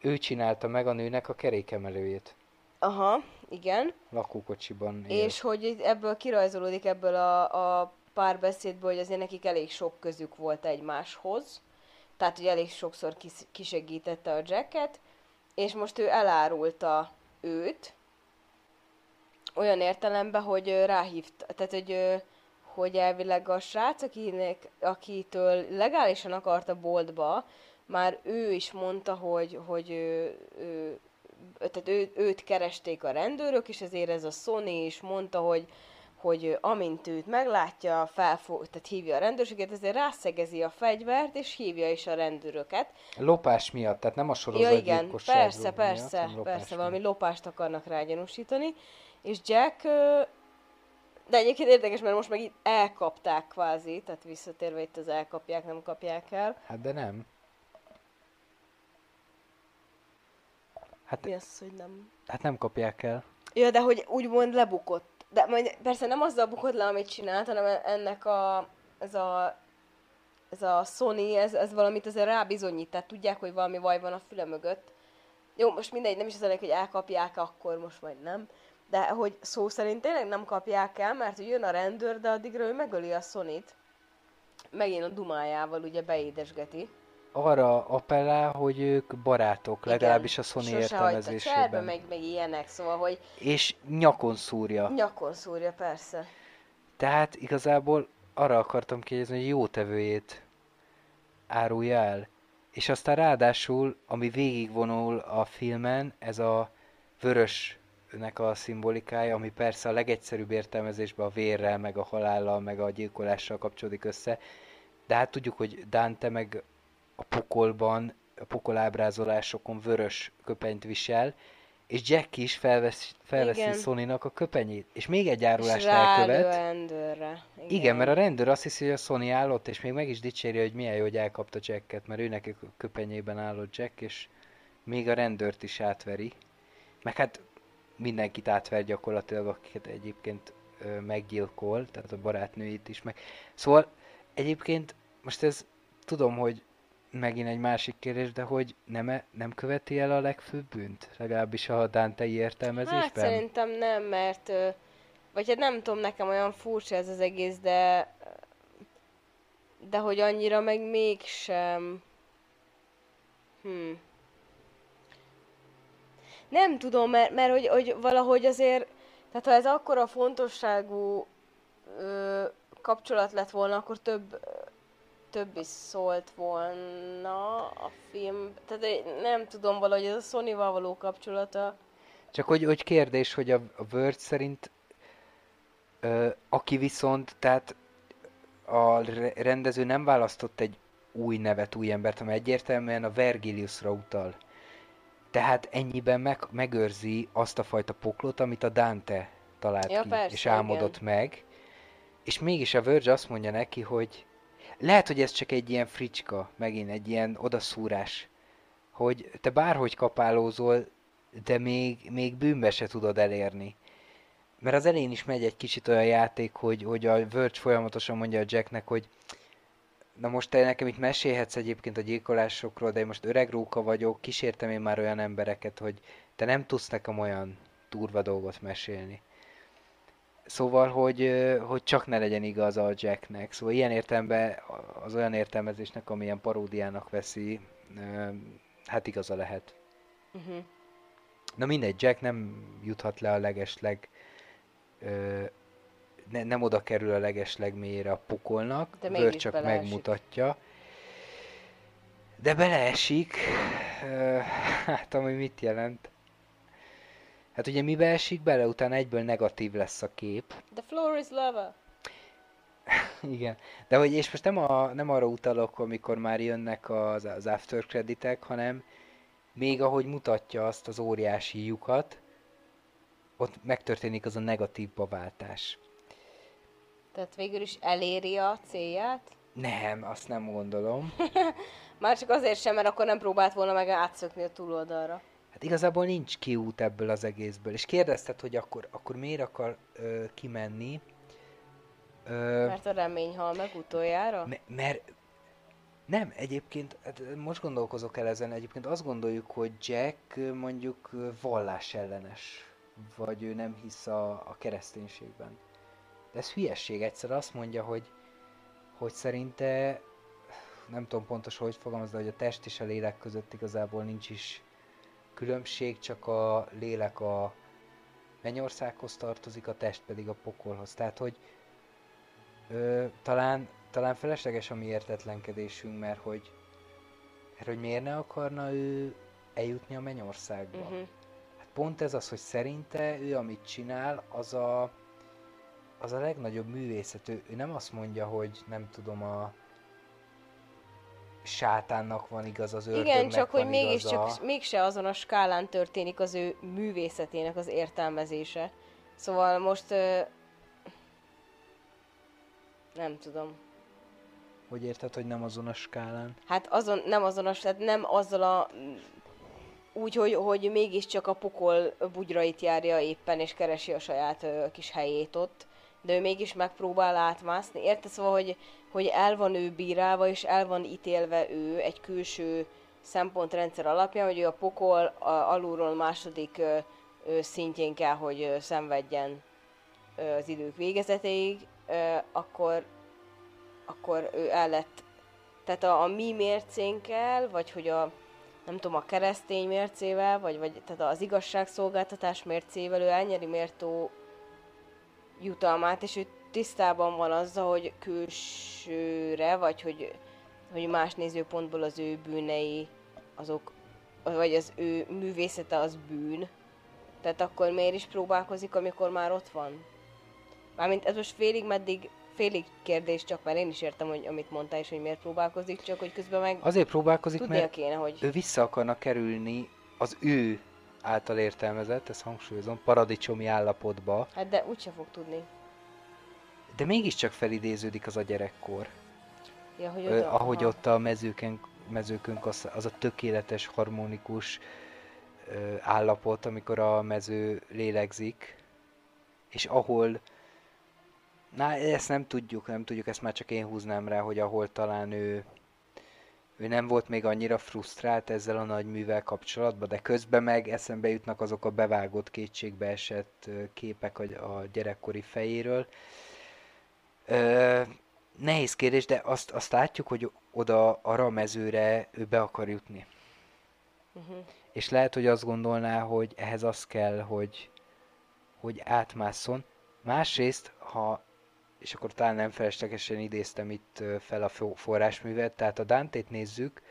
Ő csinálta meg a nőnek a kerékemelőjét. Aha, igen. Lakókocsiban él. És hogy ebből kirajzolódik ebből a, a párbeszédből, hogy azért nekik elég sok közük volt egymáshoz. Tehát, hogy elég sokszor kis, kisegítette a Jacket, és most ő elárulta őt, olyan értelemben, hogy ráhívta, tehát, hogy, hogy elvileg a srác, akinek, akitől legálisan akart a boltba, már ő is mondta, hogy, hogy ő, ő, tehát ő, őt keresték a rendőrök, és ezért ez a Sony is mondta, hogy, hogy amint őt meglátja, felfog, tehát hívja a rendőrséget, ezért rászegezi a fegyvert, és hívja is a rendőröket. Lopás miatt, tehát nem a Ja sorozat igen, persze, persze, persze, valami lopást akarnak rágyanúsítani. És Jack, de egyébként érdekes, mert most meg itt elkapták kvázi, tehát visszatérve itt az elkapják, nem kapják el. Hát de nem. Hát, Mi az, hogy nem? hát nem kapják el. Ja, de hogy úgymond lebukott. De majd persze nem azzal bukott le, amit csinált, hanem ennek a, ez a, ez a Sony, ez, ez valamit azért rábizonyít, tehát tudják, hogy valami vaj van a füle mögött. Jó, most mindegy, nem is az elég, hogy elkapják, akkor most majd nem. De hogy szó szerint tényleg nem kapják el, mert hogy jön a rendőr, de addigra ő megöli a Sonit. Megint a dumájával ugye beédesgeti. Arra appellál, hogy ők barátok, Igen, legalábbis a Sony Sose értelmezésében. meg, meg ilyenek, szóval, hogy És nyakon szúrja. nyakon szúrja, persze. Tehát igazából arra akartam kérdezni, hogy jó tevőjét árulja el. És aztán ráadásul, ami végigvonul a filmen, ez a vörösnek a szimbolikája, ami persze a legegyszerűbb értelmezésben a vérrel, meg a halállal, meg a gyilkolással kapcsolódik össze. De hát tudjuk, hogy Dante meg a pokolban, a pokol ábrázolásokon vörös köpenyt visel, és Jack is felvesz, felveszi Igen. Sony-nak a köpenyét, és még egy árulást elkövet. a rendőrre. Igen. Igen, mert a rendőr azt hiszi, hogy a Sony állott, és még meg is dicséri, hogy milyen jó, hogy elkapta Jacket, mert ő neki köpenyében állott Jack, és még a rendőrt is átveri. Meg hát mindenkit átver gyakorlatilag, akiket egyébként ö, meggyilkol, tehát a barátnőit is meg. Szóval egyébként most ez tudom, hogy megint egy másik kérdés, de hogy nem, nem követi el a legfőbb bűnt? Legalábbis a Dantei értelmezésben? Hát szerintem nem, mert... Vagy hát nem tudom, nekem olyan furcsa ez az egész, de... De hogy annyira meg mégsem... Hm. Nem tudom, mert, mert hogy, hogy valahogy azért... Tehát ha ez akkora fontosságú ö, kapcsolat lett volna, akkor több több is szólt volna a film. Tehát nem tudom, valahogy ez a Sony-val való kapcsolata. Csak hogy, hogy kérdés, hogy a, a Word szerint ö, aki viszont, tehát a re- rendező nem választott egy új nevet, új embert, hanem egyértelműen a Vergiliusra utal. Tehát ennyiben meg, megőrzi azt a fajta poklot, amit a Dante talált Ja, ki, persze, és álmodott igen. meg. És mégis a Verge azt mondja neki, hogy lehet, hogy ez csak egy ilyen fricska, megint egy ilyen odaszúrás, hogy te bárhogy kapálózol, de még, még bűnbe se tudod elérni. Mert az elején is megy egy kicsit olyan játék, hogy, hogy a Verge folyamatosan mondja a Jacknek, hogy na most te nekem itt mesélhetsz egyébként a gyilkolásokról, de én most öreg róka vagyok, kísértem én már olyan embereket, hogy te nem tudsz nekem olyan durva dolgot mesélni. Szóval, hogy, hogy csak ne legyen igaza a Jacknek. Szóval ilyen értelemben az olyan értelmezésnek, amilyen paródiának veszi, hát igaza lehet. Uh-huh. Na mindegy, Jack nem juthat le a legesleg ö, ne, nem oda kerül a leges legmélyére a pokolnak, De Bőr csak beleesik. megmutatja. De beleesik, ö, <laughs> hát ami mit jelent? Hát ugye mi beesik bele, utána egyből negatív lesz a kép. The floor is lava. <laughs> Igen, de hogy és most nem, a, nem arra utalok, amikor már jönnek az, az after creditek, hanem még ahogy mutatja azt az óriási lyukat, ott megtörténik az a negatívba váltás. Tehát végül is eléri a célját. Nem, azt nem gondolom. <laughs> Már csak azért sem, mert akkor nem próbált volna meg átszökni a túloldalra. Hát igazából nincs kiút ebből az egészből. És kérdezted, hogy akkor, akkor miért akar ö, kimenni? Ö, Mert a remény hal meg utoljára. Me- mert nem, egyébként, hát most gondolkozok el ezen, egyébként azt gondoljuk, hogy Jack mondjuk ö, vallásellenes, vagy ő nem hisz a, a kereszténységben. De ez hülyesség, egyszer azt mondja, hogy, hogy szerinte, nem tudom pontosan, hogy fogalmaz, de hogy a test és a lélek között igazából nincs is különbség, csak a lélek a mennyországhoz tartozik, a test pedig a pokolhoz. Tehát, hogy Ö, talán, talán felesleges a mi értetlenkedésünk, mert hogy, mert hogy miért ne akarna ő eljutni a mennyországba. Uh-huh. Hát pont ez az, hogy szerinte ő, amit csinál, az a, az a legnagyobb művészet. Ő, ő nem azt mondja, hogy nem tudom, a sátánnak van igaz, az ördögnek Igen, csak hogy mégiscsak mégse azon a skálán történik az ő művészetének az értelmezése. Szóval most... Ö... Nem tudom. Hogy érted, hogy nem azon a skálán? Hát azon, nem azonos, tehát nem azzal a... Úgy, hogy, hogy mégiscsak a pokol bugyrait járja éppen, és keresi a saját ö, kis helyét ott, de ő mégis megpróbál átmászni. Érted? Szóval, hogy, hogy el van ő bírálva, és el van ítélve ő egy külső szempontrendszer alapján, hogy ő a pokol a, alulról második ö, ö, szintjén kell, hogy ö, szenvedjen ö, az idők végezetéig, ö, akkor, akkor ő el lett tehát a, a mi mércénkkel, vagy hogy a nem tudom, a keresztény mércével, vagy, vagy tehát az igazságszolgáltatás mércével ő elnyeri mértó jutalmát, és ő tisztában van azzal, hogy külsőre, vagy hogy, hogy más nézőpontból az ő bűnei, azok, vagy az ő művészete az bűn. Tehát akkor miért is próbálkozik, amikor már ott van? Mármint ez most félig meddig, félig kérdés csak, mert én is értem, hogy amit mondtál, és hogy miért próbálkozik, csak hogy közben meg Azért próbálkozik, mert kéne, hogy... ő vissza akarna kerülni az ő által értelmezett, ezt hangsúlyozom, paradicsomi állapotba, Hát de úgyse fog tudni. de mégiscsak felidéződik az a gyerekkor. Ja, hogy Ö, oda, ahogy aha. ott a mezőken, mezőkön az, az a tökéletes, harmonikus ö, állapot, amikor a mező lélegzik, és ahol, na ezt nem tudjuk, nem tudjuk, ezt már csak én húznám rá, hogy ahol talán ő, ő nem volt még annyira frusztrált ezzel a nagy művel kapcsolatban, de közben meg eszembe jutnak azok a bevágott kétségbe esett ö, képek a, gyerekkori fejéről. Ö, nehéz kérdés, de azt, azt látjuk, hogy oda a mezőre ő be akar jutni. Uh-huh. És lehet, hogy azt gondolná, hogy ehhez az kell, hogy, hogy átmásszon. Másrészt, ha, és akkor talán nem feleslegesen idéztem itt fel a fo- forrásművet, tehát a Dante-t nézzük,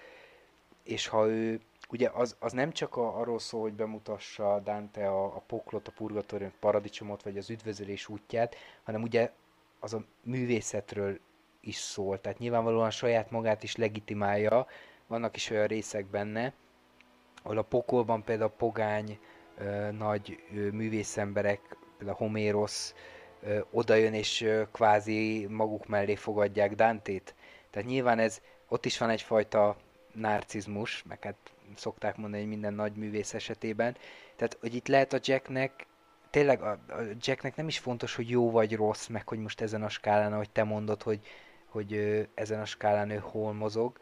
és ha ő, ugye az, az nem csak a, arról szól, hogy bemutassa Dante a, a poklot, a purgatórium, paradicsomot, vagy az üdvözölés útját, hanem ugye az a művészetről is szól, tehát nyilvánvalóan saját magát is legitimálja, vannak is olyan részek benne, ahol a pokolban például pogány ö, nagy ö, művészemberek, például Homérosz odajön és kvázi maguk mellé fogadják Dantét. Tehát nyilván ez, ott is van egyfajta narcizmus, meg hát szokták mondani, hogy minden nagy művész esetében. Tehát, hogy itt lehet a Jacknek, tényleg a, Jacknek nem is fontos, hogy jó vagy rossz, meg hogy most ezen a skálán, ahogy te mondod, hogy, hogy ezen a skálán ő hol mozog,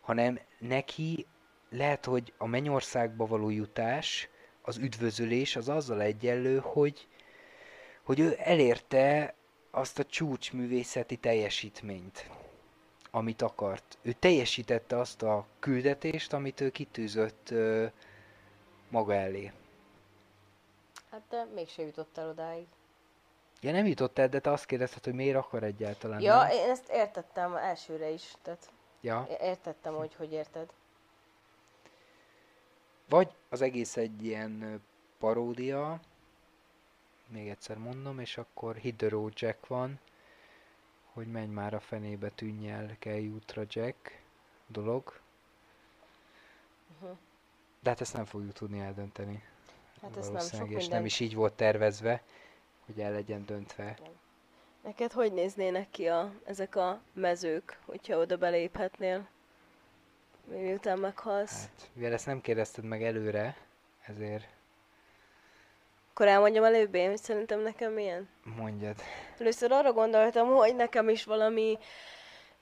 hanem neki lehet, hogy a mennyországba való jutás, az üdvözölés az azzal egyenlő, hogy, hogy ő elérte azt a csúcsművészeti teljesítményt, amit akart. Ő teljesítette azt a küldetést, amit ő kitűzött ö, maga elé. Hát de mégse jutott el odáig. Ja, nem jutott el, de te azt kérdezted, hogy miért akar egyáltalán. Ja, nem? én ezt értettem elsőre is, tehát ja. értettem, hogy hogy érted. Vagy az egész egy ilyen paródia, még egyszer mondom, és akkor Hit the Road Jack van, hogy menj már a fenébe, tűnj el, kelj útra Jack dolog. Uh-huh. De hát ezt nem fogjuk tudni eldönteni. Hát ez nem sok és nem is így volt tervezve, hogy el legyen döntve. Neked hogy néznének ki a, ezek a mezők, hogyha oda beléphetnél? Miután meghalsz? Hát, mivel ezt nem kérdezted meg előre, ezért Akkor elmondjam előbb én, hogy szerintem nekem milyen? mondjad. Először arra gondoltam, hogy nekem is valami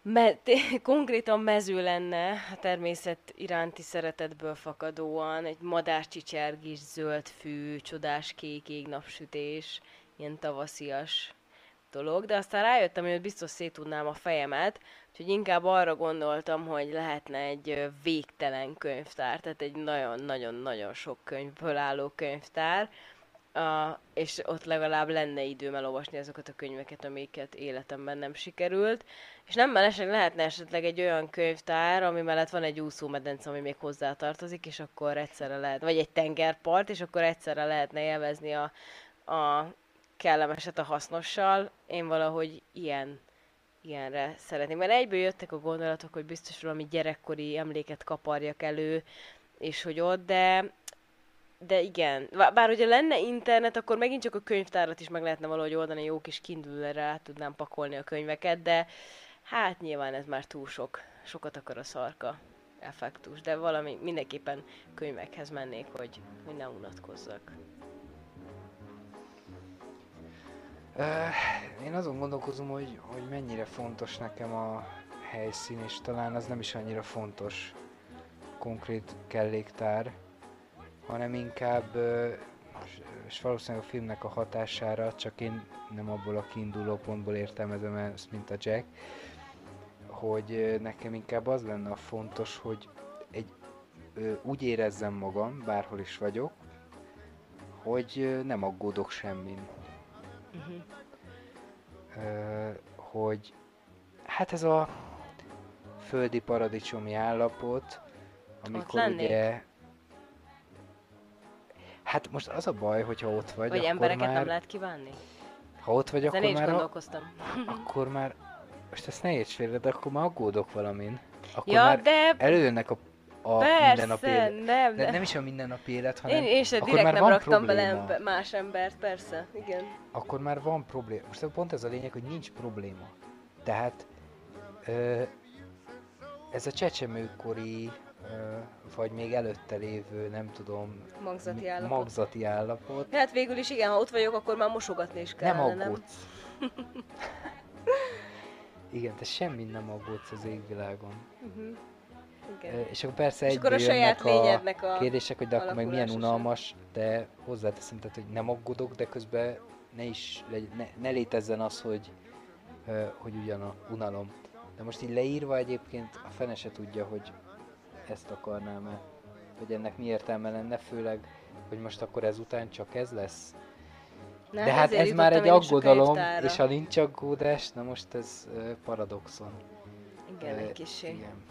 me- té- konkrétan mező lenne a természet iránti szeretetből fakadóan, egy madárcsicsergés, zöld fű, csodás kék ég, napsütés, ilyen tavaszias dolog, de aztán rájöttem, hogy biztos szétudnám a fejemet, úgyhogy inkább arra gondoltam, hogy lehetne egy végtelen könyvtár, tehát egy nagyon-nagyon-nagyon sok könyvből álló könyvtár, a, és ott legalább lenne időm elolvasni azokat a könyveket, amiket életemben nem sikerült. És nem mellesleg lehetne esetleg egy olyan könyvtár, ami mellett van egy úszómedence, ami még hozzá tartozik, és akkor egyszerre lehet, vagy egy tengerpart, és akkor egyszerre lehetne élvezni a, a kellemeset a hasznossal. Én valahogy ilyen ilyenre szeretném. Mert egyből jöttek a gondolatok, hogy biztos valami gyerekkori emléket kaparjak elő, és hogy ott, de de igen, Bá- bár hogyha lenne internet, akkor megint csak a könyvtárat is meg lehetne valahogy oldani, jó kis kindle rá tudnám pakolni a könyveket, de hát nyilván ez már túl sok, sokat akar a szarka effektus, de valami mindenképpen könyvekhez mennék, hogy, ne unatkozzak. Én azon gondolkozom, hogy, hogy mennyire fontos nekem a helyszín, és talán az nem is annyira fontos konkrét kelléktár, hanem inkább, és- valószínűleg a filmnek a hatására, csak én nem abból a kiinduló pontból értelmezem ezt, mint a Jack, hogy nekem inkább az lenne a fontos, hogy egy, úgy érezzem magam, bárhol is vagyok, hogy nem aggódok semmin. Uh-huh. Ö, hogy hát ez a földi paradicsomi állapot, amikor ugye Hát most az a baj, hogyha ott vagy, Vagy akkor embereket már, nem lehet kívánni? ha ott vagy, Ezen akkor én is már, a, gondolkoztam. <laughs> akkor már, most ezt ne érts félre, de akkor már aggódok valamin. Akkor Ja, már de előjönnek a, a persze, mindennapi élet. nem, De nem is a mindennapi élet, hanem Én, én sem akkor direkt már nem raktam bele probléma. ember, más embert, persze, igen. akkor már van probléma. Most pont ez a lényeg, hogy nincs probléma. Tehát ö, ez a csecsemőkori, vagy még előtte lévő, nem tudom, Magzati állapot. magzati állapot. Hát végül is igen, ha ott vagyok, akkor már mosogatni is kell. nem aggódsz. <laughs> Igen, te semmi nem aggódsz az égvilágon. Uh-huh. Igen. És akkor persze akkor a saját a a kérdések, hogy de akkor meg milyen unalmas, de hozzáteszem, tehát, hogy nem aggódok, de közben ne is, ne, ne létezzen az, hogy, hogy ugyan a unalom. De most így leírva egyébként a fene se tudja, hogy ezt akarnám -e. Hogy ennek mi értelme lenne, főleg, hogy most akkor ezután csak ez lesz? Na, De hát ez már egy aggodalom, és ha nincs aggódás, na most ez paradoxon. Igen, egy kicsi. Igen.